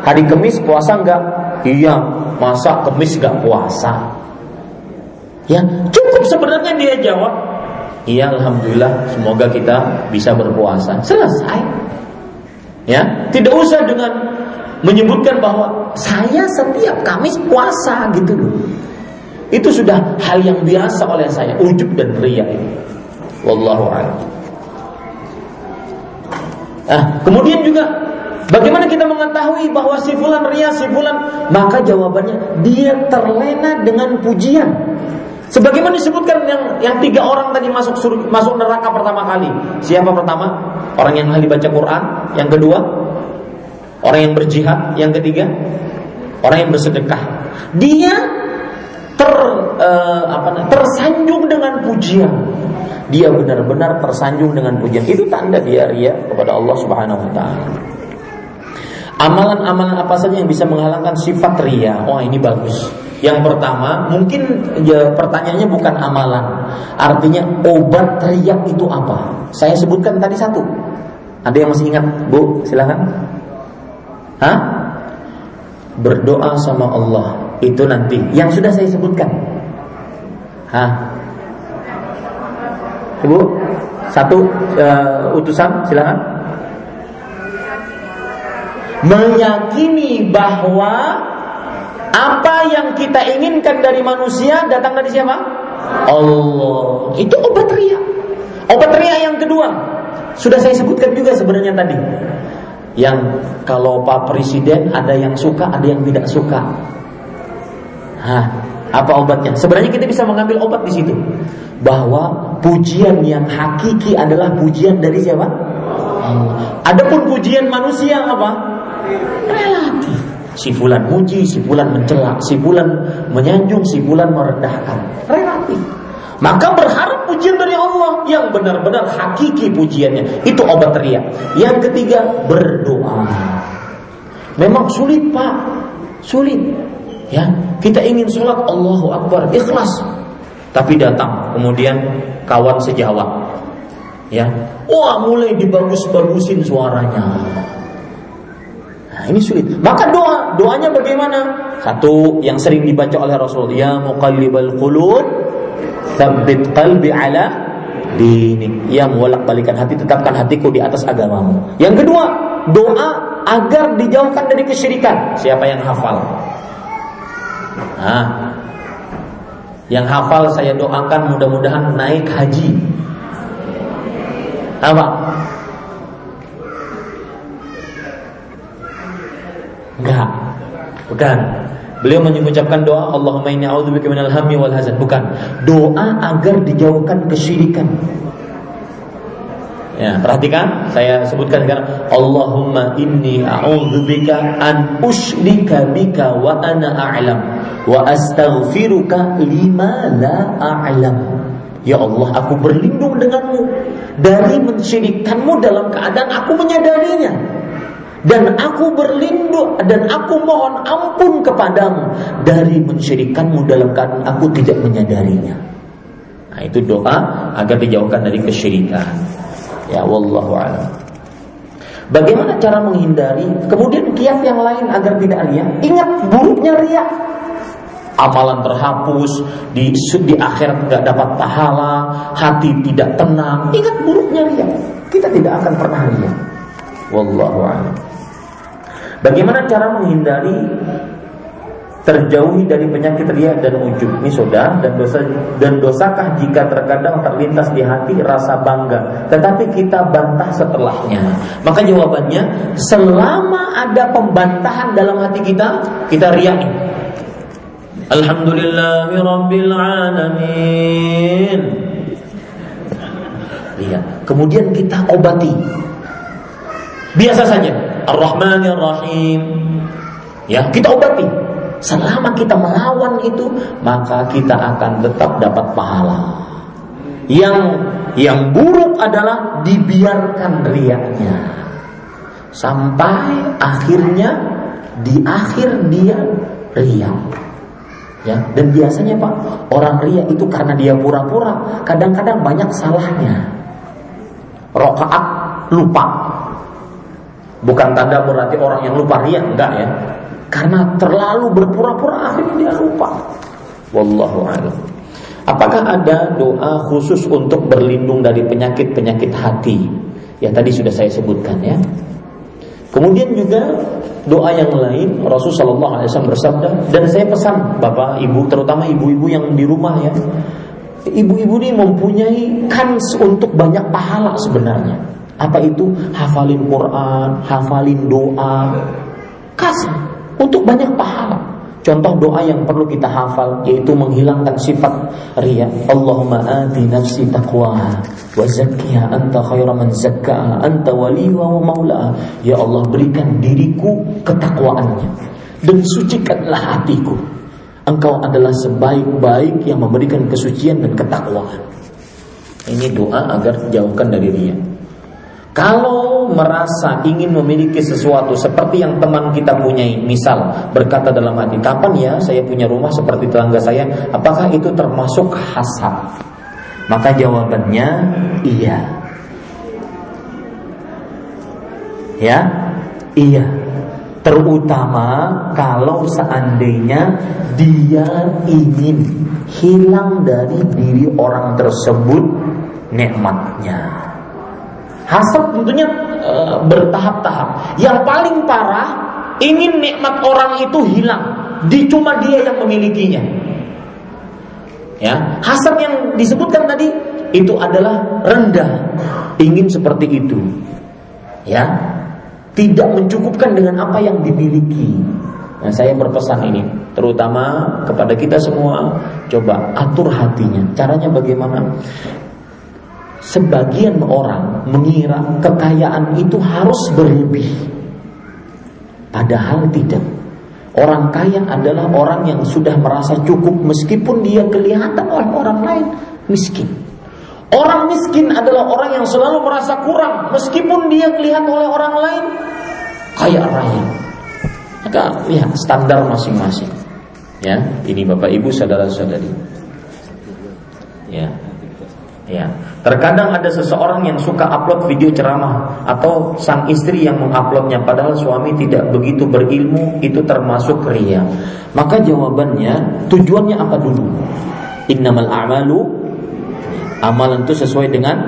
hari Kamis puasa enggak? Iya, masa Kamis enggak puasa? Ya, cukup sebenarnya dia jawab, iya alhamdulillah, semoga kita bisa berpuasa. Selesai. Ya, tidak usah dengan menyebutkan bahwa saya setiap Kamis puasa gitu loh. Itu sudah hal yang biasa oleh saya, ujub dan ria ini. Wallahu a'lam. Ah, kemudian juga bagaimana kita mengetahui bahwa si fulan ria, si fulan? Maka jawabannya dia terlena dengan pujian. Sebagaimana disebutkan yang yang tiga orang tadi masuk surga, masuk neraka pertama kali. Siapa pertama? Orang yang ahli baca Quran. Yang kedua, orang yang berjihad. Yang ketiga, orang yang bersedekah. Dia ter uh, apa tersanjung dengan pujian. Dia benar-benar tersanjung dengan pujian. Itu tanda dia ria kepada Allah Subhanahu wa taala. Amalan-amalan apa saja yang bisa menghalangkan sifat ria? Oh, ini bagus. Yang pertama, mungkin ya pertanyaannya bukan amalan. Artinya obat teriak itu apa? Saya sebutkan tadi satu. Ada yang masih ingat, Bu? Silakan. Hah? Berdoa sama Allah itu nanti yang sudah saya sebutkan. Hah? Ibu, satu uh, utusan silakan. Meyakini bahwa apa yang kita inginkan dari manusia datang dari siapa? Allah. Itu obat ria. Obat ria yang kedua sudah saya sebutkan juga sebenarnya tadi. Yang kalau Pak Presiden ada yang suka, ada yang tidak suka. Hah, apa obatnya? Sebenarnya kita bisa mengambil obat di situ. Bahwa pujian yang hakiki adalah pujian dari siapa? Adapun pujian manusia apa? Relatif. Si fulan muji, si fulan mencela, si fulan menyanjung, si fulan merendahkan. Relatif. Maka berharap pujian dari Allah yang benar-benar hakiki pujiannya. Itu obat ria. Yang ketiga, berdoa. Memang sulit pak, sulit. Ya, kita ingin sholat Allahu Akbar ikhlas, tapi datang kemudian kawan sejawat, ya, wah mulai dibagus-bagusin suaranya, Nah, ini sulit. Maka doa, doanya bagaimana? Satu yang sering dibaca oleh Rasul, ya muqallibal qulub, tsabbit qalbi ala dinik. Ya bolak-balikan hati, tetapkan hatiku di atas agamamu. Yang kedua, doa agar dijauhkan dari kesyirikan. Siapa yang hafal? Nah, yang hafal saya doakan mudah-mudahan naik haji. Apa? Enggak. Bukan. Beliau mengucapkan doa Allahumma inni a'udzubika minal hammi wal hazan. Bukan. Doa agar dijauhkan kesyirikan. Ya, perhatikan saya sebutkan sekarang Allahumma inni a'udzubika an usyrika bika wa ana a'lam wa astaghfiruka lima la a'lam. Ya Allah, aku berlindung denganmu dari mensyirikanmu dalam keadaan aku menyadarinya dan aku berlindung dan aku mohon ampun kepadamu dari mensyirikanmu dalam keadaan aku tidak menyadarinya. Nah, itu doa agar dijauhkan dari kesyirikan. Ya wallahu a'lam. Bagaimana cara menghindari? Kemudian kiat yang lain agar tidak ria. Ingat buruknya ria. Amalan terhapus di di akhirat nggak dapat pahala, hati tidak tenang. Ingat buruknya ria. Kita tidak akan pernah ria. Wallahu a'lam. Bagaimana cara menghindari terjauhi dari penyakit ria dan ujub ini sudah dan dosa dan dosakah jika terkadang terlintas di hati rasa bangga tetapi kita bantah setelahnya maka jawabannya selama ada pembantahan dalam hati kita kita Alhamdulillahirabbil alamin Iya. Kemudian kita obati. Biasa saja. Ar-Rahmanir Rahim. Ya, kita obati. Selama kita melawan itu, maka kita akan tetap dapat pahala. Yang yang buruk adalah dibiarkan riaknya. Sampai akhirnya di akhir dia riak. Ya, dan biasanya Pak, orang riak itu karena dia pura-pura, kadang-kadang banyak salahnya. Rokaat lupa, Bukan tanda berarti orang yang lupa ria, enggak ya. Karena terlalu berpura-pura akhirnya dia lupa. Wallahu a'lam. Apakah ada doa khusus untuk berlindung dari penyakit-penyakit hati? Ya tadi sudah saya sebutkan ya. Kemudian juga doa yang lain Rasulullah SAW bersabda dan saya pesan Bapak Ibu terutama ibu-ibu yang di rumah ya Ibu-ibu ini mempunyai kans untuk banyak pahala sebenarnya Apa itu? Hafalin Quran, hafalin doa Kasih untuk banyak pahala Contoh doa yang perlu kita hafal yaitu menghilangkan sifat riya. Allahumma ati nafsi taqwaha wa zakkiha anta khairu man zakkaha anta waliyuha wa maulaha. Ya Allah berikan diriku ketakwaannya dan sucikanlah hatiku. Engkau adalah sebaik-baik yang memberikan kesucian dan ketakwaan. Ini doa agar jauhkan dari riya. Merasa ingin memiliki sesuatu seperti yang teman kita punyai, misal berkata dalam hati, kapan ya saya punya rumah seperti tetangga saya? Apakah itu termasuk hasad? Maka jawabannya iya. Ya, iya. Terutama kalau seandainya dia ingin hilang dari diri orang tersebut nikmatnya. Hasad tentunya bertahap-tahap. Yang paling parah ingin nikmat orang itu hilang, di cuma dia yang memilikinya. Ya, hasad yang disebutkan tadi itu adalah rendah, ingin seperti itu. Ya, tidak mencukupkan dengan apa yang dimiliki. Nah, saya berpesan ini terutama kepada kita semua, coba atur hatinya. Caranya bagaimana? Sebagian orang mengira kekayaan itu harus berlebih. Padahal tidak. Orang kaya adalah orang yang sudah merasa cukup meskipun dia kelihatan oleh orang lain miskin. Orang miskin adalah orang yang selalu merasa kurang meskipun dia kelihatan oleh orang lain kaya raya. Maka lihat standar masing-masing. Ya, ini Bapak Ibu saudara-saudari. Ya. Ya, terkadang ada seseorang yang suka upload video ceramah atau sang istri yang menguploadnya padahal suami tidak begitu berilmu itu termasuk ria. Maka jawabannya tujuannya apa dulu? Innamal a'malu amalan itu sesuai dengan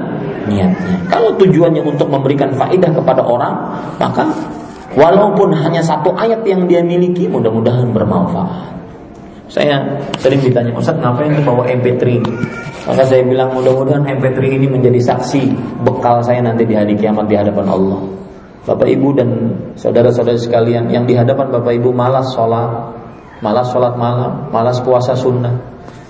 niatnya. Kalau tujuannya untuk memberikan faedah kepada orang, maka walaupun hanya satu ayat yang dia miliki mudah-mudahan bermanfaat. Saya sering ditanya, Ustaz ngapain bawa MP3? Maka saya bilang mudah-mudahan MP3 ini menjadi saksi bekal saya nanti di hari kiamat di hadapan Allah. Bapak Ibu dan saudara-saudara sekalian yang di hadapan Bapak Ibu malas sholat, malas sholat malam, malas puasa sunnah.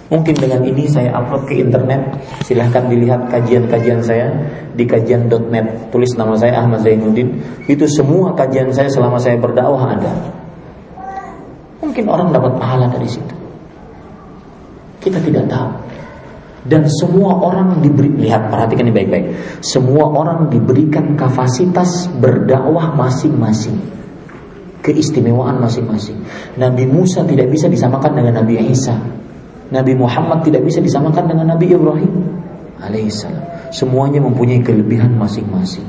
Mungkin dengan ini saya upload ke internet. Silahkan dilihat kajian-kajian saya di kajian.net. Tulis nama saya Ahmad Zainuddin. Itu semua kajian saya selama saya berdakwah ada. Mungkin orang dapat pahala dari situ. Kita tidak tahu. Dan semua orang diberi lihat perhatikan ini baik-baik. Semua orang diberikan kapasitas berdakwah masing-masing. Keistimewaan masing-masing. Nabi Musa tidak bisa disamakan dengan Nabi Isa. Nabi Muhammad tidak bisa disamakan dengan Nabi Ibrahim alaihissalam. Semuanya mempunyai kelebihan masing-masing.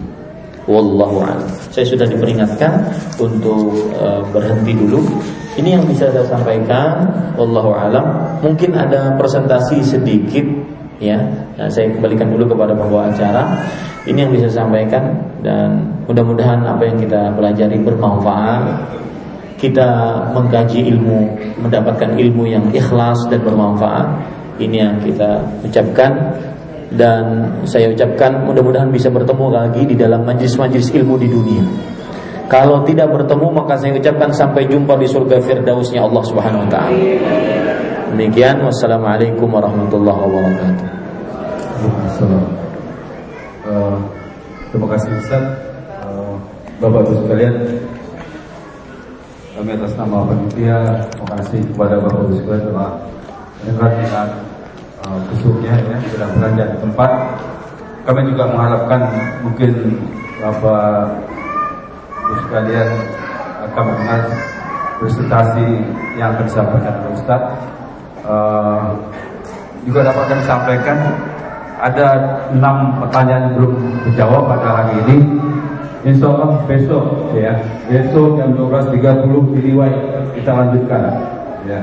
Wallahu a'lam. Saya sudah diperingatkan untuk uh, berhenti dulu. Ini yang bisa saya sampaikan. Wallahu a'lam. Mungkin ada presentasi sedikit ya. Nah, saya kembalikan dulu kepada pembawa acara. Ini yang bisa saya sampaikan dan mudah-mudahan apa yang kita pelajari bermanfaat. Kita mengkaji ilmu, mendapatkan ilmu yang ikhlas dan bermanfaat. Ini yang kita ucapkan dan saya ucapkan mudah-mudahan bisa bertemu lagi di dalam majlis-majlis ilmu di dunia. Kalau tidak bertemu maka saya ucapkan sampai jumpa di surga firdausnya Allah Subhanahu wa taala. Demikian wassalamualaikum warahmatullahi wabarakatuh. Uh, terima kasih Ustaz. Uh, Bapak Ibu sekalian, kami atas nama panitia terima kasih kepada Bapak Ibu sekalian telah dengan uh, khususnya ya sudah belanja di tempat. Kami juga mengharapkan mungkin Bapak Ibu sekalian akan mendengar presentasi yang akan disampaikan oleh Ustaz. Uh, juga dapat kami sampaikan ada enam pertanyaan belum dijawab pada hari ini. Insya Allah besok ya, besok jam 12.30 di kita lanjutkan. Ya.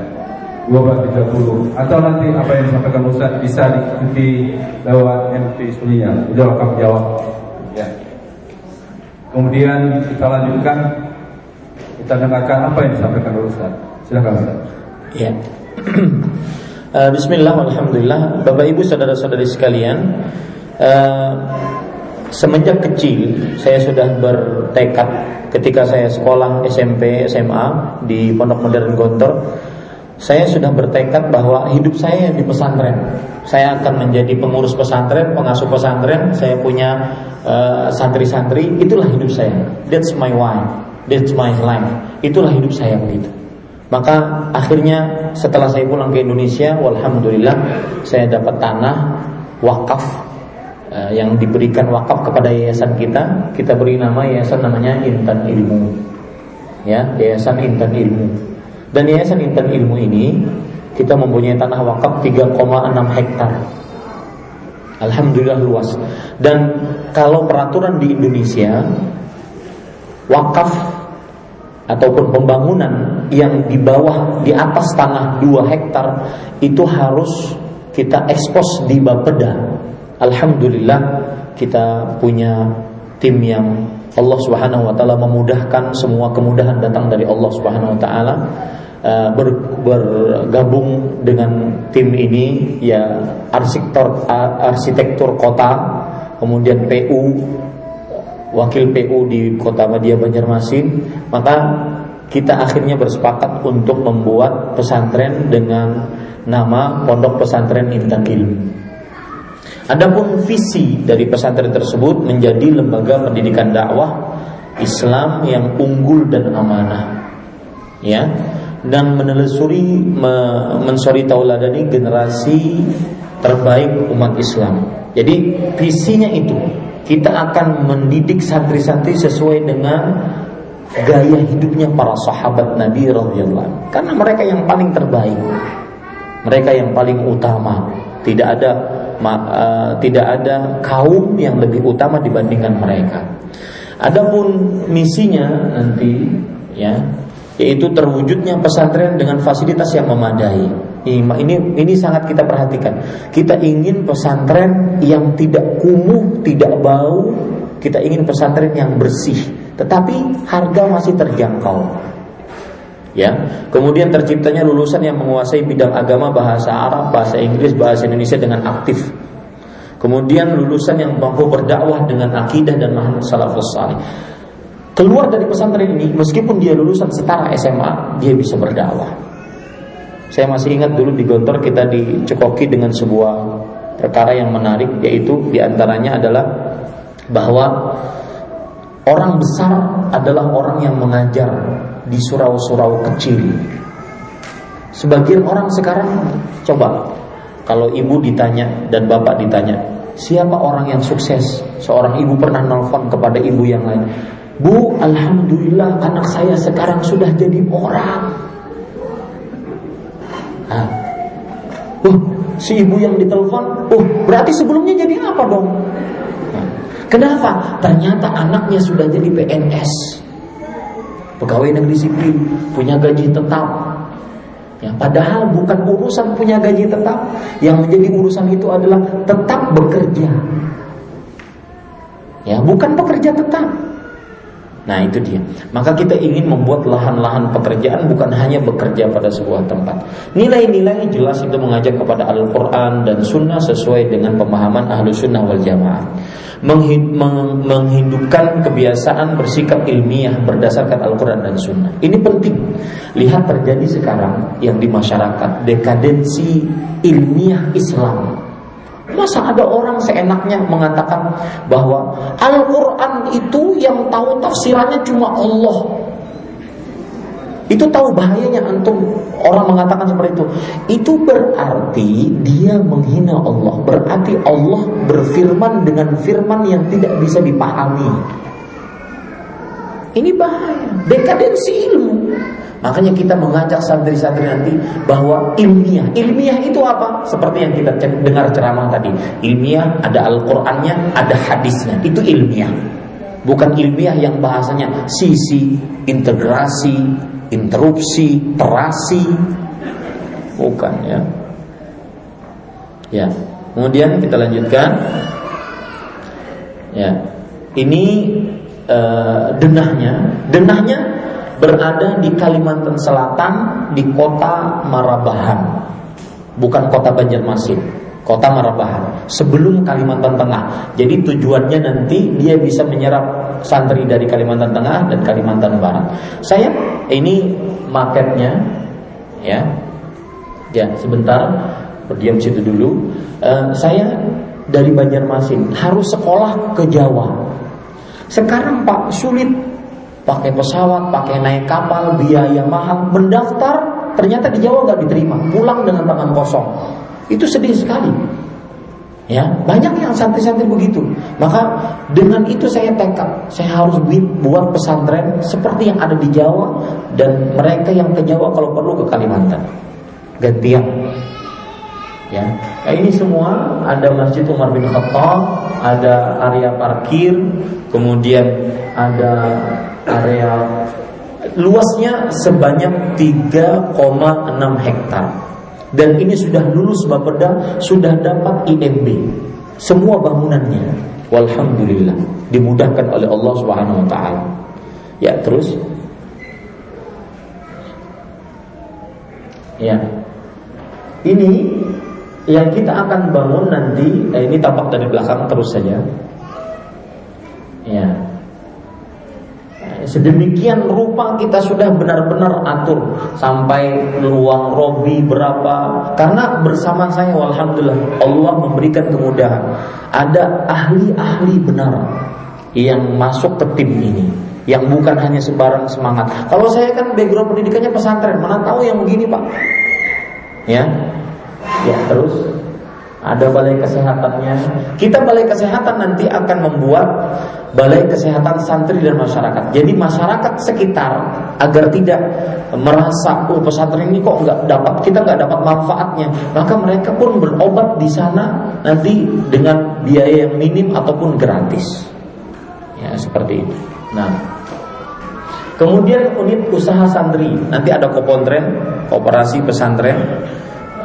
12.30 atau nanti apa yang disampaikan Ustaz bisa diikuti lewat MP Sunia. Udah akan jawab. Kemudian kita lanjutkan kita dengarkan apa yang disampaikan oleh Ustaz. Silakan Ustaz. Ya. Uh, Bismillah, Alhamdulillah Bapak ibu saudara-saudari sekalian uh, Semenjak kecil Saya sudah bertekad Ketika saya sekolah SMP, SMA Di Pondok Modern Gontor Saya sudah bertekad bahwa Hidup saya di pesantren. Saya akan menjadi pengurus pesantren Pengasuh pesantren. Saya punya uh, santri-santri. Itulah hidup saya. That's my why. That's my life. Itulah hidup saya begitu. Maka akhirnya setelah saya pulang ke Indonesia, walhamdulillah saya dapat tanah wakaf eh, yang diberikan wakaf kepada yayasan kita. Kita beri nama yayasan namanya Intan Ilmu. Ya, Yayasan Intan Ilmu. Dan Yayasan Intan Ilmu ini kita mempunyai tanah wakaf 3,6 hektar. Alhamdulillah luas. Dan kalau peraturan di Indonesia wakaf ataupun pembangunan yang di bawah di atas tanah 2 hektar itu harus kita ekspos di Bapeda. Alhamdulillah kita punya tim yang Allah Subhanahu wa taala memudahkan semua kemudahan datang dari Allah Subhanahu wa taala uh, ber, bergabung dengan tim ini ya arsitektur arsitektur kota kemudian PU wakil PU di Kota Madia Banjarmasin, maka kita akhirnya bersepakat untuk membuat pesantren dengan nama Pondok Pesantren Intan Ilmu. Adapun visi dari pesantren tersebut menjadi lembaga pendidikan dakwah Islam yang unggul dan amanah. Ya, dan menelusuri me, mensori tauladani generasi terbaik umat Islam. Jadi visinya itu kita akan mendidik santri-santri sesuai dengan gaya hidupnya para sahabat Nabi radhiyallahu karena mereka yang paling terbaik mereka yang paling utama. Tidak ada uh, tidak ada kaum yang lebih utama dibandingkan mereka. Adapun misinya nanti ya yaitu terwujudnya pesantren dengan fasilitas yang memadai ini ini sangat kita perhatikan. Kita ingin pesantren yang tidak kumuh, tidak bau. Kita ingin pesantren yang bersih, tetapi harga masih terjangkau. Ya, kemudian terciptanya lulusan yang menguasai bidang agama bahasa Arab, bahasa Inggris, bahasa Indonesia dengan aktif. Kemudian lulusan yang mampu berdakwah dengan akidah dan manhaj salafus salih. Keluar dari pesantren ini, meskipun dia lulusan setara SMA, dia bisa berdakwah. Saya masih ingat dulu di Gontor kita dicekoki dengan sebuah perkara yang menarik yaitu di antaranya adalah bahwa orang besar adalah orang yang mengajar di surau-surau kecil. Sebagian orang sekarang coba kalau ibu ditanya dan bapak ditanya siapa orang yang sukses seorang ibu pernah nelfon kepada ibu yang lain Bu, alhamdulillah anak saya sekarang sudah jadi orang. Nah, uh, si ibu yang ditelepon, oh berarti sebelumnya jadi apa dong? Kenapa? Ternyata anaknya sudah jadi PNS, pegawai negeri sipil, punya gaji tetap. Ya, padahal bukan urusan punya gaji tetap, yang menjadi urusan itu adalah tetap bekerja. Ya, bukan bekerja tetap. Nah itu dia. Maka kita ingin membuat lahan-lahan pekerjaan bukan hanya bekerja pada sebuah tempat. Nilai-nilai jelas itu mengajak kepada Al-Quran dan Sunnah sesuai dengan pemahaman ahlu Sunnah wal Jamaah. Menghidupkan kebiasaan bersikap ilmiah berdasarkan Al-Quran dan Sunnah. Ini penting. Lihat terjadi sekarang yang di masyarakat dekadensi ilmiah Islam Masa ada orang seenaknya mengatakan bahwa Al-Quran itu yang tahu tafsirannya cuma Allah? Itu tahu bahayanya antum? Orang mengatakan seperti itu. Itu berarti dia menghina Allah. Berarti Allah berfirman dengan firman yang tidak bisa dipahami Ini bahaya Dekadensi ilmu Makanya kita mengajak santri-santri nanti bahwa ilmiah. Ilmiah itu apa? Seperti yang kita dengar ceramah tadi. Ilmiah ada Al-Qur'annya, ada hadisnya. Itu ilmiah. Bukan ilmiah yang bahasanya sisi, integrasi, interupsi, terasi. Bukan ya. Ya. Kemudian kita lanjutkan. Ya. Ini uh, denahnya. Denahnya berada di Kalimantan Selatan di kota Marabahan, bukan kota Banjarmasin, kota Marabahan sebelum Kalimantan Tengah. Jadi tujuannya nanti dia bisa menyerap santri dari Kalimantan Tengah dan Kalimantan Barat. Saya ini marketnya, ya, ya sebentar berdiam situ dulu. Uh, saya dari Banjarmasin harus sekolah ke Jawa. Sekarang Pak sulit pakai pesawat, pakai naik kapal, biaya mahal, mendaftar ternyata di Jawa nggak diterima, pulang dengan tangan kosong. Itu sedih sekali. Ya, banyak yang santri-santri begitu. Maka dengan itu saya tekad, saya harus buat pesantren seperti yang ada di Jawa dan mereka yang ke Jawa kalau perlu ke Kalimantan. Gantian. Ya, nah, ini semua ada Masjid Umar bin Khattab, ada area parkir, kemudian ada area luasnya sebanyak 3,6 hektar. Dan ini sudah lulus Bapeda, sudah dapat IMB. Semua bangunannya. Walhamdulillah dimudahkan oleh Allah Subhanahu wa taala. Ya, terus Ya. Ini yang kita akan bangun nanti eh, ini tampak dari belakang terus saja. Ya. Sedemikian rupa kita sudah benar-benar atur. Sampai ruang robi berapa. Karena bersama saya alhamdulillah Allah memberikan kemudahan. Ada ahli-ahli benar yang masuk ke tim ini. Yang bukan hanya sebarang semangat. Kalau saya kan background pendidikannya pesantren. Mana tahu yang begini pak. Ya Ya, terus ada balai kesehatannya. Kita balai kesehatan nanti akan membuat balai kesehatan santri dan masyarakat. Jadi masyarakat sekitar agar tidak merasa oh pesantren ini kok nggak dapat kita nggak dapat manfaatnya, maka mereka pun berobat di sana nanti dengan biaya yang minim ataupun gratis. Ya seperti itu. Nah, kemudian unit usaha santri nanti ada kopontren, kooperasi pesantren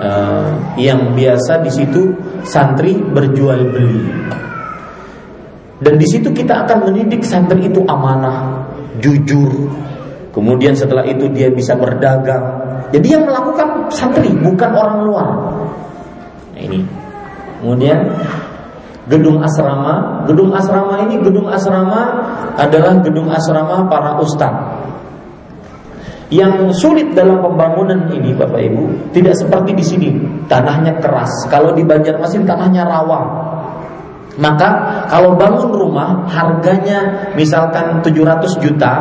uh, yang biasa di situ santri berjual beli. Dan di situ kita akan mendidik santri itu amanah, jujur. Kemudian setelah itu dia bisa berdagang. Jadi yang melakukan santri bukan orang luar. Nah, ini. Kemudian gedung asrama, gedung asrama ini gedung asrama adalah gedung asrama para ustadz yang sulit dalam pembangunan ini Bapak Ibu tidak seperti di sini tanahnya keras. Kalau di Banjarmasin tanahnya rawa. Maka kalau bangun rumah harganya misalkan 700 juta,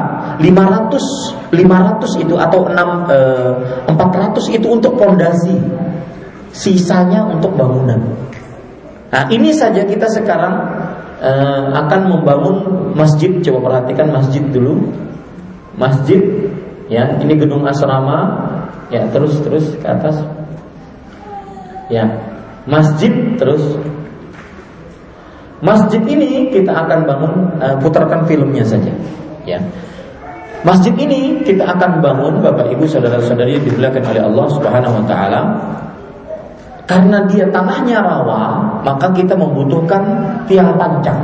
500 500 itu atau 6 eh, 400 itu untuk pondasi. Sisanya untuk bangunan. Nah, ini saja kita sekarang eh, akan membangun masjid. Coba perhatikan masjid dulu. Masjid ya ini gedung asrama. Ya terus terus ke atas. Ya masjid terus. Masjid ini kita akan bangun uh, putarkan filmnya saja. Ya. Masjid ini kita akan bangun bapak ibu saudara saudari dimuliakan oleh Allah subhanahu wa taala. Karena dia tanahnya rawa maka kita membutuhkan tiang pancang.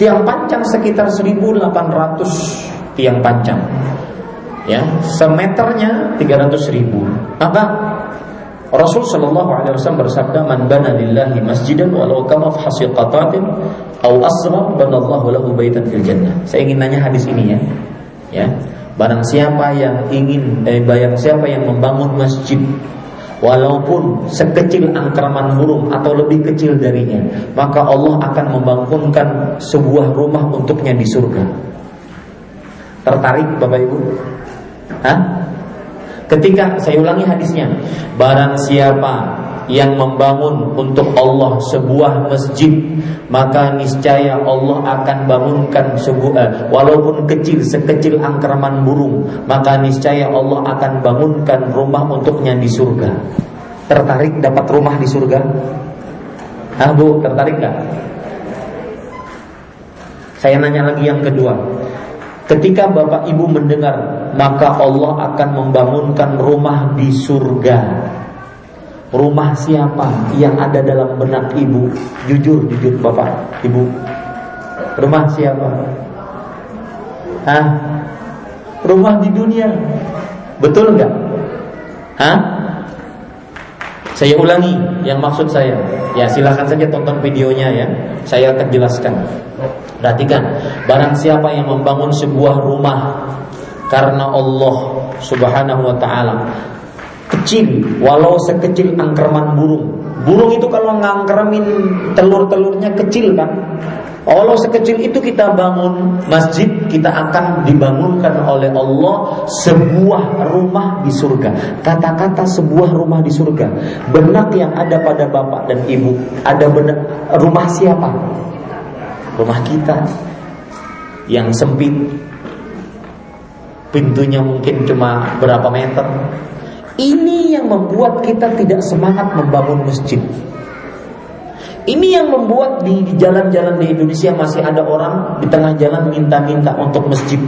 Tiang pancang sekitar 1800 tiang pancang ya semeternya 300 ribu. Maka Rasul Shallallahu Alaihi Wasallam bersabda man bana lillahi masjidan walau kama hasiqatatin au asra banallahu lahu baitan fil jannah. Saya ingin nanya hadis ini ya. Ya. Barang siapa yang ingin eh, bayang siapa yang membangun masjid Walaupun sekecil angkraman burung atau lebih kecil darinya Maka Allah akan membangunkan sebuah rumah untuknya di surga. Tertarik Bapak Ibu? Hah? Ketika saya ulangi hadisnya, barang siapa yang membangun untuk Allah sebuah masjid, maka niscaya Allah akan bangunkan sebuah eh, walaupun kecil sekecil angkraman burung, maka niscaya Allah akan bangunkan rumah untuknya di surga. Tertarik dapat rumah di surga? Ah, Bu, tertarik nggak? Saya nanya lagi yang kedua. Ketika Bapak Ibu mendengar, maka Allah akan membangunkan rumah di surga. Rumah siapa yang ada dalam benak Ibu? Jujur, jujur Bapak, Ibu. Rumah siapa? Hah? Rumah di dunia. Betul nggak? Hah? Saya ulangi yang maksud saya. Ya silakan saja tonton videonya ya. Saya akan jelaskan. Perhatikan, barang siapa yang membangun sebuah rumah karena Allah Subhanahu wa taala kecil walau sekecil angkerman burung. Burung itu kalau ngangkremin telur-telurnya kecil kan? Walau sekecil itu kita bangun masjid, kita akan dibangunkan oleh Allah sebuah rumah di surga. Kata-kata sebuah rumah di surga. Benak yang ada pada bapak dan ibu, ada benak rumah siapa? Rumah kita yang sempit. Pintunya mungkin cuma berapa meter. Ini yang membuat kita tidak semangat membangun masjid. Ini yang membuat di jalan-jalan di Indonesia masih ada orang di tengah jalan minta-minta untuk masjid.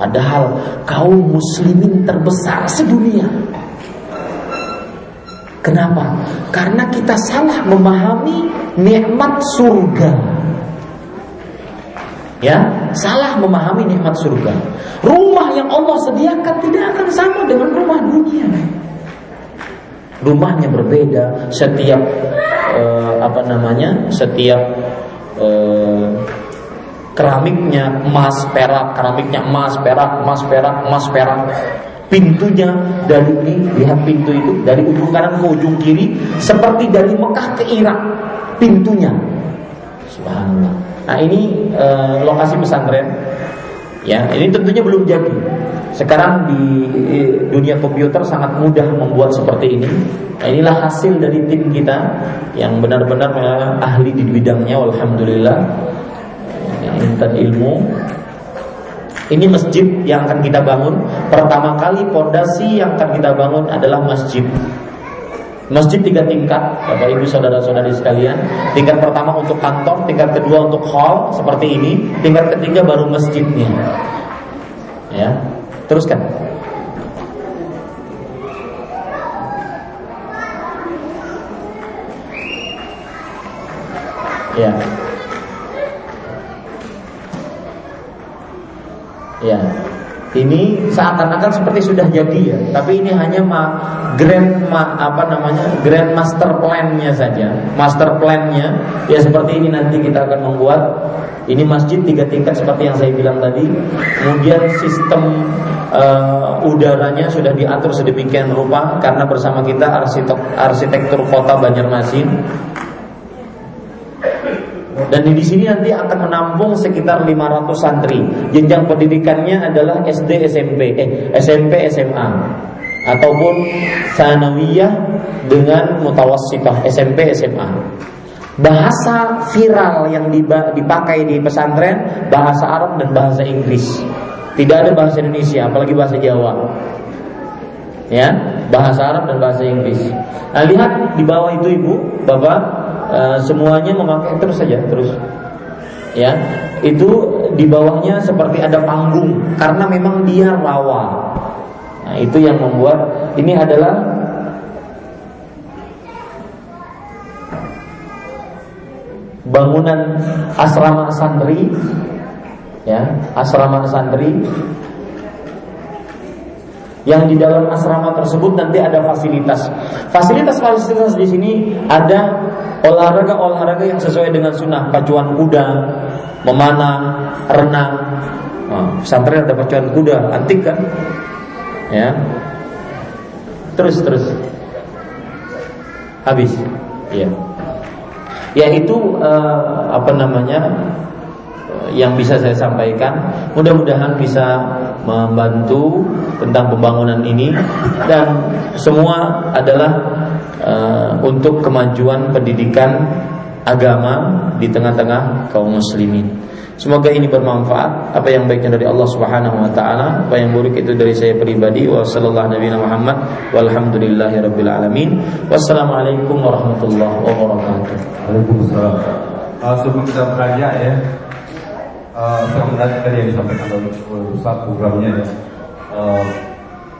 Padahal kaum muslimin terbesar sedunia. Kenapa? Karena kita salah memahami nikmat surga. Ya, salah memahami nikmat surga. Rumah yang Allah sediakan tidak akan sama dengan rumah dunia. Rumahnya berbeda, setiap eh, apa namanya? Setiap eh, keramiknya emas perak. Keramiknya emas perak emas perak emas perak. Pintunya dari ini lihat pintu itu dari ujung kanan ke ujung kiri seperti dari Mekah ke Irak pintunya. Subhanallah nah ini eh, lokasi pesantren Ya, ini tentunya belum jadi. Sekarang di dunia komputer sangat mudah membuat seperti ini. Nah, inilah hasil dari tim kita yang benar-benar eh, ahli di bidangnya, alhamdulillah. Yang intan ilmu. Ini masjid yang akan kita bangun. Pertama kali pondasi yang akan kita bangun adalah masjid. Masjid tiga tingkat, Bapak Ibu saudara-saudari sekalian. Tingkat pertama untuk kantor, tingkat kedua untuk hall seperti ini, tingkat ketiga baru masjidnya. Ya, teruskan. Ya. Ya. Ini seakan-akan seperti sudah jadi ya, tapi ini hanya ma grand ma apa namanya grand master plan-nya saja. Master plan-nya ya seperti ini nanti kita akan membuat ini masjid tiga tingkat seperti yang saya bilang tadi. Kemudian sistem uh, udaranya sudah diatur sedemikian rupa karena bersama kita arsitek arsitektur kota Banjarmasin dan di sini nanti akan menampung sekitar 500 santri. Jenjang pendidikannya adalah SD, SMP, eh SMP, SMA ataupun sanawiyah dengan mutawassitah SMP, SMA. Bahasa viral yang dipakai di pesantren bahasa Arab dan bahasa Inggris. Tidak ada bahasa Indonesia, apalagi bahasa Jawa. Ya, bahasa Arab dan bahasa Inggris. Nah, lihat di bawah itu Ibu, Bapak, Eh, semuanya memakai terus saja terus. Ya itu di bawahnya seperti ada panggung karena memang dia rawa. Nah itu yang membuat ini adalah bangunan asrama santri ya asrama santri. Yang di dalam asrama tersebut nanti ada fasilitas. Fasilitas-fasilitas di sini ada olahraga-olahraga yang sesuai dengan sunnah, pacuan kuda, memanah, renang. Oh, pesantren ada pacuan kuda, antik kan? Ya. Terus terus. Habis. Ya. Ya itu uh, apa namanya? yang bisa saya sampaikan. Mudah-mudahan bisa membantu tentang pembangunan ini dan semua adalah uh, untuk kemajuan pendidikan agama di tengah-tengah kaum muslimin. Semoga ini bermanfaat. Apa yang baiknya dari Allah Subhanahu wa taala, apa yang buruk itu dari saya pribadi. Wassalamualaikum warahmatullahi wabarakatuh. Waalaikumsalam. Uh, sebelum kita beranjak ya, uh, saya menarik tadi yang disampaikan oleh Ustaz programnya ya uh,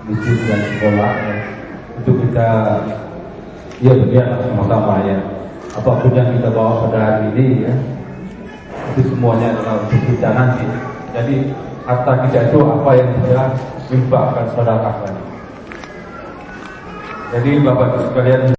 masjid dan sekolah ya. itu kita Iya benar, sama-sama ya. Apa pun yang kita bawa pada hari ini ya, itu semuanya adalah untuk kita nanti. Jadi harta kita itu apa yang kita saudara sedekahkan. Jadi Bapak Ibu sekalian